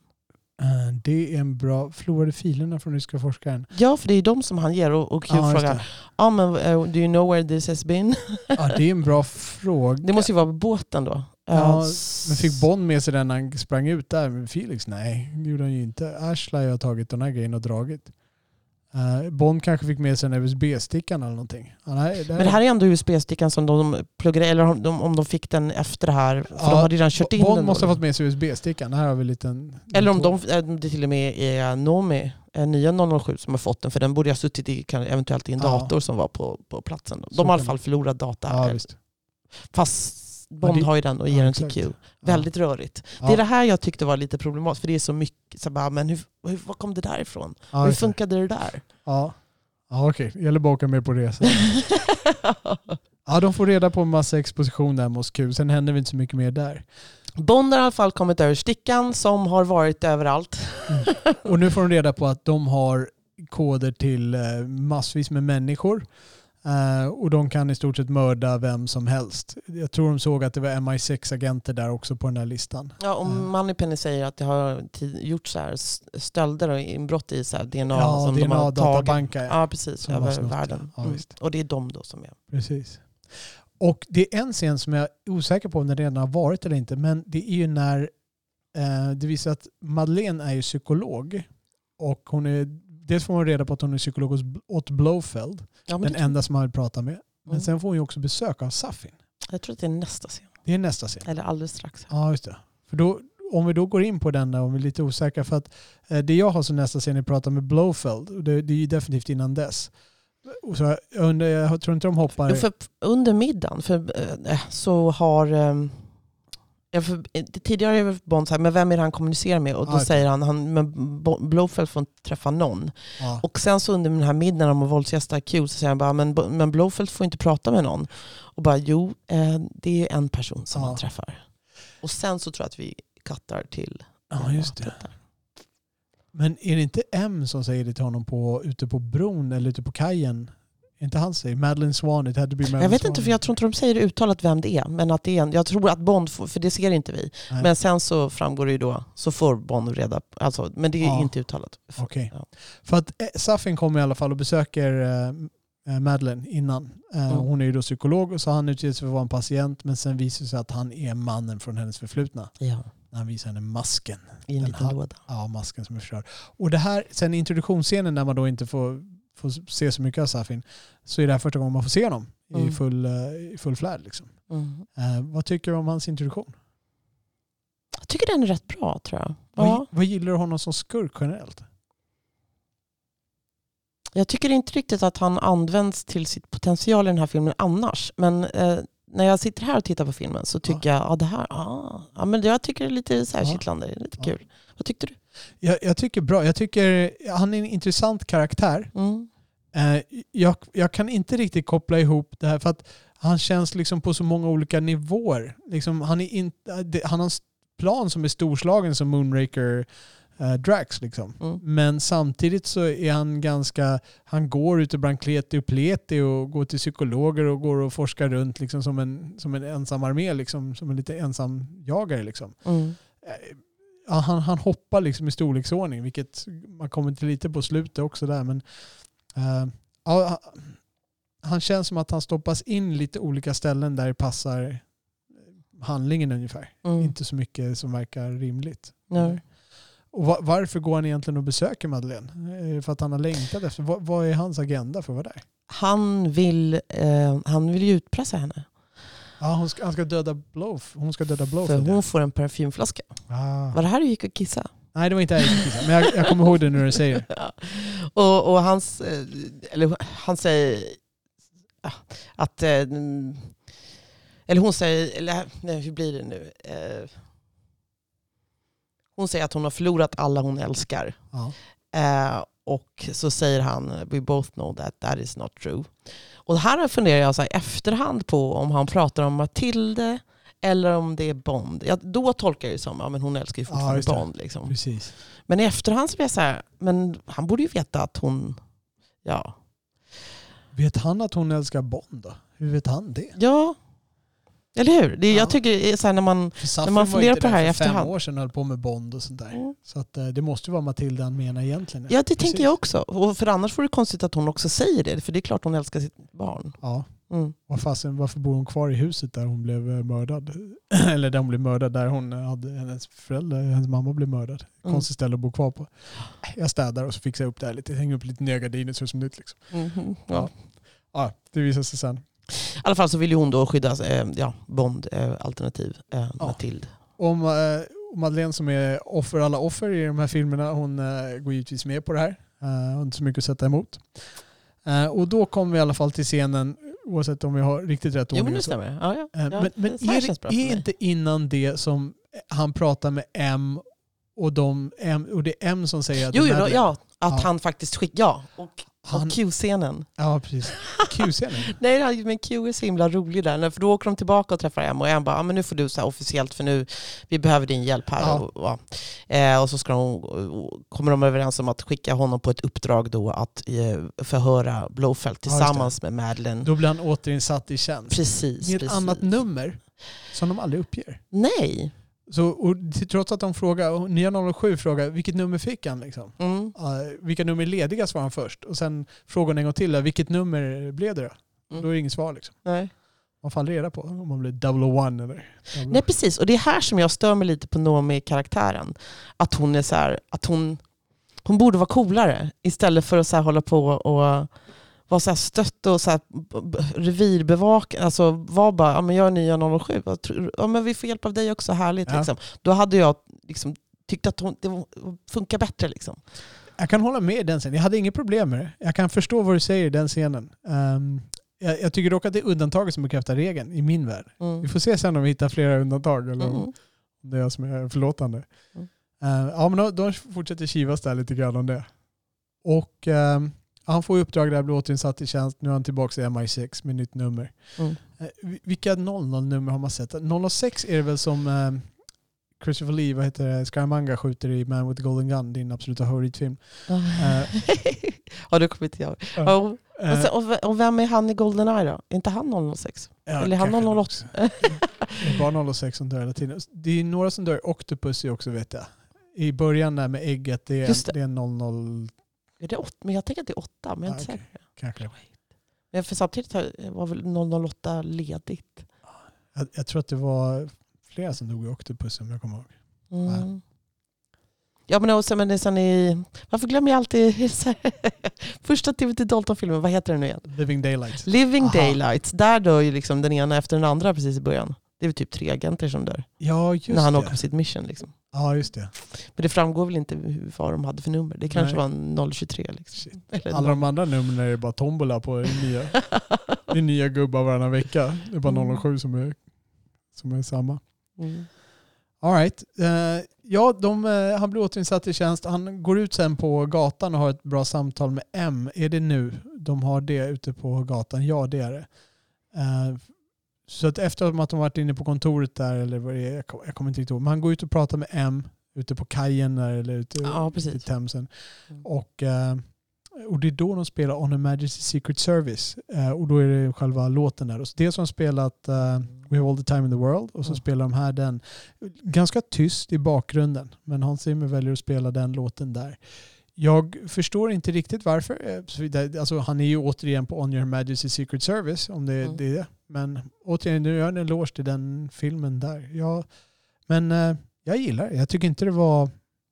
Eh, Det är en bra... Förlorade filerna från ryska forskaren. Ja, för det är de som han ger. Och, och Q Ja, frågar, ja men uh, do you know where this has been? Ja, det är en bra fråga. Det måste ju vara båten då. Ja, Men fick Bond med sig den när han sprang ut där? Men Felix? Nej, det gjorde han ju inte. Ashley har tagit den här grejen och dragit. Eh, Bond kanske fick med sig en USB-stickan eller någonting. Ja, nej, det Men det här är ändå USB-stickan som de pluggade, eller om de, om de fick den efter det här. För Ja, de hade redan kört in Bond den. måste ha fått med sig USB-stickan. Här har vi en liten... Eller om de, eh, det till och med är Nomi, eh, nya 007 som har fått den. För den borde ha suttit i, eventuellt i en Ja. dator som var på, på platsen. De har i alla fall förlorat data. Ja. Fast Bond det- har ju den och ja, ger den till. Q. Väldigt rörigt. Ja. Det är det här jag tyckte var lite problematiskt, för det är så mycket, så bara, men hur, hur, var kom det där ifrån? Ja, hur det. funkade det där? Ja, ja okej. Det gäller bara att åka med på resa. Ja, de får reda på en massa exposition där hos Q. Sen händer väl inte så mycket mer där. Bond har i alla fall kommit över stickan som har varit överallt. Och nu får de reda på att de har koder till eh, massvis med människor. Eh, och de kan i stort sett mörda vem som helst. Jag tror de såg att det var MI6-agenter där också på den här listan. Ja, och Mm. Moneypenny säger att det har ti- gjort så här stölder och inbrott i så DNA Ja, som de har tagit. DNA-databankar. Ja, precis. Över snott världen. Ja, Mm. Och det är de då som är... Precis. Och det är en scen som jag är osäker på om den redan har varit eller inte. Men det är ju när eh, det visar att Madeleine är ju psykolog. Och hon är, dels får man reda på att hon är psykolog åt Blowfeld. Ja, Den enda som han vill prata med. Men Mm. sen får hon ju också besök av Safin. Jag tror att det är nästa scen. Det är nästa scen. Eller alldeles strax. Ja, just det. För då, om vi då går in på den där, om vi är lite osäkra. För att eh, det jag har som nästa scen är att prata med Blowfeld. Och det, det är ju definitivt innan dess. Och så jag, undrar, jag tror inte de hoppar... Jo, för under middagen för, eh, så har... eh, Ja, för, eh, tidigare har Bond sagt, men vem är det han kommunicerar med? Och då Ah, okej. säger han, han men Blofeld får inte träffa någon. ja. Och sen så under den här middagen om att våldsgästa Q så säger han bara, men, men Blofeld får inte prata med någon. Och bara, jo, eh, det är en person som Ja. han träffar. Och sen så tror jag att vi kattar till ja, just det. Men är det inte M som säger det till honom på, ute på bron eller ute på kajen? Inte han säger Madeleine Swan, it had to be Madeleine Jag vet Swan. inte, för jag tror inte de säger uttalat vem det är. Men att det är en, jag tror att Bond, får, för det ser inte vi. Nej. Men sen så framgår det ju då, så får Bond reda på, alltså, men det är Ja. inte uttalat. Okej. Ja. För att eh, Safin kommer i alla fall och besöker eh, eh, Madeleine innan. Eh, Mm. Hon är ju då psykolog och så han utger sig för att vara en patient men sen visar det sig att han är mannen från hennes förflutna. Ja, han visar henne masken. i en Den liten låda. Ja, masken som är förstörd. Och det här, sen introduktionsscenen när man då inte får, får se så mycket av Safin så är det här första gången man får se honom i Mm. full, eh, i full flärd. Liksom. Mm. Eh, vad tycker du om hans introduktion? Jag tycker den är rätt bra tror jag. Vad, Ja. vad gillar du honom som skurk generellt? Jag tycker inte riktigt att han används till sitt potential i den här filmen annars. Men eh, när jag sitter här och tittar på filmen så tycker jag, ja det här, ah, ja, men jag tycker det är lite så här Ja. kittlande, lite Ja. kul. Vad tyckte du? Jag, jag tycker bra. Jag tycker han är en intressant karaktär. Mm. Eh, jag, jag kan inte riktigt koppla ihop det här för att han känns liksom på så många olika nivåer. Liksom, han, är inte, det- han har en plan som är storslagen som Moonraker eh, Drax. Liksom. Mm. Men samtidigt så är han ganska, han går ute bland kleti och pleti och går till psykologer och går och forskar runt liksom som en, som en ensam armé, liksom, som en lite ensam jagare. Liksom. Mm. Eh, han, han hoppar liksom i storleksordning, vilket man kommer till lite på slutet också där. Men, eh, ja, han- känns som att han stoppas in lite olika ställen där det passar eh, handlingen ungefär. Mm. Inte så mycket som verkar rimligt. Nej. Och va- varför går han egentligen och besöker Madeleine? Det För att han har längtat efter? Vad, vad är hans agenda för att vara där? Han, vill, eh, han vill ju utpressa henne. Ja, hon ska, han ska döda Blow. Hon ska döda Blow. För hon får en parfymflaska. ah. Var det här du gick och kissade? Nej, det var inte här jag gick och kissade, Men jag, jag kommer ihåg det när du säger det. Ja. Och, och hans, eh, eller han säger att, eh, eller hon säger, eller nej, hur blir det nu? Eh, Hon säger att hon har förlorat alla hon älskar. Ja. Och så säger han, we both know that that is not true. Och här funderar jag så i efterhand på om han pratar om Matilde eller om det är Bond. Ja, då tolkar jag det som, ja men hon älskar ju Ja, fortfarande det. Bond. Liksom. Precis. Men i efterhand så blir jag så här, men han borde ju veta att hon, ja, Vet han att hon älskar Bond då? Hur vet han det? ja, eller hur? Det, Ja. Jag tycker så här när man, Men man funderar på det här i för fem efterhand. år sedan höll på med Bond och sånt där. Mm. Så att, eh, det måste ju vara Matilda han menar egentligen. ja det Precis. tänker jag också. Och för annars vore det konstigt att hon också säger det, för det är klart hon älskar sitt barn. Ja. Mm. Fasen, varför bor hon kvar i huset där hon blev eh, mördad? Eller där hon blev mördad, där hon hade, hennes förälder, hennes mamma blev mördad. Mm. Konstigt ställe att bo kvar på. Jag städar och så fixar jag upp det här lite. Hänger upp lite nya gardiner så det är som nytt. Liksom. Mhm, Ja. ja. Ja, det visar sig sen. I alla fall så vill ju hon då skydda eh, ja, Bond, eh, alternativ eh, Matilde. Om eh, Madeleine som är offer alla offer i de här filmerna, hon eh, går givetvis med på det här. Eh, har inte så mycket att sätta emot. Eh, och då kommer vi i alla fall till scenen Oavsett om vi har riktigt rätt Jo men ordning. det stämmer. Ja, ja. Ja. Men, men är, är inte innan det som han pratar med M och, de, M, och det är M som säger att Jo, jo, ja, att Ja. han faktiskt skickar, ja. Och, Han- och Q-scenen. Ja, precis. Q-scenen. Nej, men Q är så himla rolig där. För då åker de tillbaka och träffar Em och Em bara, ah, men nu får du så officiellt för nu, vi behöver din hjälp här. Ja. Och, ja. eh, och så ska de, och kommer de överens om att skicka honom på ett uppdrag då att eh, förhöra Blowfelt Ja, tillsammans med Madeleine. Då blir han återinsatt i tjänst. Precis. Med ett precis. annat nummer som de aldrig uppger. Nej. Så, och trots att de frågar, och 907 frågar vilket nummer fick han? Liksom? Mm. Uh, vilka nummer är lediga svarar han först. Och sen frågar hon en gång till, vilket nummer blev det då? Mm. Då är det inget svar. Liksom. Nej. Man aldrig reda på om man blir 001 eller... Nej precis, och det är här som jag stör mig lite på Noomi-karaktären. Att hon är så här, att hon, hon borde vara coolare istället för att så hålla på och vara så här stött och så här revirbevaka. Alltså var bara, ja men jag är nya 007, Jag tror- ja men vi får hjälp av dig också, härligt Ja. liksom. Då hade jag liksom tyckt att hon, det var- funkar bättre liksom. Jag kan hålla med i den scenen. Jag hade inget problem med det. Jag kan förstå vad du säger i den scenen. Ehm, jag, jag tycker dock att det är undantaget som bekräftar regeln i min värld. Mm. Vi får se sen om vi hittar flera undantag eller om Mm. det är jag som är förlåtande. Mm. Eh, ja, men de, de fortsätter kivas där lite grann om det. Och ehm, han får uppdrag där, blir återinsatt i tjänst. Nu är han tillbaka i MI6 med nytt nummer. Mm. Eh, vi- vilka 00-nummer har man sett? 006 är det väl som ehm, Christopher Lee, vad heter det, Scaramanga skjuter i Man with the Golden Gun, din absoluta favoritfilm. det kommer inte jag. Ja. Ja. Och, Eh, sen, och, v- och vem är han i Goldeneye då? Är inte han 006? ja, eller är han kanske 008? också. Det är bara 006 som dör hela tiden. Det är några som dör. Octopus är också vet jag. I början där med ägget, det är, Just det. det är 00 Är det åt, men jag tänker att det är åtta, men jag är inte Ah, säker. kanske. Men för samtidigt var väl 008 ledigt. Jag, jag tror att det var flera som dog i Octopus om jag kommer ihåg. Mm. Ja men också, men det är sen i, varför glömmer jag alltid första Timothy Dalton-filmen, vad heter den nu igen? Living Daylights. Living Aha. Daylights, där dör ju liksom den ena efter den andra precis i början. Det är väl typ tre agenter som dör Ja, just när han det. åker på sitt mission. Liksom. Ja, just det. Men det framgår väl inte hur- vad de hade för nummer. Det kanske Nej. var 023. Liksom. Alla de andra numren är bara tombola på det nya, det är nya gubbar varannan vecka. Det är bara Mm. 007 som är, som är samma. mm. All right. Eh, ja, de, eh, han blir återinsatt i tjänst. Han går ut sen på gatan och har ett bra samtal med M. Är det nu de har det ute på gatan? Ja, det är det. Så att efter att de varit inne på kontoret där, eller vad det är, jag, kom- jag kommer inte riktigt ihåg, men han går ut och pratar med M ute på kajen där, eller ute Ja, i. Themsen. Mm. Och, eh, och det är då de spelar On Her Majesty's Secret Service. Eh, och då är det själva låten där. Och dels har de spelat eh, We Have All The Time In The World och så Mm. spelar de här den. Ganska tyst i bakgrunden. Men Hans Zimmer väljer att spela den låten där. Jag förstår inte riktigt varför. Eh, Alltså, han är ju återigen på On Your Majesty's Secret Service om det är Mm. det. är det. Men återigen, nu gör jag en eloge till den filmen där. Ja, men eh, jag gillar det. Jag tycker inte det var,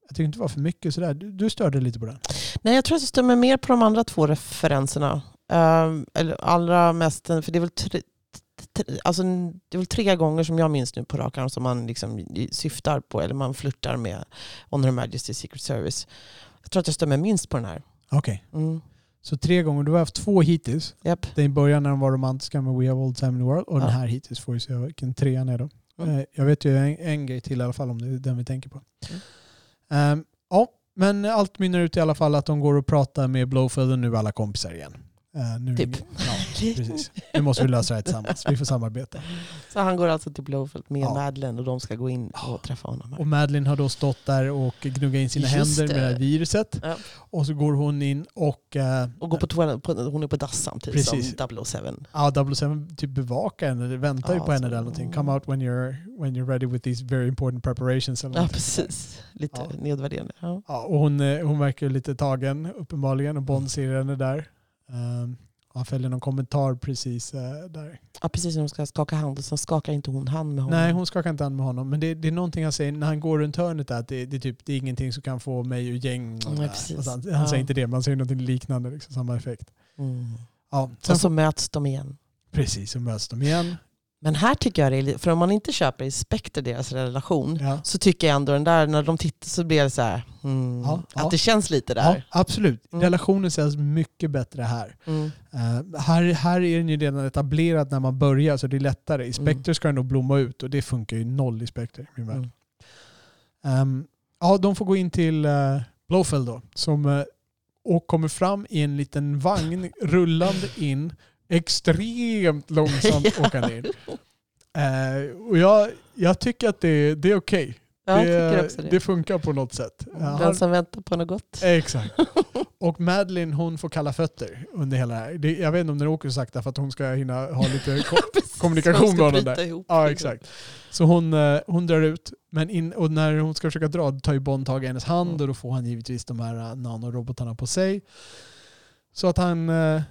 jag tycker inte det var för mycket sådär. Du, du störde lite på den. Nej, jag tror att jag stämmer mer på de andra två referenserna. Ehm, eller allra mest, för det är väl tre, tre, alltså, det är väl tre gånger som jag minns nu på rak arm som man liksom syftar på, eller man flörtar med On Her Majesty's Secret Service. Jag tror att jag stämmer minst på den här. Okej. Mm. Så tre gånger. Du har haft två hittills. Japp. Den i början när de var romantiska med We Have All Time In The World. Och Ja. den här hittills får vi se vilken trean är då. Mm. Eh, Jag vet ju en, en grej till i alla fall om det är den vi tänker på. Mm. Ehm, ja, men allt mynnar ut i alla fall att de går och pratar med Blowfield och nu alla kompisar igen. Eh, nu, Typ. Ja, precis. Nu måste vi lösa det här tillsammans. Vi får samarbeta. Så han går alltså till Blowfield med Ja. Madeleine och de ska gå in och träffa honom. Här. Och Madeleine har då stått där och gnuggat in sina Just händer med det här viruset. Ja. Och så går hon in och... eh, Och går på toaletten, hon är på dass samtidigt Precis. som 007. Ja, 007 typ bevakar henne, väntar ju på henne så- eller någonting. Come out when you're, when you're ready with these very important preparations. Eller Ja, precis. Lite Ja. nedvärderande. Ja. Ja, och hon, eh, hon verkar lite tagen uppenbarligen och Bond ser henne där. Um, han fäller någon kommentar precis eh, där. ja, precis. Hon ska skaka hand och sen skakar inte hon hand med honom. Nej, hon skakar inte hand med honom. Men det, det är någonting han säger när han går runt hörnet där, att det, det, är typ, det är ingenting som kan få mig ur gäng. Och Nej. Alltså, han han Ja. säger inte det, men han säger någonting liknande, liksom, samma effekt. Mm. Ja, sen Och så möts de igen. Precis, så möts de igen. Men här tycker jag det är för om man inte köper i Spectre deras relation, Ja. så tycker jag ändå den där, när de tittar så blir det så här, mm, Ja, att ja. det känns lite Ja, där. absolut. Mm. Relationen känns mycket bättre här. Mm. Eh, här. Här är den ju redan etablerad när man börjar så det är lättare. I Spectre Mm. ska den nog blomma ut och det funkar ju noll i Spectre. i Min. Ehm, ja, de får gå in till uh, Blowfell då. Som, eh, och kommer fram i en liten vagn rullande in. Extremt långsamt Ja. åkande in. Eh, och jag, jag tycker att det, det är okej. Ja, jag det, det. det funkar på något sätt. Eh, Den han- som väntar på något gott. Exakt. Och Madeline hon får kalla fötter under hela det här. Det, jag vet inte om den åker så sakta för att hon ska hinna ha lite ko- Precis, kommunikation med honom där. ihop. Ja, exakt. Så hon, eh, hon drar ut, men in, och när hon ska försöka dra tar ju Bond tag i hennes hand Mm. och då får han givetvis de här eh, nanorobotarna på sig. Så att han eh, eh,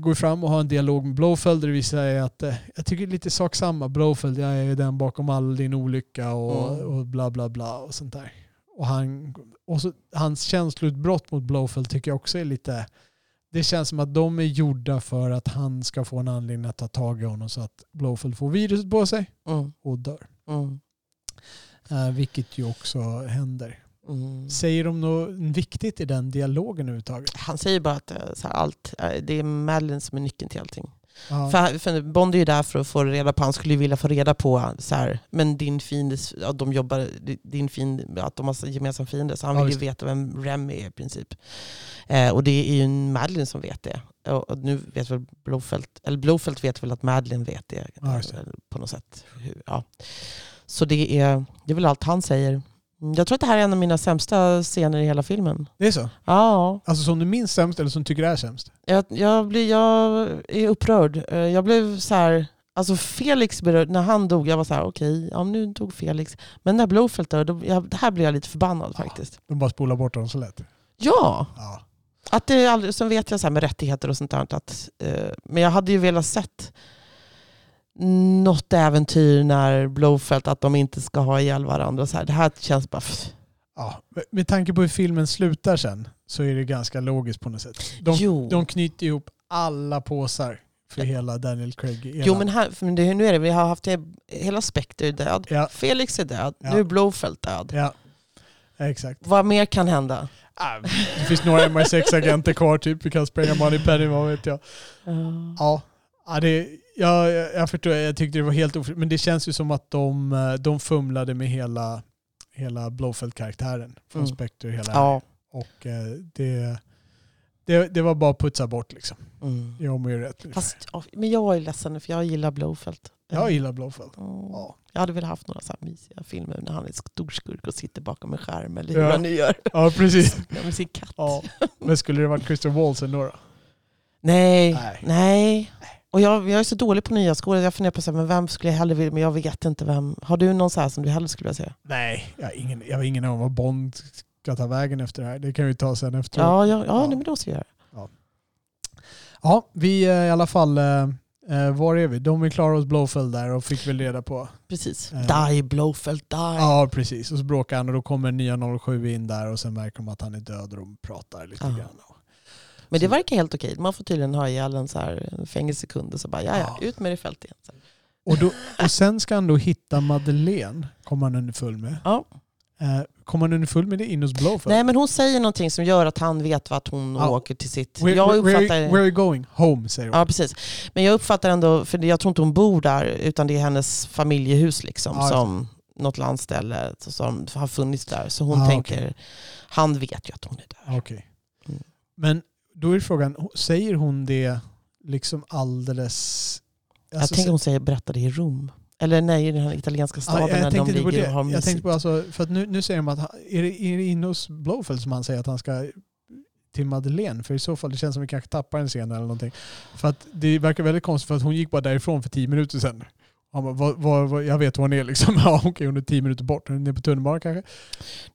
går fram och har en dialog med Blowfeld där det visar sig att eh, jag tycker lite sak samma. Blowfeld, jag är den bakom all din olycka och, Mm. och bla bla bla och sånt där. Och, han, och så, hans känsloutbrott mot Blowfeld tycker jag också är lite det känns som att de är gjorda för att han ska få en anledning att ta tag i honom så att Blowfeld får viruset på sig Mm, och dör. mm, Eh, vilket ju också händer. Mm. Säger de något viktigt i den dialogen överhuvudtaget? Han säger bara att eh, så här, allt, eh, det är Madeleine som är nyckeln till allting. Ja. För, för Bond är ju där för att få reda på, han skulle ju vilja få reda på så här, men din fiende, ja, de jobbar, din fiende, att de har gemensam fiende. Så han Ja, vill ju veta vem Rem är i princip. Eh, och det är ju en Madeleine som vet det. Och, och nu vet väl Blowfelt, eller Blowfelt vet väl att Madeleine vet det. Ja, eh, på något sätt. Ja. Så det är, det är väl allt han säger. Mm, Jag tror att det här är en av mina sämsta scener i hela filmen. Det är så? Ja, Alltså som du minns sämst eller som tycker är sämst? jag, jag, blir, jag är upprörd. Eh, Jag blev så här... Alltså Felix berörd, när han dog, jag var så här: okej, ja, nu dog Felix. Men när Blowfelt dör, då, jag, det här blev jag lite förbannad Ja. faktiskt. De bara spolar bort dem så lätt. Ja, Ja. att det aldrig, sen vet jag så här med rättigheter och sånt där. Att, eh, men jag hade ju velat sett något äventyr när Blowfelt, att de inte ska ha ihjäl varandra. Så här. Det här känns bara... Ja. Med- tanke på hur filmen slutar sen så är det ganska logiskt på något sätt. De, jo. de knyter ihop alla påsar för hela Daniel Craig. Hela. Jo men här, det, nu är det, vi har haft hela Spectre är död, Ja. Felix är död, Ja. nu är Blowfelt död. Ja, exakt. Vad mer kan hända? Ah, Det finns några MI6-agenter kvar typ. Vi kan spränga Moneypenny, vad vet jag. Ja, ja det, ja jag, jag förstår. Jag tyckte det var helt ofrivilligt. Men det känns ju som att de, eh, de fumlade med hela, hela Blowfeld-karaktären från Mm. Spectre. Hela Ja. Och eh, det, det, det var bara att putsa bort liksom. Mm. Jag mår ju rätt. Fast, men jag är ledsen för jag gillar Blowfelt. Jag gillar Blowfeld. Mm. Ja. Jag hade velat haft några så här mysiga filmer när han är storskurk och sitter bakom en skärm eller hur Ja. han nu gör. ja, precis. Med sin katt. Ja. Men skulle det varit Christopher Waltz ändå då? Nej, Nej. nej. Och jag, jag är så dålig på nya skådespelare. Jag funderar på så här, men vem skulle jag hellre vilja, men jag vet inte vem. Har du någon så här som du hellre skulle vilja se? Nej, jag har ingen, jag har ingen aning om vad Bond ska ta vägen efter det här. Det kan vi ta sen efteråt. Ja, ja, ja, Ja. Nej, men då ska jag göra det. Ja, vi eh, i alla fall, eh, eh, var är vi? De är klara hos Blowfeld där och fick väl reda på. Precis. Eh. Die Blowfelt, die. Ja, precis. Och så bråkar han och då kommer nya 07 in där och sen märker de att han är död och de pratar lite Ja. grann. Men det Så- verkar helt okej. Man får tydligen ha ihjäl en så här fängelsekund och så bara, ja, ja, Ja. ut med det i fält igen. Så. Och, då, och sen ska han då hitta Madeleine, kommer han underfull med. Ja. Eh, kommer han underfull med det in hos Blowfeld? Nej, men hon säger någonting som gör att han vet vart hon Ja. åker till sitt... Where, jag where, where, uppfattar... where are you going? Home, säger hon. Ja, precis. Men jag uppfattar ändå, för jag tror inte hon bor där, utan det är hennes familjehus liksom, Ja, som något landställe som har funnits där. Så hon Ah, tänker, han vet ju att hon är där. Okej. Mm. Men då är frågan, säger hon det liksom alldeles... jag alltså, tänker hon säger berätta det i Rom. Eller nej, i den här italienska Ja, staden jag när de på ligger det. och har Jag tänkte på alltså, för att nu, nu säger de att är det, är det inne hos Blowfeld som han säger att han ska till Madeleine? För i så fall det känns som att vi kanske tappar en scen eller någonting. För att det verkar väldigt konstigt för att hon gick bara därifrån för tio minuter sedan. Han bara, vad, vad, vad, jag vet var hon är liksom. Ja, okej, hon är tio minuter bort. Hon är nere på tunnelbanan kanske.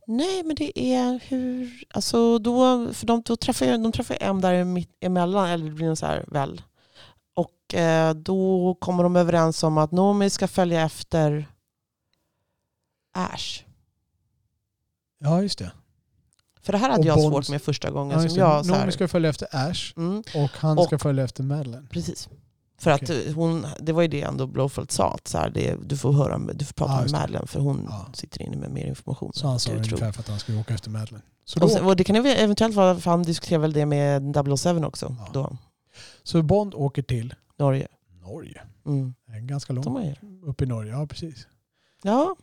Nej, men det är hur... Alltså då, för de, då träffar jag, de träffar M där mitt emellan, eller det blir så här väl. Och eh, då kommer de överens om att Noomi ska följa efter Ash. Ja, just det. För det här hade Och jag Bonds- svårt med första gången. Ja, som jag, så här, ska följa efter Ash mm, och han Och- ska följa efter Madeleine. precis. För Okej. att hon, det var ju det ändå Blowfelt sa, att så här, det, du, får höra, du får prata Ja, med. Madeleine för hon Ja. sitter inne med mer information. Så han sa ungefär för att han skulle åka efter Madeleine. Så, Och, sen, och det kan ju eventuellt vara, för han diskuterar väl det med 007 också, Ja. då, så Bond åker till Norge. Norge. Mm. Ganska långt upp i Norge. Ja, precis. ja,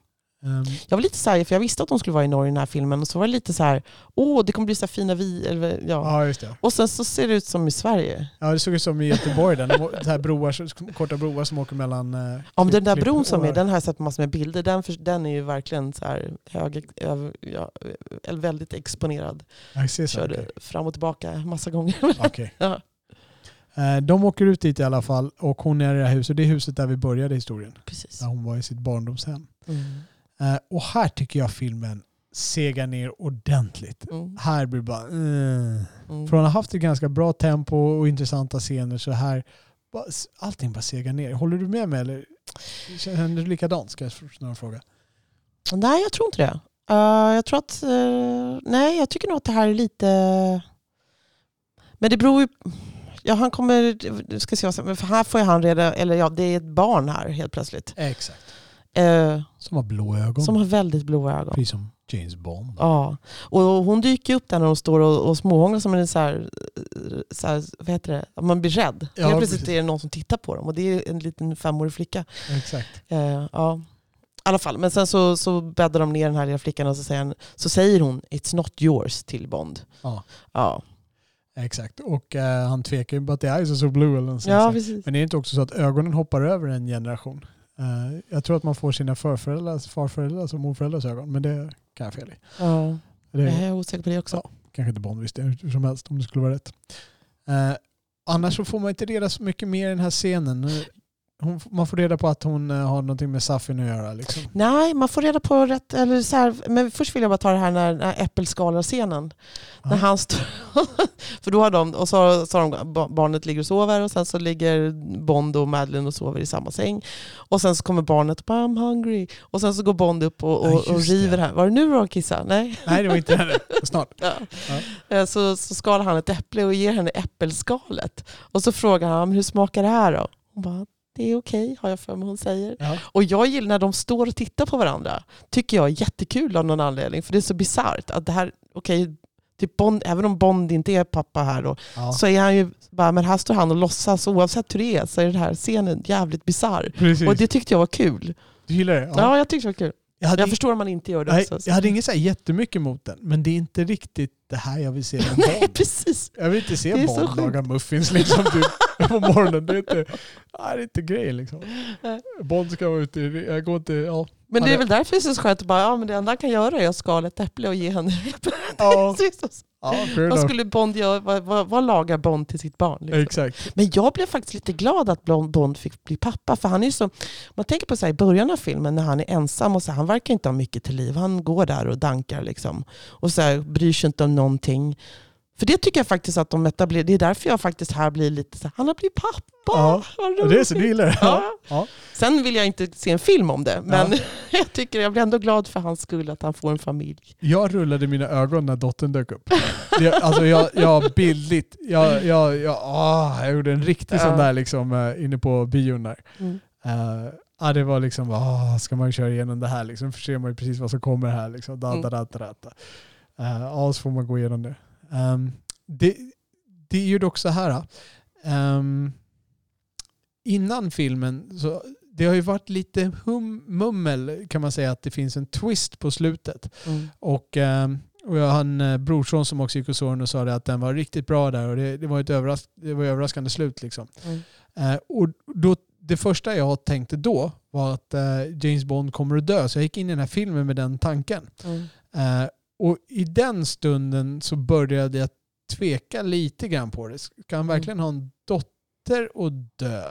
jag var lite så här, för jag visste att de skulle vara i Norge i den här filmen, och så var det lite så här, åh det kommer bli så fina vi, eller, ja. ja, just det. Och sen så ser det ut som i Sverige. Ja, det såg ut som i Göteborg. Den, så här broar, korta broar som åker mellan... eh, Ja, men den där bron som är, den har jag sett massor med bilder. Den, den är ju verkligen så här hög, ja, väldigt exponerad. Jag ser så. Körde okej. fram och tillbaka massa gånger. Okej. Ja. Eh, De åker ut dit i alla fall och hon är i det här huset. Det är huset där vi började historien. Precis. Där hon var i sitt barndomshem. Mm. Eh, Och här tycker jag filmen segar ner ordentligt. Mm. Här blir det bara... Mm. Mm. Från att ha haft ett ganska bra tempo och intressanta scener så här... Allting bara segar ner. Håller du med mig eller känner du likadant? Ska jag snarare fråga. Nej, jag tror inte det. Eh, jag tror att... eh, nej, jag tycker nog att det här är lite... Men det beror ju... Ja, han kommer... Ska se, vad för här får ju han reda... Eller ja, det är ett barn här helt plötsligt. Exakt. Eh, Som har blå ögon. som har väldigt blåa ögon. Precis som James Bond. Ja, och hon dyker upp där när hon står och, och småhånglar som en så här, så här, vad heter det, man blir rädd. Ja, Helt plötsligt precis. är det någon som tittar på dem och det är en liten femårig flicka. Exakt. Eh, ja. I alla fall, men sen så, så bäddar de ner den här lilla flickan och så säger, han, så säger hon It's not yours till Bond. Ja. Ja, Exakt. Och eh, han tvekar ju på att det är så blue eller ja precis. Men det är inte också så att ögonen hoppar över en generation. Eh, jag tror att man får sina förföräldrars, farföräldrars och morföräldrars ögon. Men det kan jag fel i. Ja, Det jag är osäker på det också. Ja. kanske inte Bond visste hur som helst om det skulle vara rätt. Eh, annars så får man inte reda så mycket mer i den här scenen. Hon, man får reda på att hon eh, har någonting med Safin att göra. Liksom. Nej, man får reda på rätt... Eller så här, men först vill jag bara ta det här när, när äppelskalarscenen. När Ja. han står... för då har de... Och så, så har de, ba- barnet ligger och sover och sen så ligger Bond och Madeleine och sover i samma säng. Och sen så kommer barnet och bara I'm hungry. Och sen så går Bond upp och, och, och just det. river här. Var det nu då kissa? Nej. Nej, det var inte henne. Snart. Ja. Eh, Så, så skalar han ett äpple och ger henne äppelskalet. Och så frågar han hur smakar det här då? Hon bara det är okej har jag för mig hon säger. Ja. Och jag gillar när de står och tittar på varandra. Tycker jag är jättekul av någon anledning. För det är så bisarrt att det här, okej, typ Bond, även om Bond inte är pappa här då, Ja. så är han ju bara, men här står han och låtsas oavsett hur det är så är den här scenen jävligt bisarr. Och det tyckte jag var kul. du gillar det? Ja, jag tyckte det var kul. Jag hade, Jag förstår om man inte gör det nej, också. jag hade inget så här jättemycket emot den. Men det är inte riktigt det här jag vill se med Nej, precis. Jag vill inte se Bond laga muffins liksom typ, på morgonen. Det är inte, det är inte grejen liksom. Bond ska vara ute i, jag går inte, ja. Men det är väl därför det är så skönt att bara, ja, men det enda han kan göra är att skala ett äpple och ge henne. Ja, Vad ja enough. skulle Bond göra? Vad, vad, vad lagar Bond till sitt barn? Liksom? Exakt. Men jag blev faktiskt lite glad att Bond fick bli pappa. För han är ju så, man tänker på så här, i början av filmen när han är ensam och så här, han verkar inte ha mycket till liv. Han går där och dankar liksom. Och så här, bryr sig inte om någonting. För det tycker jag faktiskt att de etablerar. Det är därför jag faktiskt här blir lite så här, han har blivit pappa. Ja, Och det är så du gillar det? Ja. Ja. Sen vill jag inte se en film om det. Men jag, tycker, jag blir ändå glad för hans skull att han får en familj. Jag rullade mina ögon när dottern dök upp. Det, alltså jag, jag bildligt, jag, jag, jag, ah, jag gjorde en riktig Ja. sån där liksom eh, inne på bion där. Mm. Eh, ja, det var liksom, ah, ska man köra igenom det här liksom, för ser man ju precis vad som kommer här. Liksom. Da, Mm. da, da, da, da. Uh, ja, så får man gå igenom det. Ehm, det. Det är ju dock så här. ehm, innan filmen, så det har ju varit lite hum, mummel kan man säga att det finns en twist på slutet. Mm. Och, ehm, och jag har en eh, brorson som också gick och såg den och sa att den var riktigt bra där och det, det var ett överras det var överraskande slut. Liksom. Mm. Eh, och då, det första jag tänkte då var att eh, James Bond kommer att dö. Så jag gick in i den här filmen med den tanken. Mm. Och i den stunden så började jag tveka lite grann på det. Ska han Mm. verkligen ha en dotter och dö?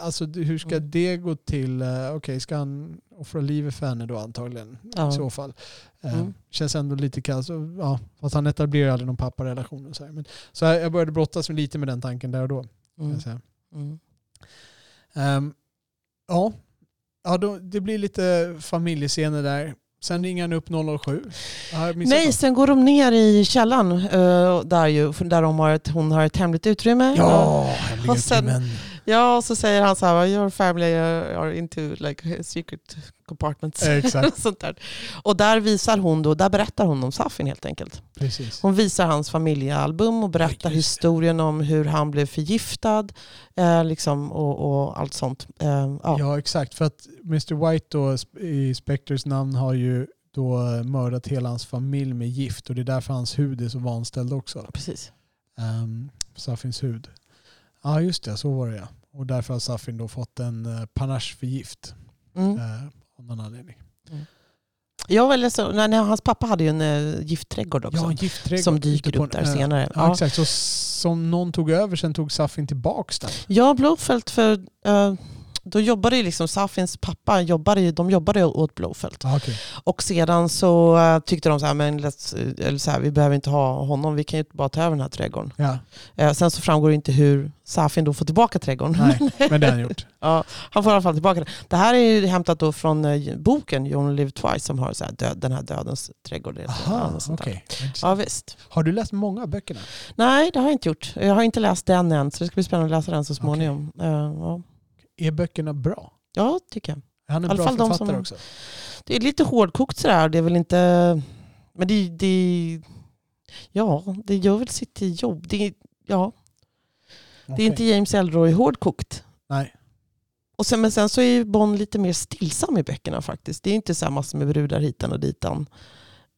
Alltså hur ska Mm. det gå till? Eh, Okej, ska han offra livet för henne då antagligen? Ja. I så fall. Eh, Mm. Känns ändå lite kallt. Ja, fast han etablerar aldrig någon papparelation. Och så, här. Men, så jag jag började brottas lite med den tanken där och då. Mm. Mm. Ehm, ja, ja då, det blir lite familjescener där. Sen ringer han upp 007. Har jag missat Nej, något? sen går de ner i källaren eh, där, ju, där de har ett, hon har ett hemligt utrymme. Ja, hemliga Och sen- utrymmen. Ja, och så säger han så här, your family are into like secret compartments. Exakt, Sånt där. Och där visar hon då, där berättar hon om Safin helt enkelt. precis. Hon visar hans familjealbum och berättar historien om hur han blev förgiftad eh, liksom, och, och allt sånt. Eh, ja. Ja, exakt. För att Mr White då, i Spectres namn har ju då mördat hela hans familj med gift och det är därför hans hud är så vanställd också. Precis. Um, Safins hud. Ja, just det. Så var det ja. Och därför har Safin då fått en uh, panache för gift. Mm. eh, av någon anledning. Jag var ledsen, nej, nej, hans pappa hade ju en uh, giftträdgård också. Ja, giftträdgård. som dyker upp där ö. senare. Ja, Ja. exakt. Så som någon tog över sen tog Safin tillbaks den. Ja, Blowfelt för eh, då jobbade ju liksom Safins pappa, jobbade ju, de jobbade åt Blowfelt. Ah, okay. Och sedan så eh, tyckte de så här, men let's, eller så här, vi behöver inte ha honom, vi kan ju bara ta över den här trädgården. Ja, Eh, sen så framgår det inte hur Safin då får tillbaka trädgården. nej, men det har han gjort. ja, han får i alla fall tillbaka den. Det här är ju hämtat då från eh, boken You Only Live Twice som har så här, död, den här dödens trädgård. Aha, okej. Ja, visst. Har du läst många av böckerna? Nej, det har jag inte gjort. Jag har inte läst den än, så det ska bli spännande att läsa den så småningom. Eh, ja. Är böckerna bra? ja, tycker jag. Är han en bra de författare som- också? Det är lite hårdkokt sådär. Det är väl inte... Men det, det, ja, det gör väl sitt jobb. Det, ja, det är inte James Ellroy hårdkokt. Nej. Och sen, men sen så är ju Bond lite mer stillsam i böckerna faktiskt. Det är inte så här massor med brudar hitan och ditan.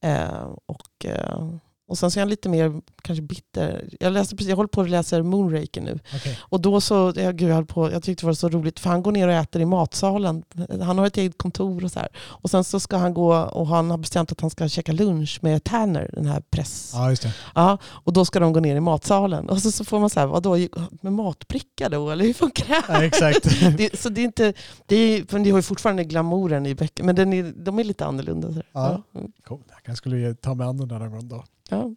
Eh, och, eh, och sen så är han lite mer kanske bitter. Jag, läste precis, jag håller på att läsa Moonraker nu. Okej. Och då så, jag, gud, jag, på, jag tyckte det var så roligt för han går ner och äter i matsalen. Han har ett eget kontor och så här. Och sen så ska han gå och han har bestämt att han ska käka lunch med Tanner, den här press... Ja, just det. Ja, och då ska de gå ner i matsalen. Och så, så får man så här, vadå, med matbricka då? Eller hur funkar det? Ja, exakt. det? Så det är inte, det, är, men det har ju fortfarande glamouren i böcker, men den är, de är lite annorlunda. Så här. Ja. Ja. Mm. Cool. Jag kanske skulle ta mig an den där någon gång då. Ja.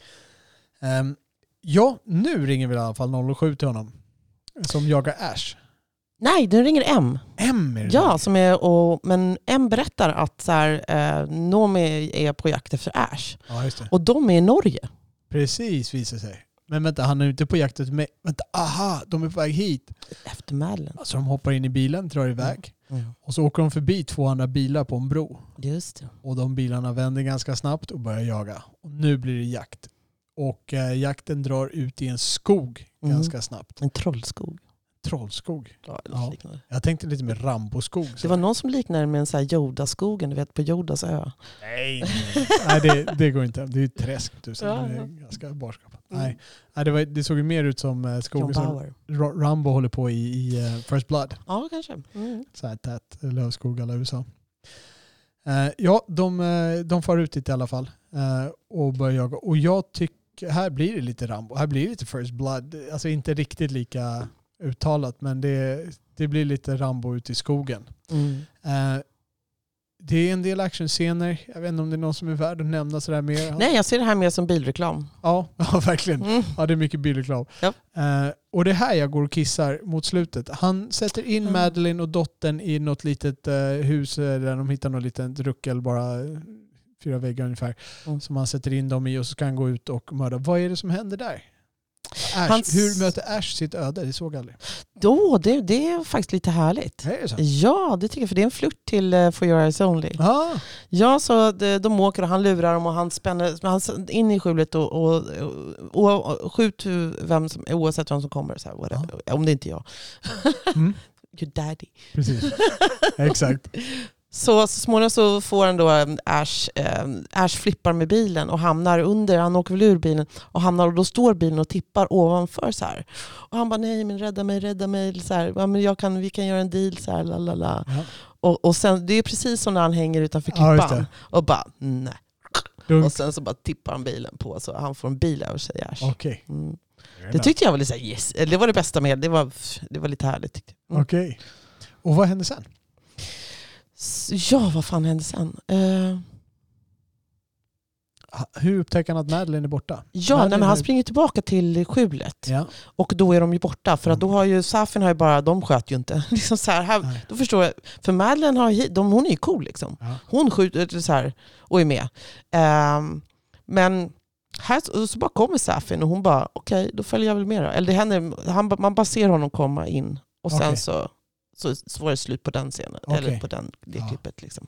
Ehm, ja, nu ringer vi i alla fall 007 till honom. Som jagar Ash. Nej, den ringer M. M är det Ja, som är, och, men M berättar att så här, eh, Noomi är på jakt efter Ash. ja, just det. Och de är i Norge. Precis visar sig. Men vänta, han är ute på jakt efter mig. Vänta, aha, de är på väg hit. Efter Madeleine. Alltså de hoppar in i bilen, drar iväg. Mm. Och så åker de förbi två andra bilar på en bro. Just det. Och de bilarna vänder ganska snabbt och börjar jaga. Och nu blir det jakt. Och eh, jakten drar ut i en skog Mm. ganska snabbt. En trollskog. Trollskog. Ja, Ja. liknande. Jag tänkte lite mer Ramboskog. Det var någon som liknade med en så här Yoda-skogen, du vet på Yodas ö. Nej, nej det, det går inte. Det är ju träsk. Tusen. Ja, Det är ja. ganska barskapat. Mm. Nej, nej det, var, det såg ju mer ut som eh, skogen som Rambo håller på i, i eh, First Blood. Ja, kanske. Mm. Så här tät lövskog alla USA. Eh, ja, de, eh, de far ut dit i alla fall eh, och börjar jaga. Och jag tycker, här blir det lite Rambo. Här blir det lite First Blood. Alltså inte riktigt lika uttalat, men det, det blir lite Rambo ute i skogen. Mm. Eh, det är en del actionscener. Jag vet inte om det är någon som är värd att nämna sådär mer. Nej, jag ser det här mer som bilreklam. Ja, ja verkligen. Mm. Ja, det är mycket bildreklam. Ja. Eh, och det är här jag går och kissar mot slutet. Han sätter in Mm. Madeline och dottern i något litet eh, hus eh, där de hittar något litet ruckel, bara fyra väggar ungefär, Mm. som han sätter in dem i och så ska han gå ut och mörda. Vad är det som händer där? Ash, Hans- Hur möter Ash sitt öde? Det såg jag aldrig. Då, det, det är faktiskt lite härligt. Är det så? Ja, det tycker jag. För det är en flört till uh, For Your Eyes Only. Ah, Ja, så de, de åker och han lurar dem och han spänner han, in i skjulet och, och, och, och skjut vem som, oavsett vem som kommer. Så här, whatever. Om det inte är jag. mm, Your daddy. precis. Exakt. Så, så småningom så får han då eh, Ash, eh, Ash flippar med bilen och hamnar under, han åker väl ur bilen och hamnar och då står bilen och tippar ovanför så här. Och han bara nej men rädda mig, rädda mig. Så här, ja, men jag kan, vi kan göra en deal så här, la, la, la. Ja. Och, och sen, det är precis som när han hänger utanför Ja, klippan. det. och bara nej. Dunk. Och sen så bara tippar han bilen på så han får en bil över sig Ash. Okej. Mm. Det tyckte jag var lite så här, yes. Det var det bästa med det. var, det var lite härligt. Tyckte jag. Mm. Okej. Och vad hände sen? Ja, vad fan hände sen? Ha- Hur upptäcker han att Madeline är borta? ja, Madeline nej, men han springer tillbaka till skjulet. Ja. Och då är de ju borta. För att då Mm. har ju Safin har ju bara, de sköt ju inte. liksom så här, här, då förstår jag. För Madeleine har, de, hon är ju cool liksom. Ja. Hon skjuter så här och är med. Ehm, men här så, bara kommer Safin och hon bara, okej då följer jag väl med då. Eller det händer, han, man bara ser honom komma in Och sen Okej. så, så, så var det slut på den scenen. Okej. Eller på den, det Ja. klippet. Liksom.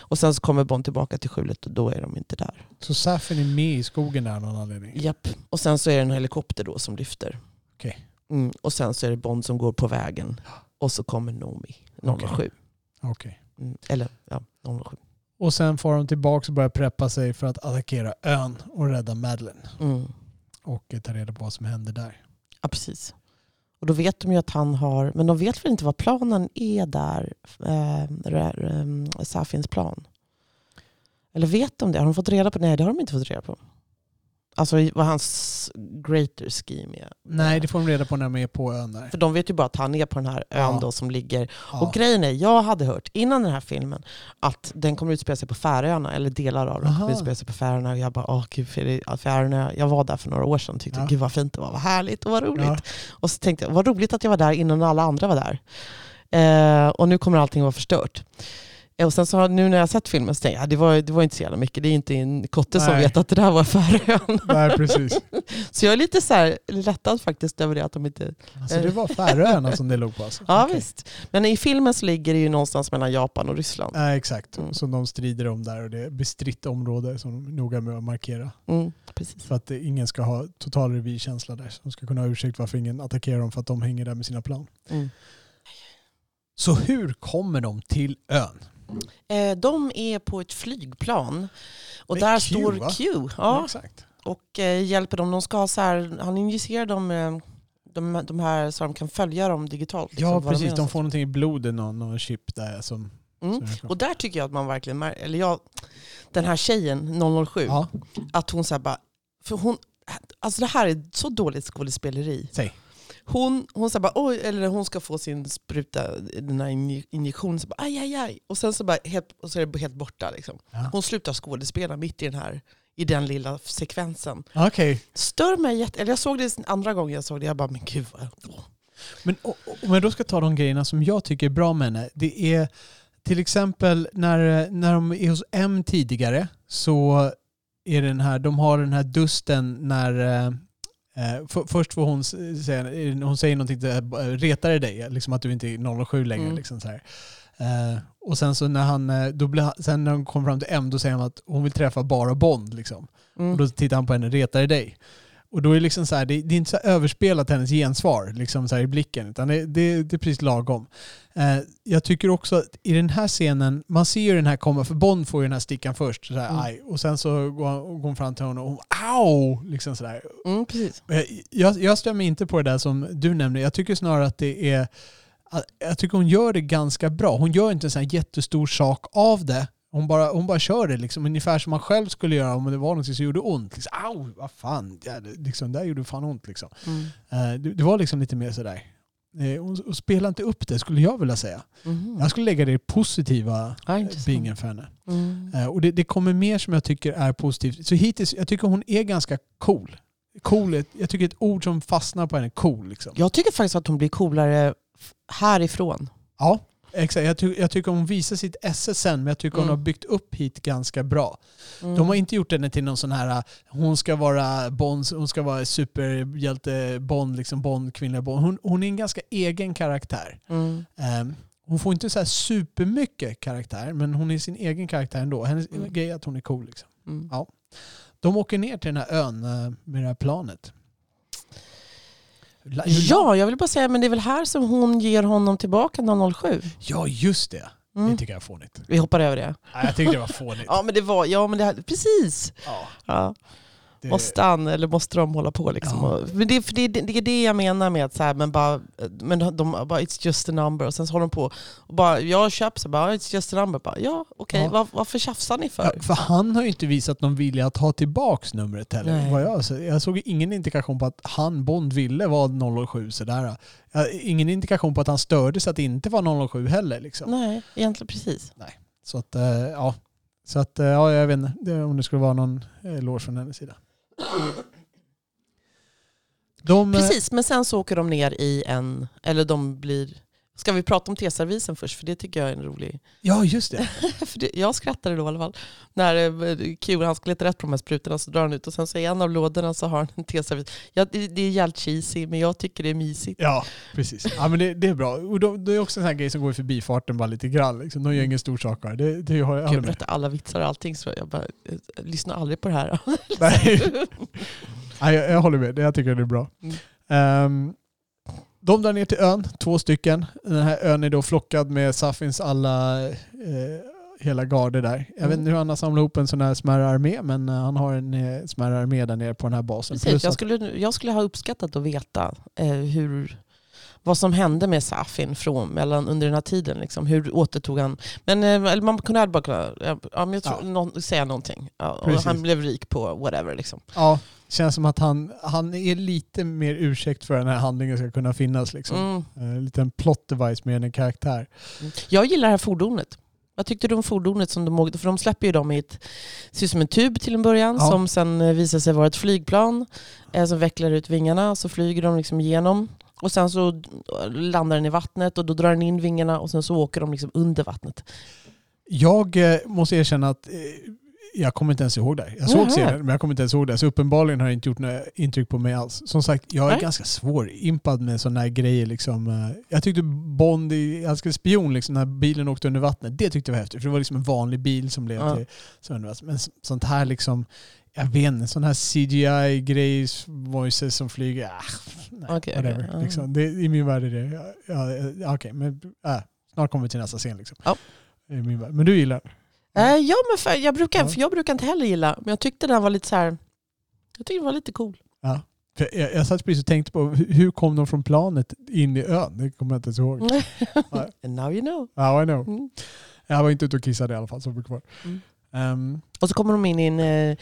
Och sen så kommer Bond tillbaka till skjulet och då är de inte där. Så Saffin är med i skogen där av någon anledning? Japp. Och sen så är det en helikopter då som lyfter. Okej. Mm. Och sen så är det Bond som går på vägen. Och så kommer Nomi 07. Okej. Mm. Eller ja, 07. Och sen får de tillbaka och börjar preppa sig för att attackera ön och rädda Madeleine. Mm. Och eh, ta reda på vad som händer där. Ja, precis. Och då vet de ju att han har, men de vet väl inte vad planen är där, eh, Safins plan. Eller vet de det? Har de fått reda på det? Nej, det har de inte fått reda på. Alltså vad hans greater scheme är. Nej, det får de reda på när de är på ön där. För de vet ju bara att han är på den här ön Ja. då som ligger. Ja. Och grejen är, jag hade hört innan den här filmen att den kommer utspela sig på Färöarna, eller delar av den Aha. kommer utspela sig på Färöarna. Och jag bara, åh gud, Färöarna, jag var där för några år sedan och tyckte, Ja. gud vad fint det var, vad härligt och vad roligt. Ja. Och så tänkte jag, vad roligt att jag var där innan alla andra var där. Eh, och nu kommer allting vara förstört. Och sen så har, nu när jag sett filmen så tänkte jag, ja, det var, det var inte så jävla mycket. Det är inte en kotte som Nej. vet att det där var Färöarna. Nej, precis. Så jag är lite så här lättad faktiskt över det att de inte... Alltså det var Färöarna som det låg på alltså? Ja Okej. visst. Men i filmen så ligger det ju någonstans mellan Japan och Ryssland. Nej, exakt. Mm. Som de strider om där och det är bestritt område som de är noga med att markera. Mm, precis. För att ingen ska ha total revirkänsla där. De ska kunna ha ursäkt varför ingen attackerar dem för att de hänger där med sina plan. Mm. Så hur kommer de till ön? Eh, de är på ett flygplan. Och där Q, står va? Q. Ja, exakt. och eh, hjälper dem. De ska ha så här, han injicerar dem eh, de, de här så de kan följa dem digitalt. liksom, Ja, vara precis. De och får någonting i blodet, någon, någon chip där som... Mm. som Och där tycker jag att man verkligen mär- eller jag, den här tjejen, 007, ja, att hon så här bara, för hon, alltså det här är så dåligt skådespeleri. säg. Hon, hon, så bara, Oj, eller hon ska få sin spruta, den här inje- injektionen, så bara, aj, aj, aj. Och sen så, bara helt, och så är det helt borta. Liksom. Ja. Hon slutar skådespela mitt i den här i den lilla sekvensen. Okej. Stör mig jätte... Eller jag såg det andra gången jag såg det, jag bara, men gud vad... åh. Men om jag då ska ta de grejerna som jag tycker är bra med henne. Det är till exempel när, när de är hos M tidigare så är den här, de har den här dusten när eh, för, först får hon säga, hon säger någonting till, eh, retar det dig? Liksom att du inte är 07 längre. Mm. Liksom så här. Eh, och sen så när han, eh, då blir, sen när de kommer fram till M då säger han att hon vill träffa bara Bond. Liksom. Mm. Och då tittar han på henne, retar det dig? Och då är det liksom så här, det, det är inte så överspelat hennes gensvar liksom så här i blicken, utan det, det, det är precis lagom. Eh, jag tycker också att i den här scenen, man ser ju den här komma, för Bond får ju den här stickan först, så här, Mm. aj, och sen så går, går hon fram till honom och hon, au! Liksom sådär. Mm, precis. Jag, jag stämmer inte på det där som du nämnde, jag tycker snarare att det är jag tycker hon gör det ganska bra. Hon gör inte en sån här jättestor sak av det. Hon bara, hon bara kör det liksom, ungefär som man själv skulle göra om det var något som gjorde ont. Liksom, Au, vad fan, ja, det, liksom, det där gjorde fan ont. Liksom. Mm. Eh, det, det var liksom lite mer sådär. Eh, hon, hon spelar inte upp det skulle jag vilja säga. Mhm. Jag skulle lägga det i positiva bingen för henne. Mm. Eh, och det, det kommer mer som jag tycker är positivt. Så hittills, jag tycker hon är ganska cool. Cool, jag tycker ett ord som fastnar på henne, cool liksom. Jag tycker faktiskt att hon blir coolare härifrån. Ja, exakt. Jag, ty jag tycker hon visar sitt esse sen, men jag tycker hon Mm. har byggt upp hit ganska bra. Mm. De har inte gjort henne till någon sån här, hon ska vara Bond, hon ska vara superhjälte Bond, liksom Bond, kvinnliga Bond. Hon, hon är en ganska egen karaktär. Mm. Ehm, hon får inte så här supermycket karaktär, men hon är sin egen karaktär ändå. Hennes Mm. grej är att hon är cool. Liksom. Mm. Ja. De åker ner till den här ön eh, med det här planet. Ja, jag vill bara säga, men det är väl här som hon ger honom tillbaka 007. ja, just det. Det Mm. tycker jag är fånigt. Vi hoppar över det. Nej, jag tyckte det var fånigt. Ja, men det var, ja, men det här, precis. Ja, Ja. Det, Måste han eller måste de hålla på liksom? Ja. Och, men det, för det, det är det jag menar med att så här, men bara, men de, bara, it's just a number. Och sen så håller de på och bara, jag köper så bara, it's just a number. Bara, ja, okej, Ja. vad, varför tjafsar ni för? Ja, för han har ju inte visat någon vilja att ta tillbaks numret heller. Nej. Vad jag, så jag såg ingen indikation på att han, Bond, ville vara 007 sådär. Ingen indikation på att han störde sig att det inte var 007 heller. Liksom. Nej, egentligen precis. Så att, eh, ja. Så att, eh, ja, jag vet inte det, om det skulle vara någon eh, eloge från hennes sida. De, eh, Precis, men sen så åker de ner i en, eller de blir Ska vi prata om teservisen först? För det tycker jag är en rolig... Ja, just det. För det, jag skrattade då i alla fall. När eh, Q, han ska leta rätt på de här sprutorna så drar han ut och sen så i en av lådorna så har han en teservis. Ja, det, det är jävligt cheesy men jag tycker det är mysigt. Ja, precis. Ja, men det, det är bra. Och då, det är också en sån här grej som går i förbifarten bara lite grann. Liksom. De gör ingen stor sak av det. det, har jag, Jag berättar alla vitsar och allting så jag bara, eh, lyssnar aldrig på det här. Nej. Nej, jag, jag håller med. Jag tycker det är bra. Mm. Ehm, de drar ner till ön, två stycken. Den här ön är då flockad med Safins alla, eh, hela garde där. Jag vet Mm. inte hur han har samlat ihop en sån här smärre armé, men eh, han har en eh, smärre armé där nere på den här basen. Precis, Plus jag, skulle, jag skulle ha uppskattat att veta eh, hur, vad som hände med Safin från, mellan, under den här tiden. Liksom. Hur återtog han... Men, eh, eller man kunde bara kunna ja, men jag tror, Ja. någon, säga någonting. Ja, han blev rik på whatever. Liksom. Ja, känns som att han, han är lite mer ursäkt för den här handlingen ska kunna finnas. Liksom. Mm. Eh, En liten plot device mer än en karaktär. Jag gillar det här fordonet. Vad tyckte du om fordonet som de åkte? För de släpper ju dem i ett, ser ut som en tub till en början Ja. som sen eh, visar sig vara ett flygplan eh, som vecklar ut vingarna. Så flyger de liksom igenom och sen så landar den i vattnet och då drar den in vingarna och sen så åker de liksom under vattnet. Jag eh, måste erkänna att eh, jag kommer inte ens ihåg det. Jag såg serien men jag kommer inte ens ihåg det. Så uppenbarligen har det inte gjort något intryck på mig alls. Som sagt, jag är Nej. ganska svårimpad med sådana här grejer. Liksom. Eh, Jag tyckte Bond i ska spion, liksom, när bilen åkte under vattnet, det tyckte jag var häftigt. För det var liksom en vanlig bil som blev Ja. till så under vattnet. Men sånt här liksom, jag vet inte, sån här CGI-grejer, voices som flyger, ah, nej, Okej, whatever. Ja. Liksom. Det, I min värld är det, ja, ja, ja, okej, men äh, snart kommer vi till nästa scen. Liksom. Ja. I min värld. Men du gillar den? Eh, ja, men för, jag, brukar, Ja. för jag brukar inte heller gilla, men jag tyckte den var lite så här. Jag tyckte den var lite cool. För jag, jag satt precis och tänkte på hur, kom de från planet in i ön? Det kommer jag inte ens ihåg. And now you know. Ja, I know. Mm. Jag var inte ute och kissade i alla fall. Så mycket kvar. Mm. Ehm, Och så kommer de in i en eh,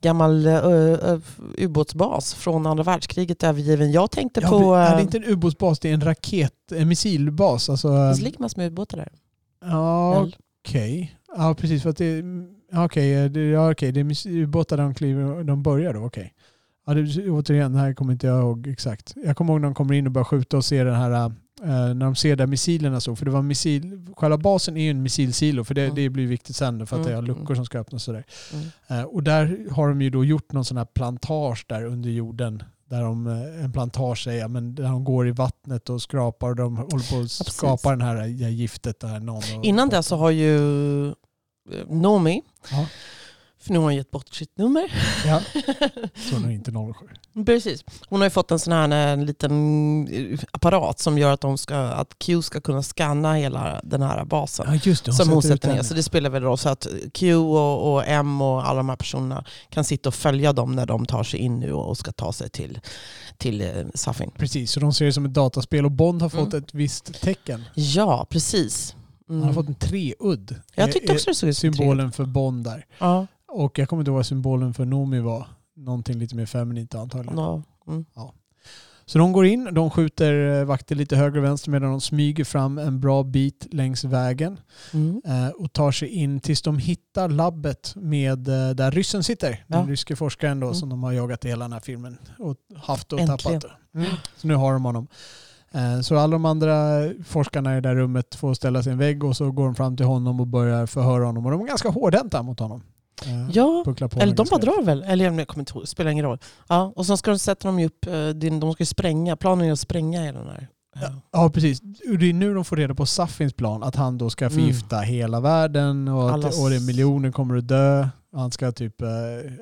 gammal eh, eh, ubåtsbas från andra världskriget övergiven. Jag tänkte ja, på... är eh, det inte en ubåtsbas? Det är en raket, en missilbas. Alltså, det ehm, ligger massor med ubåtar där. ja, okej. Ja, precis. För att det, ja, okej, det, ja, okej, det är ubåtar de, kliver, de börjar då. Okej. Ja, det, återigen, det här kommer inte jag ihåg exakt. Jag kommer ihåg när de kommer in och börjar skjuta och ser den här eh, när de ser där missilerna så. För det var missil, själva basen är ju en missilsilo för det, Mm. det blir viktigt sen för att det har Mm, luckor som ska öppnas och sådär. Mm. Eh, och där har de ju då gjort någon sån här plantage där under jorden. Där de, eh, en plantage säger, men där de går i vattnet och skrapar och de håller på att skapa den här giftet. Där någon och, Innan det så har ju Nomi, Ja. För nu har hon gett bort sitt nummer. Ja, så nog inte 07. Precis. Hon har ju fått en sån här en liten eh, apparat som gör att, de ska, att Q ska kunna scanna hela den här basen. Ja just det, som hon sätter ner. Så det spelar väl roll så att Q och, och M och alla de här personerna kan sitta och följa dem när de tar sig in nu och ska ta sig till, till eh, Safin. Precis, så de ser det som ett dataspel och Bond har fått Mm. ett visst tecken. Ja, precis. Han Mm. har fått en treudd. Jag Är- tyckte är också det såg ut Symbolen för Bond där. Ja, Och jag kommer inte ihåg vad symbolen för Nomi var. Någonting lite mer feminint antagligen. ja. Mm. Så de går in, de skjuter eh, vakter lite höger och vänster medan de smyger fram en bra bit längs vägen Mm. eh, och tar sig in tills de hittar labbet med eh, där ryssen sitter. Den Ja. ryske forskaren då Mm. som de har jagat i hela den här filmen och haft och Äntligen. tappat. Mm. Så nu har de honom. Så alla de andra forskarna i det där rummet får ställa sig i en vägg och så går de fram till honom och börjar förhöra honom. Och de är ganska hårdhänta mot honom. Eh, Ja, eller de bara drar väl? Eller jag kommer inte ihåg, spelar ingen roll. Ja, och sen ska de sätta dem upp, eh, de ska ju spränga, planen är att spränga hela den här. Ja, ja, precis. Det är nu de får reda på Safins plan, att han då ska förgifta hela världen och, att, och det miljoner kommer att dö. Han ska typ eh,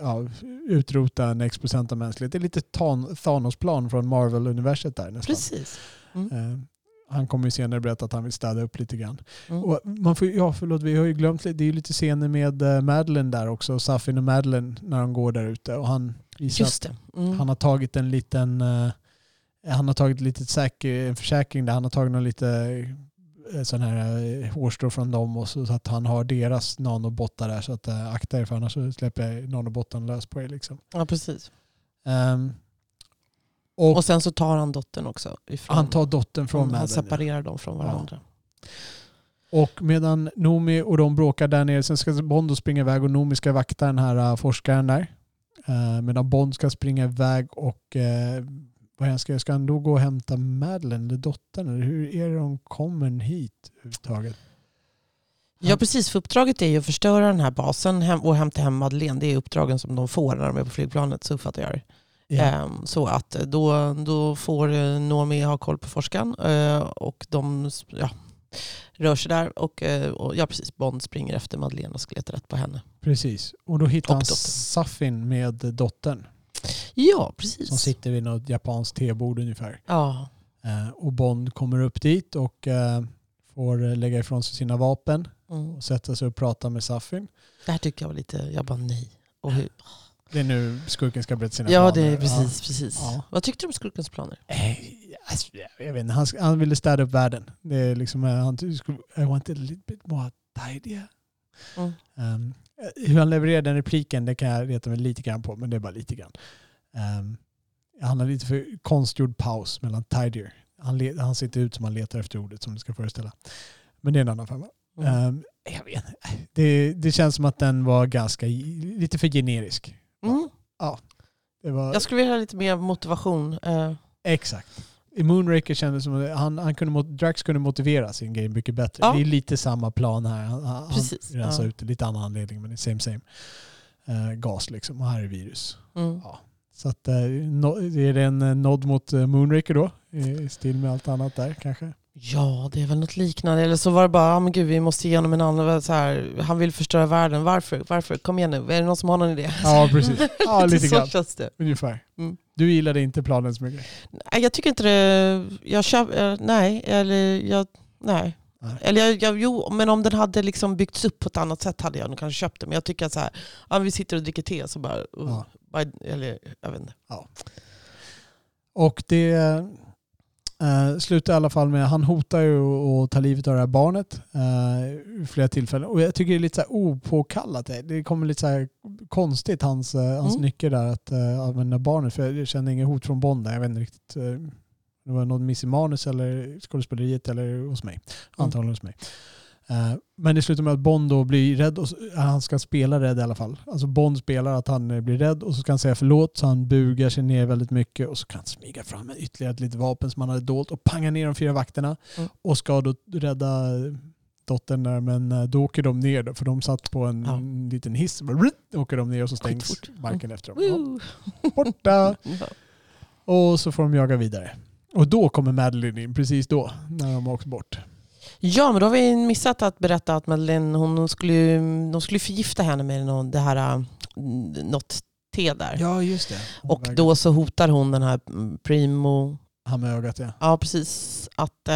ja, utrota en x procent av mänskligheten. Det är lite Than- Thanos-plan från Marvel-universet där nästan. Precis. Eh, han kommer ju senare berätta att han vill städa upp lite grann. Mm. Och man får, ja, förlåt, vi har ju glömt lite. Det är ju lite scener med uh, Madeleine där också. Safin och Madeleine när de går där ute. Och han visar Just det. Mm. han har tagit en liten eh, han har tagit lite säker, en försäkring där han har tagit någon lite eh, sån här eh, hårstrå från dem och så, så att han har deras nanobottar där så att akta er för annars så släpper jag nanobotten lös på er liksom. Ja, precis. Ehm, och, Och sen så tar han dottern också. Ifrån, han tar dottern från han, han Madeleine. ja. separerar dem från varandra. Och medan Nomi och de bråkar där nere, sen ska Bond springa iväg och Nomi ska vakta den här uh, forskaren där. Uh, medan Bond ska springa iväg och uh, vad han ska, ska han då gå och hämta Madeleine, eller dottern? Eller hur är det de kommer hit överhuvudtaget? Ja precis, för uppdraget är ju att förstöra den här basen och hämta hem Madeleine. Det är uppdragen som de får när de är på flygplanet, så uppfattar jag det. Ehm, så att då, då får eh, Noomi ha koll på forskaren eh, och de ja, rör sig där. Och, eh, och ja, precis, Bond springer efter Madeleine och ska leta rätt på henne. Precis. Och då hittar Och han dottern. Safin med dottern Ja, precis. som sitter vid något japanskt tebord ungefär. Ja, Eh, och Bond kommer upp dit och eh, får eh, lägga ifrån sig sina vapen mm. och sätta sig och prata med Safin. Det här tycker jag var lite, jag bara nej. Och hur, Det är nu skurken ska berätta sina ja, planer. det är precis. precis. Ja. Vad tyckte du om skurkens planer? Eh, alltså, Jag vet inte, han, han ville städa upp världen. Det är liksom, eh, han skulle, I want a little bit more tidy. Mm. Um, hur han levererar den repliken det kan jag reta mig lite grann på, men det är bara lite grann. Um, han har lite för konstgjord paus mellan tidier. Han, han ser inte ut som han letar efter ordet som det ska föreställa. Men det är en annan femma. Mm. Um, jag vet det, det känns som att den var ganska, lite för generisk. Mm. Det var, Jag skulle vilja ha lite mer motivation. eh, Exakt. I Moonraker kändes som att han, han kunde, Drax kunde motivera sin game mycket bättre. Ja. Det är lite samma plan här. Han, han, Precis, rensar ja. ut det, lite annan anledning men det är same same. Eh, gas liksom och här är virus. mm. Så att, eh, no, är det en eh, nod mot Moonraker då? I stil med allt annat där kanske? Ja, det är väl något liknande. Eller så var det bara, ja men gud vi måste igenom en annan, så här, han vill förstöra världen. Varför? Varför? Kom igen nu, är det någon som har någon idé? Ja precis. Ja lite så grann. känns det. Ungefär. Mm. Du gillade inte planen så mycket? Nej, jag tycker inte det, jag köp, eh, nej, eller jag, nej. Nej. Eller jag, jag, jo, men om den hade liksom byggts upp på ett annat sätt hade jag nog kanske köpt det. Men jag tycker att så här, ja, vi sitter och dricker te så bara, uh, Ja. eller jag vet inte. Och det eh, slutar i alla fall med, han hotar ju att ta livet av det här barnet eh, flera tillfällen. Och jag tycker det är lite så opåkallat. Det, kommer lite så konstigt, hans, eh, hans Mm. nyckel där att eh, använda barnet. För jag känner inget hot från Bond där. Jag vet inte riktigt. Eh, det var något miss i manus eller skådespeleriet eller hos mig. Antagligen hos mig. Eh, men det slutar med att Bond då blir rädd och han ska spela rädd i alla fall. Alltså Bond spelar att han eh, blir rädd och så ska han säga förlåt så han bugar sig ner väldigt mycket och så kan han smyga fram med ytterligare ett litet vapen som han hade dolt och panga ner de fyra vakterna Mm. och ska då rädda eh, dottern där men då åker de ner då, för de satt på en Ja. liten hiss rutt, åker de ner och så stängs Skitfort. marken efter dem. Ja, borta! Och så får de jaga vidare. Och då kommer Madeline in, precis då, när de har åkt bort. Ja, men då har vi missat att berätta att Madeleine, hon, skulle, de skulle förgifta henne med någon, det här, äh, något te där. Ja, just det. Och då så hotar hon den här Primo, Han med ögat ja. ja precis, att, eh,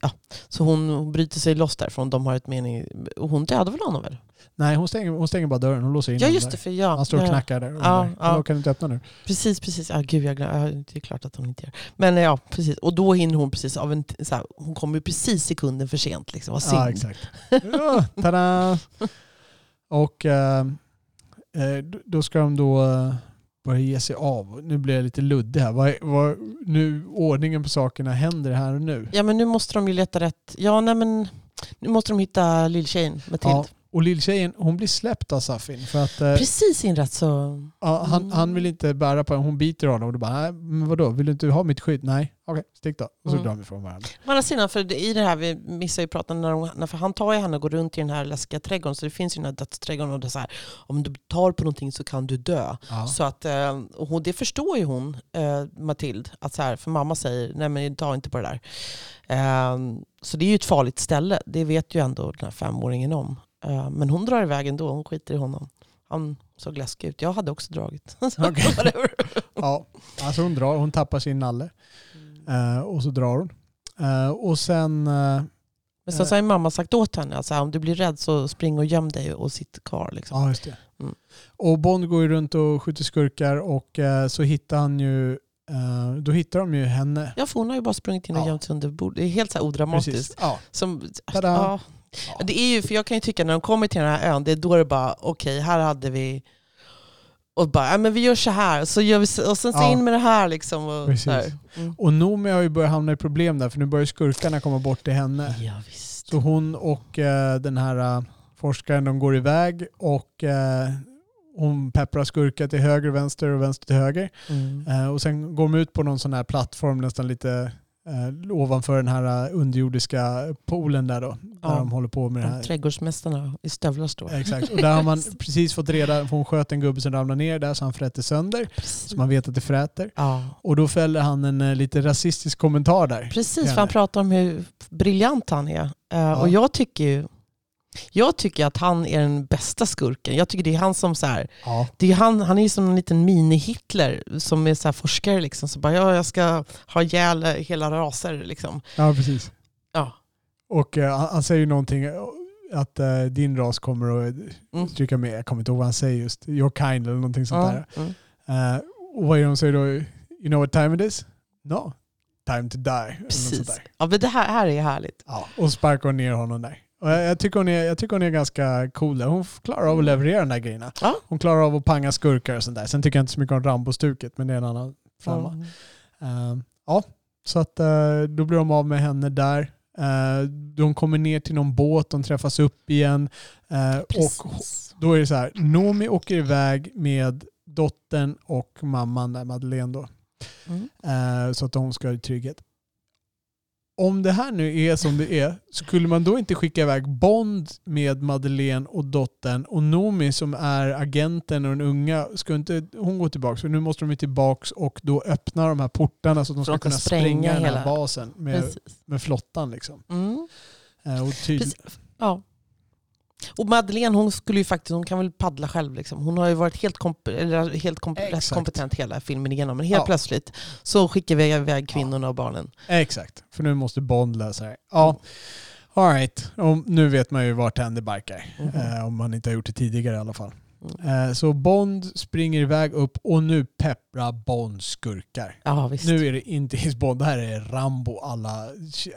ja, så hon, bryter sig loss därifrån. De har ett mening, hon dödar väl honom väl? Nej, hon stänger, hon stänger bara dörren. Hon låser in Ja honom just där. det, för ja. Han står och ja, knackar där. Ja, Ja, kan du inte öppna nu? Precis, precis. Ja, gud, jag glöm, det är klart att hon inte gör. Men ja, precis. Och då hinner hon precis av en, så här, hon kommer ju precis sekunden för sent. Liksom. Vad synd. Ja, exakt. Ja, tada! Och eh, eh, då ska de då eh, börja ge sig av. Nu blir jag lite luddig här. Vad, vad, nu, ordningen på sakerna händer här och nu. Ja, men nu måste de ju leta rätt. Ja, nej men nu måste de hitta lilltjejen, Matilda. Ja, och lilltjejen hon blir släppt av Safin. För att eh, Precis inrätt så... ja, han, han vill inte bära på henne. Hon biter honom och då bara, nej, men vadå, vill du inte ha mitt skydd? Nej, okej, stick då. Och så Mm. drar de ifrån varandra. Å andra sidan, för i det här, vi missar ju prata när, de, för han tar ju henne och går runt i den här läskiga trädgården. Så det finns ju den här dödsträdgården och det är så här, om du tar på någonting så kan du dö. Ja. Så att, eh, och hon, det förstår ju hon, eh, Matilda, att så här, för mamma säger nej men ta inte på det där. Så det är ju ett farligt ställe, det vet ju ändå den här femåringen om. Eh, men hon drar iväg ändå, hon skiter i honom. Han såg läskig ut, jag hade också dragit. Whatever. ja, alltså hon drar, hon tappar sin nalle eh, och så drar hon. Eh, och sen Men sen så har mamma sagt åt henne att så här, om du blir rädd så spring och göm dig och sitt kvar. Liksom. Ja, just det. Mm. Och Bond går ju runt och skjuter skurkar och så hittar han ju, då hittar de ju henne. Ja, för hon har ju bara sprungit in och Ja. gömt sig under bordet. Det är helt så odramatiskt. Ja. Som, Tada. Ja. Det är ju, för jag kan ju tycka när de kommer till den här ön, det är då det bara, okej, här hade vi och bara, ja, men vi gör så här, så gör vi, och sen så Ja. in med det här liksom. Och, så här. Mm. Och Noomi har ju börjat hamna i problem där för nu börjar skurkarna komma bort till henne. Ja, visst. Så hon och eh, den här eh, forskaren de går iväg och, eh, hon pepprar skurkar till höger och vänster och vänster till höger. Mm. Eh, och sen går de ut på någon sån här plattform nästan lite eh, ovanför den här eh, underjordiska poolen där då. Där Ja. de håller på med det här. Trädgårdsmästarna i stövlar står. Exakt. Och där har man precis fått reda på hon sköt en gubbe som ramlade ner där så han frätte sönder. Precis. Så man vet att det fräter. Ja. Och då fäller han en eh, lite rasistisk kommentar där. Precis, för han pratar om hur briljant han är. Eh, Och jag tycker ju jag tycker att han är den bästa skurken. Jag tycker det är han som så här, Ja. det är han, han är som en liten mini-Hitler som är så här forskare. Liksom. Så bara, ja, jag ska ha ihjäl hela raser. Liksom. ja, precis. Ja. Och eh, han, säger ju någonting att eh, din ras kommer att Mm. stryka med. Jag kommer inte ihåg vad han säger just. Your kind eller någonting sånt Ja. där. Mm. Eh, och vad är det de säger då? You know what time it is? No. Time to die. Precis. Ja, men det här, här är härligt. Ja, och sparkar ner honom där. Och jag, jag, tycker hon är, jag tycker hon är ganska cool där. Hon klarar av att leverera de där grejerna. Ja. Hon klarar av att panga skurkar och sånt där. Sen tycker jag inte så mycket om Rambo-stuket, men det är en annan femma. Mm. Eh, ja, så att eh, då blir de av med henne där. Eh, de kommer ner till någon båt, de träffas upp igen. Och då är det så här, Nomi åker iväg med dottern och mamman där, Madeleine då. Mm. Så att de ska i trygghet. Om det här nu är som det är, skulle man då inte skicka iväg Bond med Madeleine och dottern och Nomi som är agenten och den unga, ska inte hon gå tillbaka? Så nu måste de ju tillbaka och då öppna de här portarna så att de ska kunna spränga spränga den här hela- basen med, Precis. med flottan. Liksom. Mm. Eh, och. Precis. Ja. Och Madeleine hon skulle ju faktiskt, hon kan väl paddla själv. Liksom. Hon har ju varit helt, komp- helt komp- Exakt. kompetent hela filmen igenom. Men helt Ja. plötsligt så skickar vi iväg kvinnorna och barnen. Exakt, för nu måste Bond lösa det. Ja, all right. Och nu vet man ju vart händer barkar. Mhm. Eh, om man inte har gjort det tidigare i alla fall. Mm. Eh, så Bond springer iväg upp och nu pepprar Bond skurkar. Ja. Nu är det inte James Bond, det här är Rambo alla.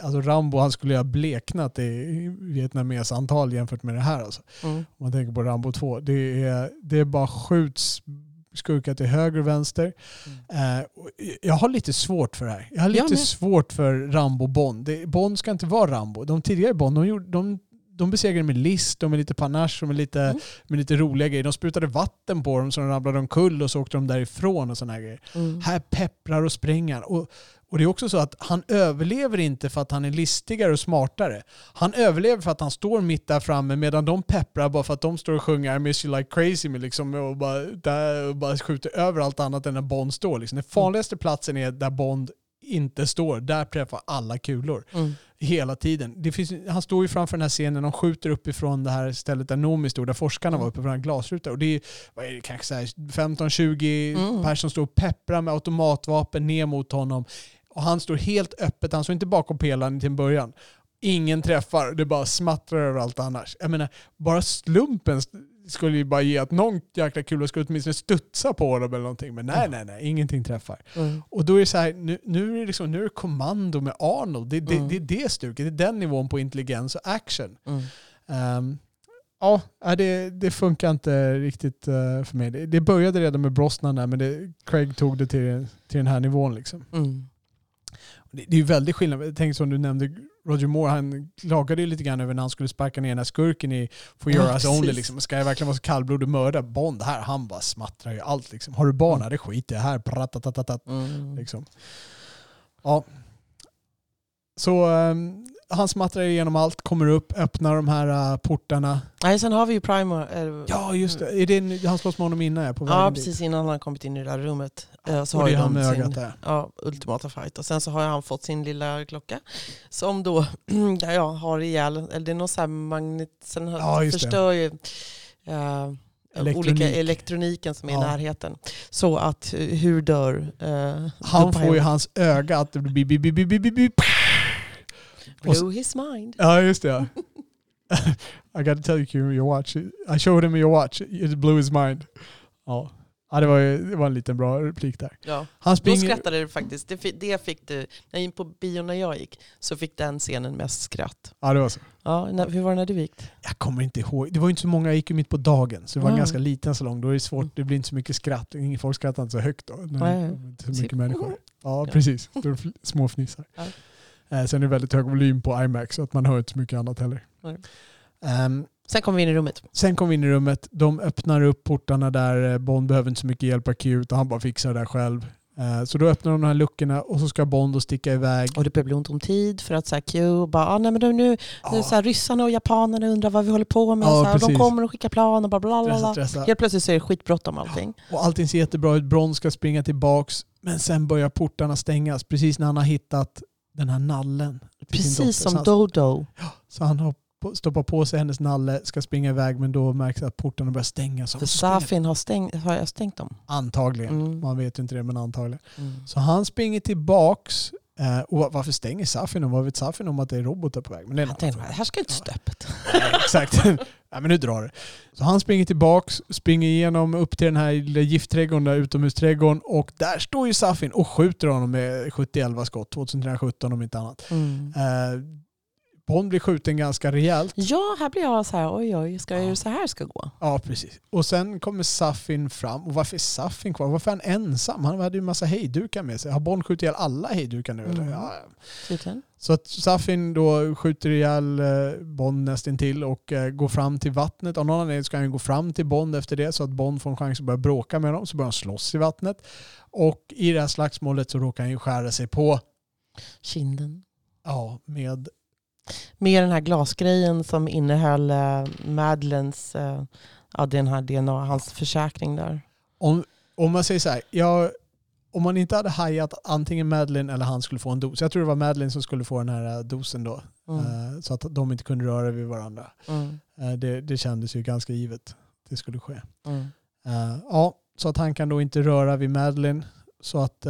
Alltså Rambo han skulle ju ha bleknat i Vietnames antal jämfört med det här alltså. Mm. Om man tänker på Rambo 2. Det är, det är bara skjuts skurkar till höger och vänster. Mm. Eh, jag har lite svårt för det här. Jag har Jag lite med. svårt för Rambo-Bond. Det- Bond ska inte vara Rambo. De tidigare Bond, de, gjorde, de, de besegrade med list och med lite panache och med lite, Mm. med lite roliga grejer. De sprutade vatten på dem så de ramlade omkull och så åkte de därifrån och sådana här grejer. Mm. Här pepprar och spränger och, och det är också så att han överlever inte för att han är listigare och smartare. Han överlever för att han står mitt där framme medan de pepprar bara för att de står och sjunger I miss you like crazy med liksom, och, bara, där, och bara skjuter över allt annat än där Bond står. Liksom. Den farligaste platsen är där Bond inte står. Där träffar alla kulor Mm. Hela tiden. Det finns, han står ju framför den här scenen och skjuter uppifrån det här stället där Noomi stod, där forskarna var uppe på en glasruta. Och det är, vad är det, kanske så här 15-20 Mm. personer som står och pepprar med automatvapen ner mot honom. Och han står helt öppet, han står inte bakom pelaren till en början. Ingen träffar, det bara smattrar överallt annars. Jag menar, bara slumpen skulle ju bara ge att någon jäkla kula skulle åtminstone studsa på honom eller någonting. Men nej, nej, nej, ingenting träffar. Mm. Och då är det så här, nu, nu är det liksom, nu är det kommando med Arnold. Det, det, Mm. det är det stuket, det är den nivån på intelligens och action. Mm. Ehm, ja, det, det funkar inte riktigt eh, för mig. Det, började redan med Brosnan där, men det, Craig tog det till, till den här nivån. Liksom. Det, är ju väldigt skillnad. Tänker som du nämnde, Roger Moore, han klagade ju lite grann över när han skulle sparka ner den här skurken i For Your Ja, Eyes Only. precis. Liksom. Ska jag verkligen vara så kallblodig och mörda Bond här? Han bara smattrar ju allt. Liksom. Har du barn? Mm. Ja, det skiter jag här. Pratatatatat. Mm. Liksom. Ja. Så ehm, han smattrar igenom allt, kommer upp, öppnar de här uh, portarna. Nej, sen har vi ju Primer. eh, Ja, just det. Är det en, han slåss med honom innan jag på vägen Ja, dit. precis innan han kommit in i det där rummet. Eh, Så Och har det är han med ögat där. Ja, ultimata fight. Och sen så har han fått sin lilla klocka som då ja, ja, har ihjäl, eller det är någon sån här magnet, sen Ja, just det. förstör ju eh, Elektronik. olika elektroniken som är i Ja. närheten. Så att eh, hur dör eh, Han får ju hans öga att det blir Blew his mind. Ja, just det. ja. I got to tell you your watch. I showed him your watch. It blew his mind. Ja, ja det, var, ju- det var en liten bra replik där. Ja. Han Då springer... skrattade du faktiskt. Det, fi- det fick du, när jag gick på bio när jag gick, så fick den scenen mest skratt. Ja, det var så. Ja, när, hur var det när du gick? Jag kommer inte ihåg. Det var inte så många, jag gick ju mitt på dagen. Så det var en Mm. ganska liten salong. Då är det svårt, det blir inte så mycket skratt. Folk skrattar inte så högt då. När Nej. det inte så Typ. mycket människor. Ja, precis. Då små fnissar. Ja. Eh, sen är det väldigt hög volym på IMAX så att man hör inte så mycket annat heller. Ehm, Sen kommer vi in i rummet. Sen kommer vi in i rummet. De öppnar upp portarna där. eh, Bond behöver inte så mycket hjälp av Q utan han bara fixar det där själv. Eh, Så då öppnar de de här luckorna och så ska Bond då sticka iväg. Och det börjar bli ont om tid för att så här, Q bara, ah, nej men nu, nu Ja, så här, ryssarna och japanerna undrar vad vi håller på med. Ja, så här, och de kommer och skickar plan och bla bla bla. bla. stressa. Helt plötsligt så är det skitbråttom allting. Och allting ser jättebra ut. Bond ska springa tillbaks. Men sen börjar portarna stängas precis när han har hittat den här nallen. Precis som han- Dodo. Så han har stoppar på sig hennes nalle, ska springa iväg men då märks att portarna börjar stängas. För Safin har, stäng, har jag stängt dem. Antagligen. Mm. Man vet ju inte det men antagligen. Mm. Så han springer tillbaks. Eh, och varför stänger Safin om? Vad vet Safin om att det är robotar på väg? Men det är Han tänkte, det här ska inte stå öppet. Nej, Exakt. Nej, men nu drar det. Så han springer tillbaks, springer igenom upp till den här lilla giftträdgården, där utomhusträdgården och där står ju Safin och skjuter honom med 70-11 skott, 2017 om inte annat. Mm. Eh, Bond blir skjuten ganska rejält. Ja, här blir jag så här, oj oj, ska Ja. jag så här ska gå? Ja, precis. Och sen kommer Safin fram. Och varför är Safin kvar? Varför är han ensam? Han hade ju en massa hejdukar med sig. Har Bond skjutit ihjäl alla hejdukar nu? Eller? Mm. Ja. Tydligen. Så att Safin då skjuter ihjäl eh, Bond nästintill och eh, går fram till vattnet. Av någon anledning ska han gå fram till Bond efter det så att Bond får en chans att börja bråka med honom. Så börjar han slåss i vattnet. Och i det här slagsmålet så råkar han ju skära sig på Kinden. ja, med Med den här glasgrejen som innehöll eh, Madeleines, eh, ja, den här DNA, hans försäkring där. om, om man säger så här, jag, om man inte hade hajat antingen Madeleine eller han skulle få en dos. Jag tror det var Madeleine som skulle få den här eh, dosen då. Mm. eh, Så att de inte kunde röra vid varandra. Mm. Eh, Det, det kändes ju ganska givet att det skulle ske. Mm. Ja, så att han kan då inte röra vid Madeleine. Så att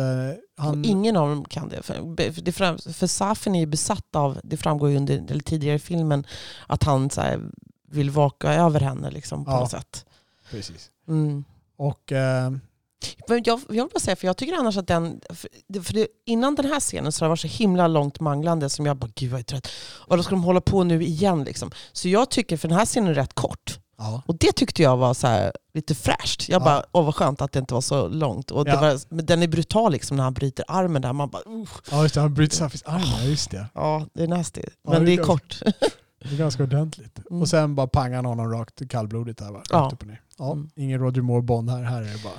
han... Ingen av dem kan det. För, det fram, för Safin är ju besatt av, det framgår ju under, eller tidigare i filmen, att han här, vill vaka över henne liksom, på Ja. något sätt. Precis. Mm. Och eh, Men jag, jag vill bara säga, för jag tycker annars att den... För det, innan den här scenen så har det varit så himla långt manglande som jag bara, gud vad jag är trött. Och då ska de hålla på nu igen. Liksom. Så jag tycker, för den här scenen är rätt kort. Ja, Och det tyckte jag var så lite fräscht. Jag Ja. bara, åh vad skönt att det inte var så långt. Och det Ja. var, men den är brutal liksom när han bryter armen där. Man bara, usch. ja just det, han bryter Safis arm, ja, just det. ja det är nasty. Men det är det är ganska- kort. Det är ganska ordentligt. Mm. Och sen bara pangar han honom rakt kallblodigt här va? Ja. Rakt upp och ner. Ja, Mm. Ingen Roger Moore Bond här, här är det bara...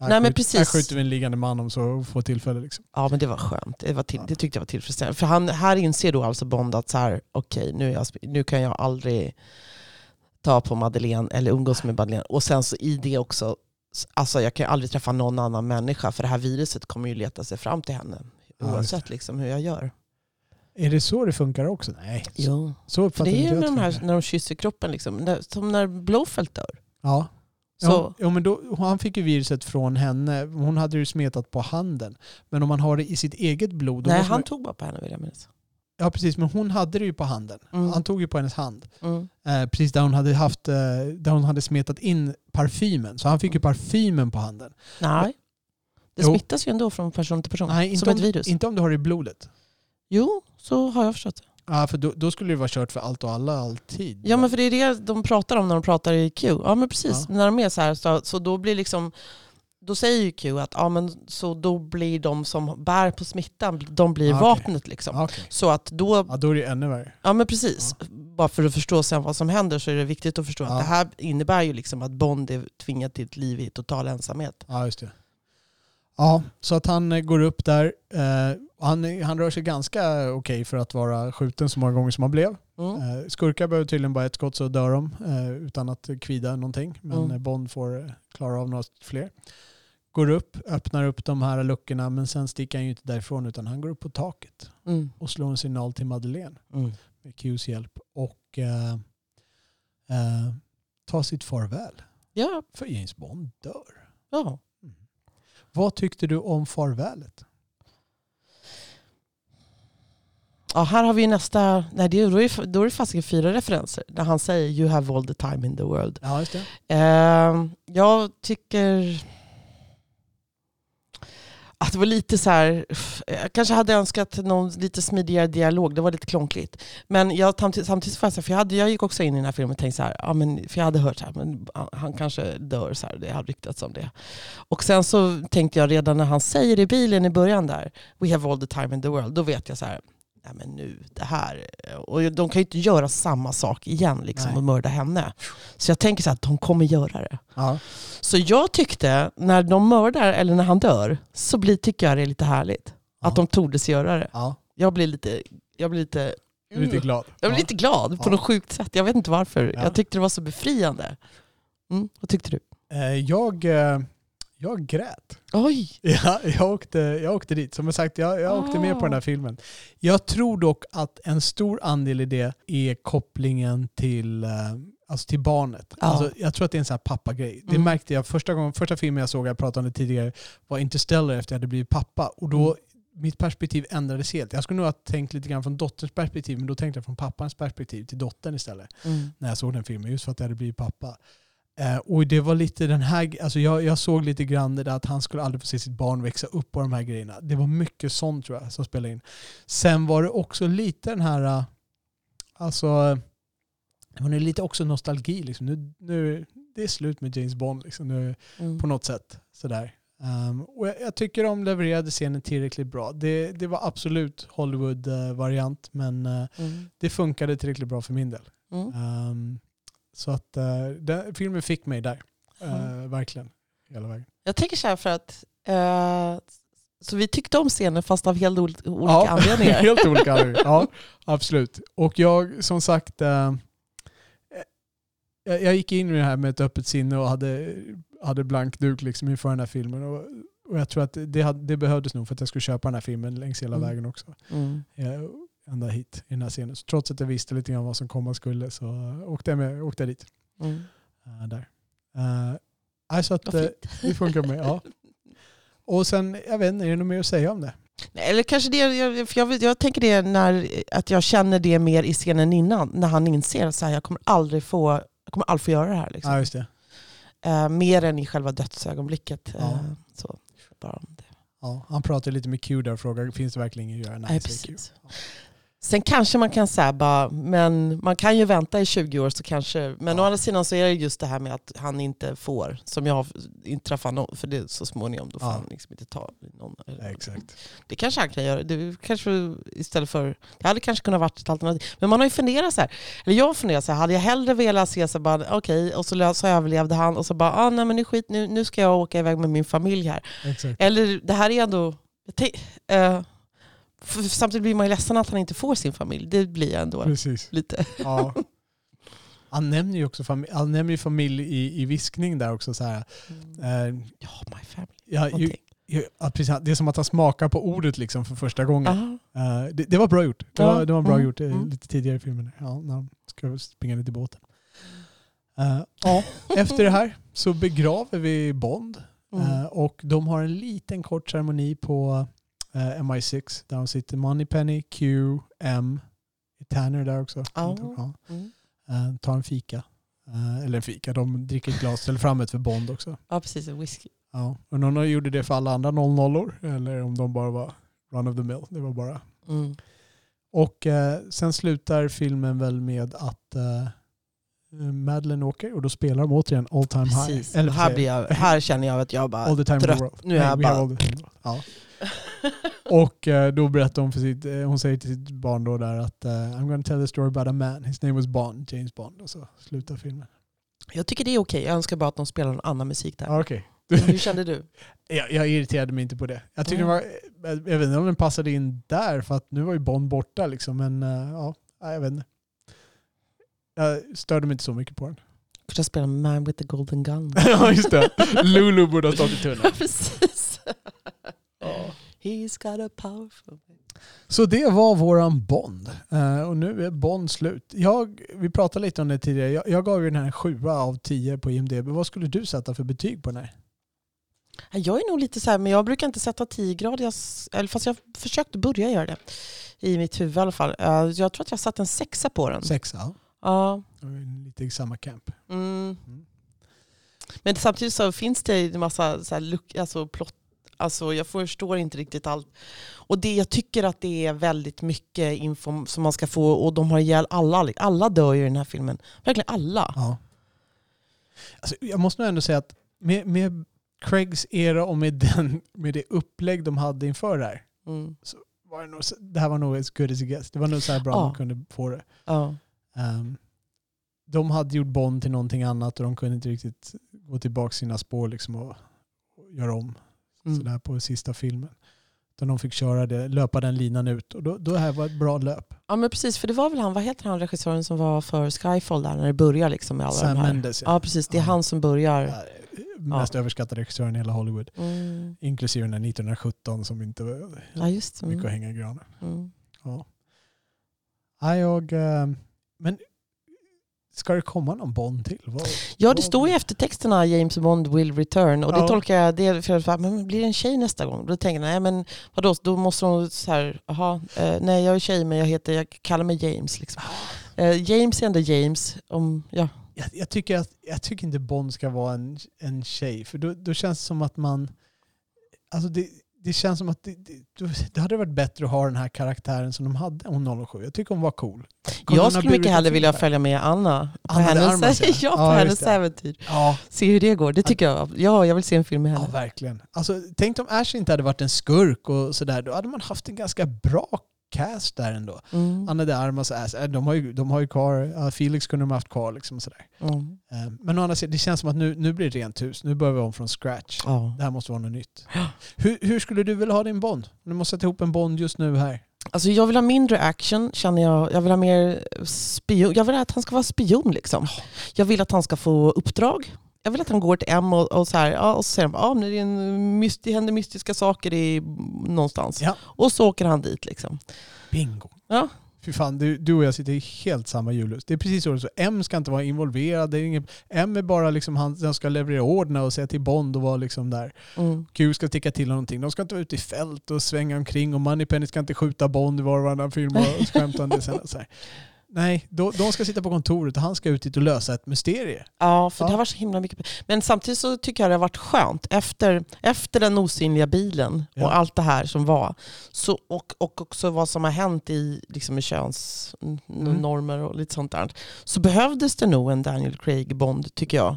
Här Nej, men skjuter- precis. Här skjuter vi en liggande man om så får tillfälle liksom. Ja men det var skönt. Det, var till, det tyckte jag var tillfredsställande. För han, här inser då alltså Bond att så här, okej nu, jag, sp- nu kan jag aldrig ta på Madeleine eller umgås med Madeleine. Och sen så i det också, alltså jag kan ju aldrig träffa någon annan människa för det här viruset kommer ju leta sig fram till henne. Oavsett liksom hur jag gör. Är det så det funkar också? Nej, Jo. så För det är ju med de här, när de kysser kroppen, liksom. När- som när Blowfelt dör. Ja. Så, Ja, men då, han fick ju viruset från henne. Hon hade ju smetat på handen. Men om man har det i sitt eget blod. Nej, han man, tog bara på henne vill jag minnas. Ja precis, men hon hade det ju på handen. Mm. Han tog ju på hennes hand. Mm. Eh, precis där hon, hade haft, eh, där hon hade smetat in parfymen. Så han fick ju parfymen på handen. Nej. Det Jo. smittas ju ändå från person till person. Nej, inte som om, ett virus. inte om du har det i blodet. Jo, så har jag förstått det. Ja, för då, då skulle det vara kört för allt och alla alltid. Ja men för det är det de pratar om när de pratar i Q. Ja men precis, Ja. när de är så här så, så då blir liksom då säger ju Q att ja, men, så då blir de som bär på smittan, de blir Ah, vapnet. Liksom. Ja, okej. Så att då, ja, då är det ännu värre. ja men precis, bara för att förstå sen vad som händer så är det viktigt att förstå att det här innebär ju liksom att Bond är tvingad till ett liv i total ensamhet. Ja, just det. Ja, så att han eh, går upp där. Eh, han, han rör sig ganska okej för att vara skjuten så många gånger som han blev. Mm. Eh, skurkar behöver tydligen bara ett skott så dör de eh, utan att kvida någonting. Men Mm. eh, Bond får eh, klara av några fler. Går upp, öppnar upp de här luckorna men sen sticker han ju inte därifrån utan han går upp på taket Mm. och slår en signal till Madeleine Mm. med Qs hjälp och eh, eh, tar sitt farväl. Ja, För James Bond dör. ja. Vad tyckte du om farvälet? ja, här har vi nästa, nej, det, då är, då är det fasiken fyra referenser där han säger you have all the time in the world. Ja, just det. Eh, jag tycker att det var lite så här, jag kanske hade önskat någon lite smidigare dialog, det var lite klonkligt. Men jag, samtidigt, samtidigt jag för jag, hade, jag gick också in i den här filmen och tänkte så här, ja, men, för jag hade hört så här, men han kanske dör, så här, det har ryktats om det. Och sen så tänkte jag redan när han säger i bilen i början där, we have all the time in the world, då vet jag så här, nej men nu, det här. Och de kan ju inte göra samma sak igen liksom, Nej. och mörda henne. Så jag tänker så att de kommer göra det. Ja. Så jag tyckte, när de mördar, eller när han dör, så blir, tycker jag det är lite härligt. Ja. Att de tordes göra det. ja. Jag blir lite, jag blir lite, är lite glad. jag blir ja. lite glad på Ja. något sjukt sätt. Jag vet inte varför. Ja. Jag tyckte det var så befriande. Mm, vad tyckte du? Eh, Jag, eh, jag grät. Oj! Ja, jag, åkte, jag åkte dit. Som jag sagt, jag, jag åkte med på den här filmen. Jag tror dock att en stor andel i det är kopplingen till, eh, alltså till barnet. Ja. Alltså, jag tror att det är en sån här pappagrej. Det Mm. märkte jag första, gången, första filmen jag såg, jag pratade om det tidigare, var Interstellar efter jag hade blivit pappa. Och då, Mm. mitt perspektiv ändrades helt. Jag skulle nog ha tänkt lite grann från dotterns perspektiv, men då tänkte jag från pappans perspektiv till dottern istället Mm. när jag såg den filmen, just för att jag hade blivit pappa. Eh, och det var lite den här, alltså jag, jag såg lite grann det där att han skulle aldrig få se sitt barn växa upp på de här grejerna. Det var mycket sånt tror jag som spelade in. Sen var det också lite den här, eh, alltså, det var nog lite också nostalgi liksom. Nu, nu, det är slut med James Bond liksom, nu, Mm. på något sätt. Sådär. Um, och jag, jag tycker de levererade scenen tillräckligt bra. Det, det var absolut Hollywood-variant, men eh, Mm. det funkade tillräckligt bra för min del. Mm. Ehm, så att uh, den, filmen fick mig där. Mm. verkligen. Hela vägen. Jag tänker så här för att eh, så vi tyckte om scenen fast av helt ol- olika anledningar. helt olika anledningar. Ja, absolut. Och jag, som sagt, eh, jag, jag gick in i det här med ett öppet sinne och hade, hade blank duk liksom inför den här filmen. Och, och jag tror att det, hade, det behövdes nog för att jag skulle köpa den här filmen längs hela Mm. vägen också. Mm. Eh, ända hit i den här scenen. Så trots att jag visste lite grann vad som komma skulle så eh, åkte jag, med, åkte jag dit. Mm. eh, där. Uh, alltså att, fint. det funkar med. Ja. Och sen, jag vet inte, är det något mer att säga om det? Nej, Eller kanske det, jag, för jag, jag tänker det när, att jag känner det mer i scenen innan, när han inser att jag kommer aldrig få, jag kommer aldrig få göra det här. Liksom. Ja, just det. Eh, mer än i själva dödsögonblicket. Ja. Eh, så, bara om det. Ja, han pratade lite med Q där och frågade, finns det verkligen inget att göra? Nej, Q. precis. Sen kanske man kan säga bara, men man kan ju vänta i 20 år så kanske, men Ja. å andra sidan så är det just det här med att han inte får, som jag inte träffar någon, för det så småningom, då får Ja. han liksom inte ta någon. Ja, exakt. Det kanske han kan göra, det kanske istället för, det hade kanske kunnat varit ett alternativ. Men man har ju funderat så här, eller jag har funderat så här, hade jag hellre velat se så bara, okej, och så, så överlevde han och så bara, ah, nej men nu skit, nu, nu ska jag åka iväg med min familj här. exakt. Eller det här är ändå... jag eh, för samtidigt blir man ju ledsen att han inte får sin familj. Det blir jag ändå Precis. lite. Ja. Han nämner ju också familj, han nämner ju familj i, i viskning där också. Så här. Eh, Ja, my family. ja, ju, Någonting. ju, ja, precis, det är som att han smakar på ordet liksom för första gången. Eh, det, det var bra gjort. Det, var, det var bra Mm. gjort eh, Mm. lite tidigare i filmen. Ja, när han ska springa lite i båten. Eh, ja, efter det här så begraver vi Bond. Mm. Och de har en liten kort ceremoni på eh, MI6 där de sitter Moneypenny, Q, M, Tanner där också. Ja. Mm. Eh, tar en fika. Eh, eller en fika, de dricker ett glas, ställer fram ett för Bond också. Ja, precis. En whisky. Ja. Och någon gjorde det för alla andra 00 eller om de bara var run of the mill. Det var bara Mm. och eh, sen slutar filmen väl med att Madeleine åker och då spelar de återigen All Time High. Precis. Eller här, blir jag, här känner jag att jag bara All the time trött. Nu är jag bara... Ja. Och eh, då berättar hon för sitt, eh, hon säger till sitt barn då där att eh, I'm gonna tell a story about a man. His name was Bond, James Bond. Och så slutar filmen. Jag tycker det är okej. Jag önskar bara att de spelar någon annan musik där. Okej. Hur kände du? Jag, jag irriterade mig inte på det. Jag tycker Mm. var, jag jag vet inte om den passade in där för att nu var ju Bond borta liksom. Men ja, jag vet inte. Jag störde mig inte så mycket på den. Kanske spela Man with the golden gun. ja just det. Lulu borde ha stått i tunneln. precis. He's got a powerful... Så det var våran Bond. Eh, och nu är Bond slut. Jag, vi pratade lite om det tidigare. Jag, jag gav ju den här en sjua av 10 på IMDB. Vad skulle du sätta för betyg på den här? Ja, Jag är nog lite så här, men jag brukar inte sätta 10 grader. Jag, s- eller fast jag försökte börja göra det. I mitt huvud i alla fall. Eh, Jag tror att jag satt en sexa på den. Sexa. Ja. Det var Lite i samma camp. Mm. Mm. Men samtidigt så finns det en massa så här alltså plott, alltså jag förstår inte riktigt allt. Och det, jag tycker att det är väldigt mycket info som man ska få och de har ihjäl alla. Alla dör ju i den här filmen. Verkligen alla. Ja. Alltså, jag måste nog ändå säga att med, med Craigs era och med, den, med det upplägg de hade inför det här Mm. var det, nog, det här var nog as good as it gets. Det var nog så här bra Ja. man kunde få det. Ja. Ehm, de hade gjort Bond till någonting annat och de kunde inte riktigt gå tillbaka sina spår liksom och, och göra om Mm. sådär på sista filmen. Utan de fick köra det, löpa den linan ut och då, då här var ett bra löp. ja men precis, för det var väl han, vad heter han regissören som var för Skyfall där när det börjar liksom med alla Sam de här. Mendes, Ja precis, det är Ja. han som börjar. Ja, mest överskattade regissören i hela Hollywood. Mm. Inklusive den här 1917 som inte var Ja just mycket att Mm. hänga i granen. Mm. Ja. Ja, jag, eh, men ska det komma någon Bond till? Vad, Ja det står ju efter texterna James Bond will return och det Ja. tolkar jag det för att men blir det en tjej nästa gång? Då tänker jag nej men vadå, då måste hon så här, jaha, eh, nej jag är tjej men jag heter, jag kallar mig James liksom. Eh, James är ändå James, om, ja. Jag, jag, tycker att, jag tycker inte Bond ska vara en, en tjej, för då, då känns det som att man... Alltså det, det känns som att det, det, det hade varit bättre att ha den här karaktären som de hade hon 007. Jag tycker hon var cool. Hon Jag skulle mycket hellre vilja följa med Anna på Anna hennes, Armas, ja. ja, på Ja, hennes äventyr. Ja, Se hur det går, det tycker jag. Ja, jag vill se en film med ja, henne. verkligen. Alltså, tänk om Ash inte hade varit en skurk och sådär. Då hade man haft en ganska bra cast där ändå. Mm. Anna de Armas Ash, äh, de har ju, de har ju kvar, ja, Felix kunde de ha haft kvar liksom sådär. Mm. Eh, Men å andra sidan, det känns som att nu, nu blir det rent hus. Nu börjar vi om från scratch. Ja. Det här måste vara något nytt. Hur, hur skulle du vilja ha din Bond? Du måste sätta ihop en Bond just nu här. Alltså jag vill ha mindre action, känner jag. Jag vill ha mer spion. Jag vill att han ska vara spion liksom. Jag vill att han ska få uppdrag. Jag vill att han går till M och, och så här, ja, och så säger de, ja, det, är en myst, det händer mystiska saker i, någonstans. Ja. Och så åker han dit liksom. Bingo. Ja. Fy fan, du, du och jag sitter i helt samma hjulhus. Det är precis så. M ska inte vara involverad. Det är ingen, M är bara liksom han som ska leverera orderna och säga till Bond och vara liksom där. Mm. Q ska ticka till någonting. De ska inte vara ute i fält och svänga omkring och Moneypenny ska inte skjuta Bond i var och varannan film och sen. Så här. Nej, de, de ska sitta på kontoret och han ska ut dit och lösa ett mysterie. Ja, för Ja. det har varit så himla mycket. Men samtidigt så tycker jag det har varit skönt. Efter, efter den osynliga bilen Ja. och allt det här som var, så, och, och också vad som har hänt i, liksom i könsnormer och lite sånt där, så behövdes det nog en Daniel Craig-Bond, tycker jag.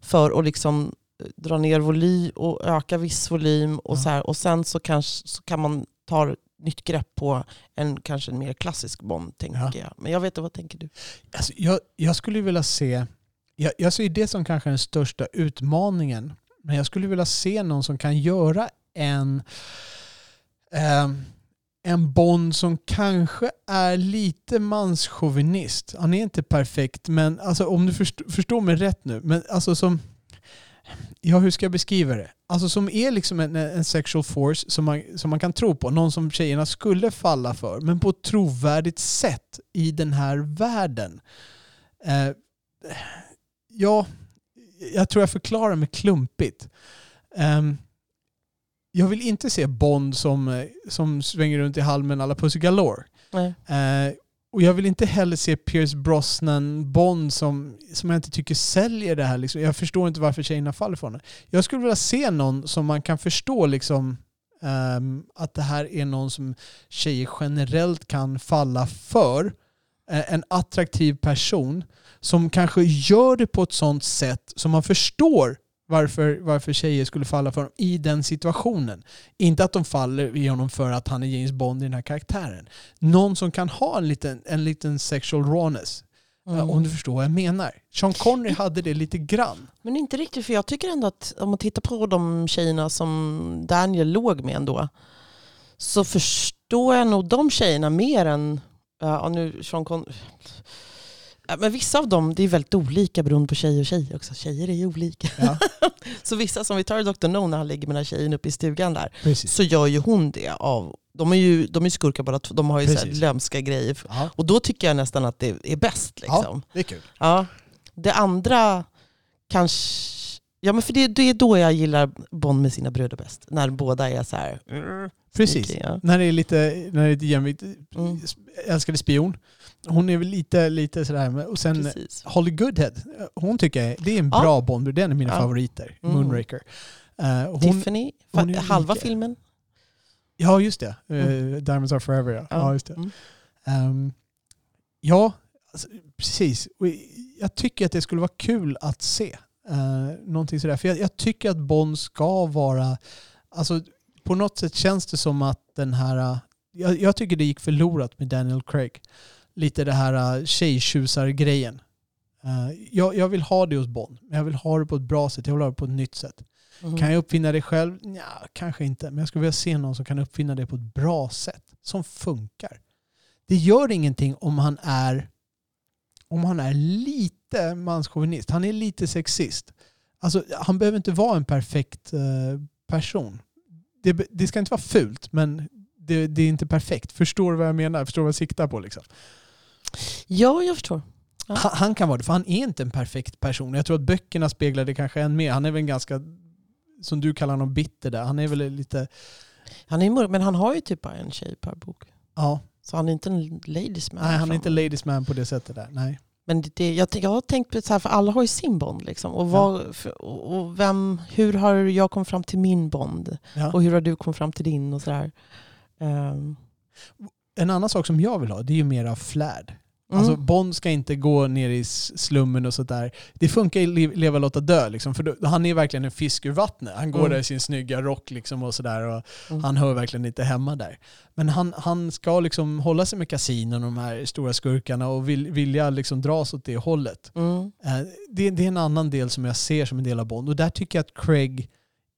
För att liksom eh, dra ner volym och öka viss volym och, Ja. så här, och sen så, kanske, så kan man ta nytt grepp på en kanske en mer klassisk Bond, tänker Ja. jag. Men jag vet inte, vad tänker du? Alltså, jag, jag skulle vilja se, jag, jag ser det som kanske den största utmaningen, men jag skulle vilja se någon som kan göra en, ehm, en Bond som kanske är lite manschauvinist. Han är inte perfekt, men alltså, om du först, förstår mig rätt nu, men alltså som Ja, hur ska jag beskriva det? Alltså som är liksom en, en sexual force som man, som man kan tro på. Någon som tjejerna skulle falla för. Men på ett trovärdigt sätt i den här världen. Eh, ja, jag tror jag förklarar mig klumpigt. Ehm, jag vill inte se Bond som, eh, som svänger runt i halmen alla Pussy Galore. Eh, och jag vill inte heller se Pierce Brosnan Bond som, som jag inte tycker säljer det här. Liksom. Jag förstår inte varför tjejerna faller för honom. Jag skulle vilja se någon som man kan förstå liksom, um, att det här är någon som tjejer generellt kan falla för. Eh, en attraktiv person som kanske gör det på ett sånt sätt som man förstår varför, varför tjejer skulle falla för honom i den situationen. Inte att de faller i honom för att han är James Bond i den här karaktären. Någon som kan ha en liten, en liten sexual rawness. Mm. Om du förstår vad jag menar. Sean Connery hade det lite grann. Men inte riktigt, för jag tycker ändå att om man tittar på de tjejerna som Daniel låg med ändå, så förstår jag nog de tjejerna mer än, ja nu Sean Con Ja, men vissa av dem, det är väldigt olika beroende på tjej och tjej också. Tjejer är ju olika. Ja, Så vissa, som vi tar Dr. No när han ligger med den här tjejen uppe i stugan där, precis. så gör ju hon det av, de är ju de är skurkar bara två, de har ju så här lömska grejer. Ja, Och då tycker jag nästan att det är bäst. Liksom. det är kul. Ja. Det andra kanske... Ja men för det, det är då jag gillar Bond med sina bröder bäst. När båda är så här... Precis. sneaky, Ja. När det är lite, när det är lite jämvikt. Mm. Älskade spion. Hon är väl lite, lite sådär. Och sen Precis. Holly Goodhead. Hon tycker jag det är en Ja. bra Bond. Den är mina Ja. favoriter. Mm. Moonraker. Eh, hon, Tiffany, fa- hon halva lika. filmen. Ja, just det. Eh, Mm. Diamonds are forever, ja. ja. just det. Ehm, ja, alltså, precis. Jag tycker att det skulle vara kul att se. Uh, någonting sådär. För jag, jag tycker att Bond ska vara... Alltså, på något sätt känns det som att den här... uh, jag, jag tycker det gick förlorat med Daniel Craig. Lite det här uh, tjejtjusar-grejen. Uh, jag, jag vill ha det hos Bond, men jag vill ha det på ett bra sätt. Jag vill ha det på ett nytt sätt. Mm. Kan jag uppfinna det själv? Ja, kanske inte. Men jag skulle vilja se någon som kan uppfinna det på ett bra sätt. Som funkar. Det gör ingenting om han är om han är lite manschauvinist. Han är lite sexist. Alltså, han behöver inte vara en perfekt eh, person. Det, det ska inte vara fult, men det, det är inte perfekt. Förstår du vad jag menar? Förstår du vad jag siktar på? Liksom? Ja, jag förstår. Ja. Han, han kan vara det, för han är inte en perfekt person. Jag tror att böckerna speglar det kanske än mer. Han är väl en ganska, som du kallar honom, bitter där. Han är väl lite, Han är mörk, men han har ju typ bara en tjej per bok. ja, Så han är inte en ladies man. nej han är inte ladies man på det sättet där. Nej. Men det, jag, jag har tänkt på så här, för alla har ju sin Bond. Liksom. Och, vad, för, och vem, hur har jag kommit fram till min Bond? Ja. Och hur har du kommit fram till din? och sådär. Um, En annan sak som jag vill ha, det är ju mera flärd. Mm. Alltså Bond ska inte gå ner i slummen och sådär. Det funkar i Le- Leva, låta dö liksom, för då, han är verkligen en fisk ur vattnet. Han går Mm. där i sin snygga rock liksom och sådär och Mm. han hör verkligen inte hemma där. Men han, han ska liksom hålla sig med kasinon och de här stora skurkarna och vill, vilja liksom dras åt det hållet. mm. Eh, det, det är en annan del som jag ser som en del av Bond och där tycker jag att Craig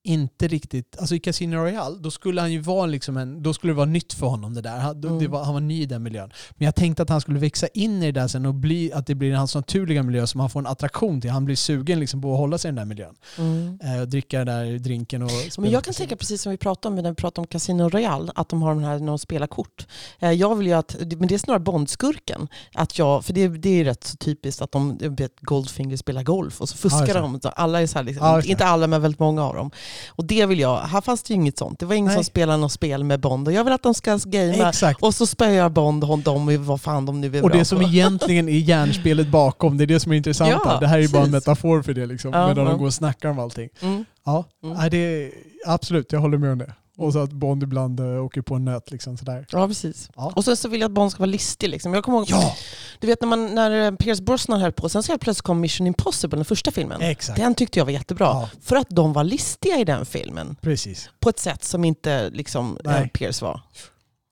inte riktigt, alltså i Casino Royale, då skulle han ju vara liksom en, då skulle det vara nytt för honom det där. Han, Mm. det var, han var ny i den miljön. Men jag tänkte att han skulle växa in i det där sen och bli, att det blir hans naturliga miljö som han får en attraktion till. Han blir sugen liksom på att hålla sig i den där miljön. Mm. Eh, och dricka den där drinken och Men jag kan tänka precis som vi pratade om när vi pratade om Casino Royale, att de har den här när de spelar kort. Eh, Jag vill ju att, men det är snarare Bondskurken. Att jag, för det, det är rätt så typiskt att de, Goldfinger spelar golf och så fuskar det. de. Alla är så här liksom, det. inte alla men väldigt många av dem. Och det vill jag, här fanns det ju inget sånt. Det var ingen Nej. som spelade något spel med Bond och jag vill att de ska gamea. Exakt. Och så spöar Bond hon dem i vad fan de nu är Och bra det som på. egentligen är hjärnspelet bakom, det är det som är intressant. Ja, det här är ju bara en metafor för det liksom, Ja, medan ja. de går och snackar om allting. Mm. Ja, Mm. det är, absolut, jag håller med om det. Och så att Bond ibland äh, åker på en nöt liksom sådär. Ja, precis. Ja. Och sen så vill jag att Bond ska vara listig. Liksom. Jag kommer ihåg, Ja, du vet när, man, när eh, Pierce Brosnan höll på, sen så helt plötsligt kom Mission Impossible, den första filmen. exakt. Den tyckte jag var jättebra. Ja, För att de var listiga i den filmen. precis. På ett sätt som inte liksom, eh, Nej. Pierce var.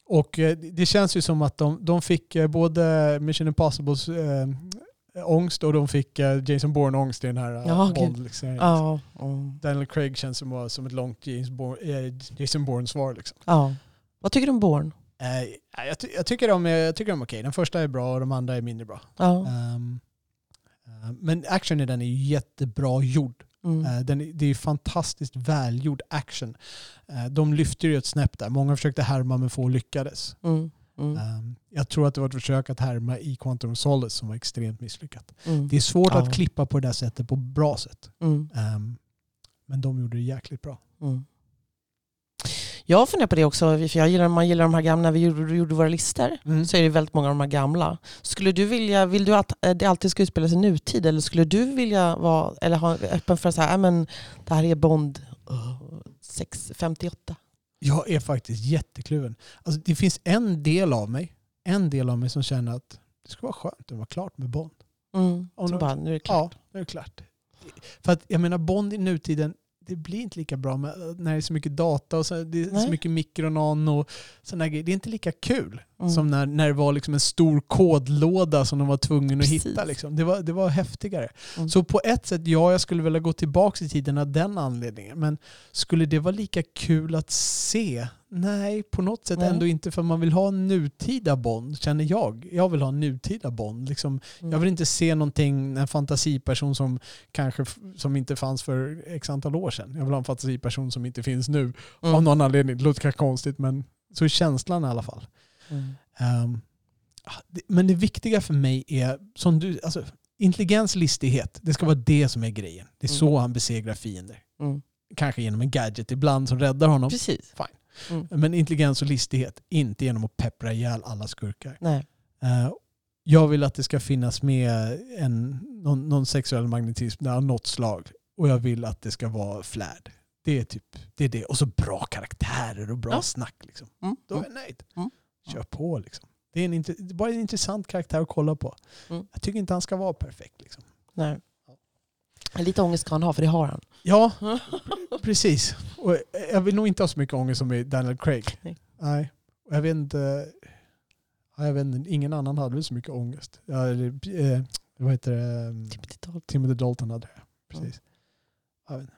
Och eh, det känns ju som att de, de fick eh, både Mission Impossibles eh, ångest och de fick eh, Jason Bourne-ångest i den här eh, Ja. Bond-serien. Ja. Mm. Daniel Craig känns som, som ett långt James Bourne, eh, Jason Bourne-svar. Liksom. ja. Vad tycker du om Bourne? Eh, jag, ty- jag tycker de är, jag tycker de är okej. Den första är bra och de andra är mindre bra. Ja. Eh, men action i den är jättebra gjord. Mm. Eh, Den, är- det är fantastiskt välgjord action. Eh, De lyfter ju ett snäpp där. Många försökte härma men få lyckades. Mm. Mm. Ehm, Jag tror att det var ett försök att härma i Quantum of Solace som var extremt misslyckat. Mm. Det är svårt Ja. att klippa på det där sättet på bra sätt. Mm. Ehm, Men de gjorde det jäkligt bra. Mm. Jag funderar på det också, för jag gillar, man gillar de här gamla, när vi gjorde, gjorde våra listor så är det väldigt många av de här gamla. Skulle du vilja, vill du att eh, det alltid ska utspelas i nutid eller skulle du vilja vara, eller ha öppen för så här, "Ja, men det här är Bond uh, 658? Jag är faktiskt jättekluven. Alltså, det finns en del av mig, en del av mig som känner att det skulle vara skönt att vara klart med Bond. Mm. Om Så bara, nu är det klart. Ja, det är klart. För att jag menar Bond i nutiden, det blir inte lika bra med, när det är så mycket data och så, det är så mycket mikronan och sådana grejer. Det är inte lika kul Mm. som när, när det var liksom en stor kodlåda som de var tvungna att hitta. Liksom. Det, var, det var häftigare. Mm. Så på ett sätt, ja, jag skulle vilja gå tillbaka i tiden av den anledningen. Men skulle det vara lika kul att se? Nej, på något sätt Nej. ändå inte. För man vill ha en nutida Bond, känner jag. Jag vill ha en nutida Bond. Liksom, Mm. jag vill inte se någonting, en fantasiperson som kanske som inte fanns för x antal år sedan. Jag vill ha en fantasiperson som inte finns nu. Mm. Av någon anledning. Det låter kanske konstigt men så är känslan i alla fall. Mm. Det- men det viktiga för mig är, som du, alltså, intelligens, listighet. Det ska vara det som är grejen. Det är Mm. så han besegrar fiender. Mm. Kanske genom en gadget ibland som räddar honom. Precis. Fine. Mm. Men intelligens och listighet, inte genom att peppra ihjäl alla skurkar. Nej. Eh, jag vill att det ska finnas med en, någon, någon sexuell magnetism av något slag. Och jag vill att det ska vara flärd. Det är typ det. Är det. Och så bra karaktärer och bra Ja. snack. Liksom. Mm. Då är jag nöjd. Mm. Kör på liksom. Det är, en, det är bara en intressant karaktär att kolla på. Mm. Jag tycker inte han ska vara perfekt. Liksom. Nej. Lite ångest kan han ha, för det har han. Ja, precis. Och jag vill nog inte ha så mycket ångest som i Daniel Craig. Nej. Nej. Jag vet inte, ja, jag vet inte, ingen annan hade väl så mycket ångest. Ja, eh, vad heter det? Timothy Dalton. Timothy Dalton hade det. Precis. Jag vet inte.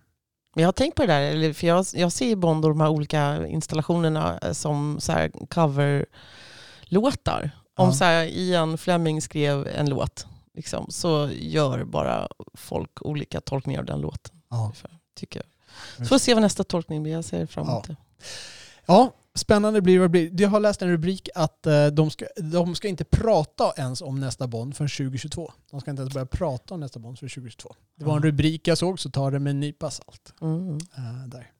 Men jag har tänkt på det där, eller- för jag, jag ser i Bond och de här olika installationerna eh, som så här coverlåtar. Om Ja. så här Ian Fleming skrev en låt, liksom, så gör bara folk olika tolkningar av den låten. Ja. ungefär, Tycker jag. Så får vi se vad nästa tolkning blir. Jag ser fram emot Ja. det. Ja, spännande blir vad det blir. Jag har läst en rubrik att eh, de, ska, de ska inte prata ens om nästa Bond förrän 2022. De ska inte ens börja prata om nästa Bond förrän 2022. Det var en rubrik jag såg, så ta det med en nypa salt. Mm. eh, där.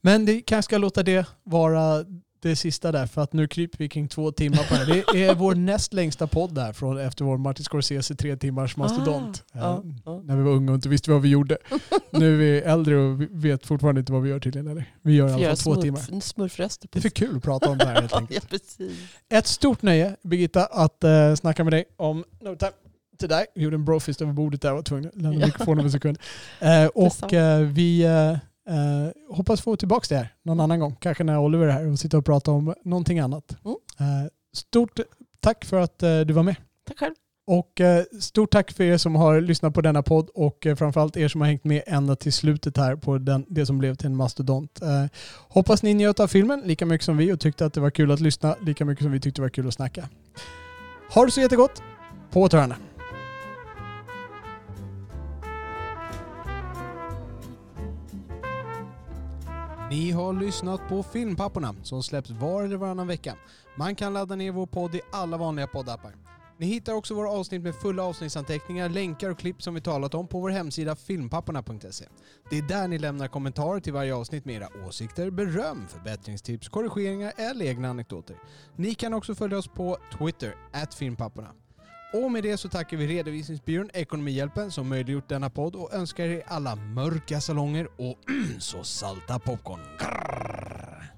Men det kanske ska låta det vara det sista där, för att nu kryper vi kring två timmar på det. Det är vår näst längsta podd där, från, efter vår Martin Scorsese tre timmars mastodont. Ah, ja, ja. När vi var unga och inte visste vad vi gjorde. nu är vi äldre och vet fortfarande inte vad vi gör tydligen. Eller? Vi gör i alla fall två timmar. smurf, smurfröster Det är för kul att prata om det här helt Ja, enkelt. precis. Ett stort nöje, Birgitta, att uh, snacka med dig om No Time till dig. Vi gjorde en brofist över bordet där var tvungen att lämna Ja. mikrofonen för en sekund. Eh, och eh, vi eh, eh, hoppas få tillbaka det här någon annan gång. Kanske när Oliver är här och sitter och pratar om någonting annat. Mm. Eh, stort tack för att eh, du var med. Tack själv. Och eh, stort tack för er som har lyssnat på denna podd och eh, framförallt er som har hängt med ända till slutet här på den, det som blev till en mastodont. Eh, hoppas ni njöt av filmen lika mycket som vi och tyckte att det var kul att lyssna lika mycket som vi tyckte det var kul att snacka. Ha det så jättegott. På återhörande. Ni har lyssnat på Filmpapporna som släpps var eller varannan vecka. Man kan ladda ner vår podd i alla vanliga poddappar. Ni hittar också våra avsnitt med fulla avsnittsanteckningar, länkar och klipp som vi talat om på vår hemsida filmpapporna.se. Det är där ni lämnar kommentarer till varje avsnitt med era åsikter, beröm, förbättringstips, korrigeringar eller egna anekdoter. Ni kan också följa oss på Twitter, filmpapporna. Och med det så tackar vi redovisningsbyrån Ekonomihjälpen som möjliggjort denna podd och önskar er alla mörka salonger och så salta popcorn. Grrr.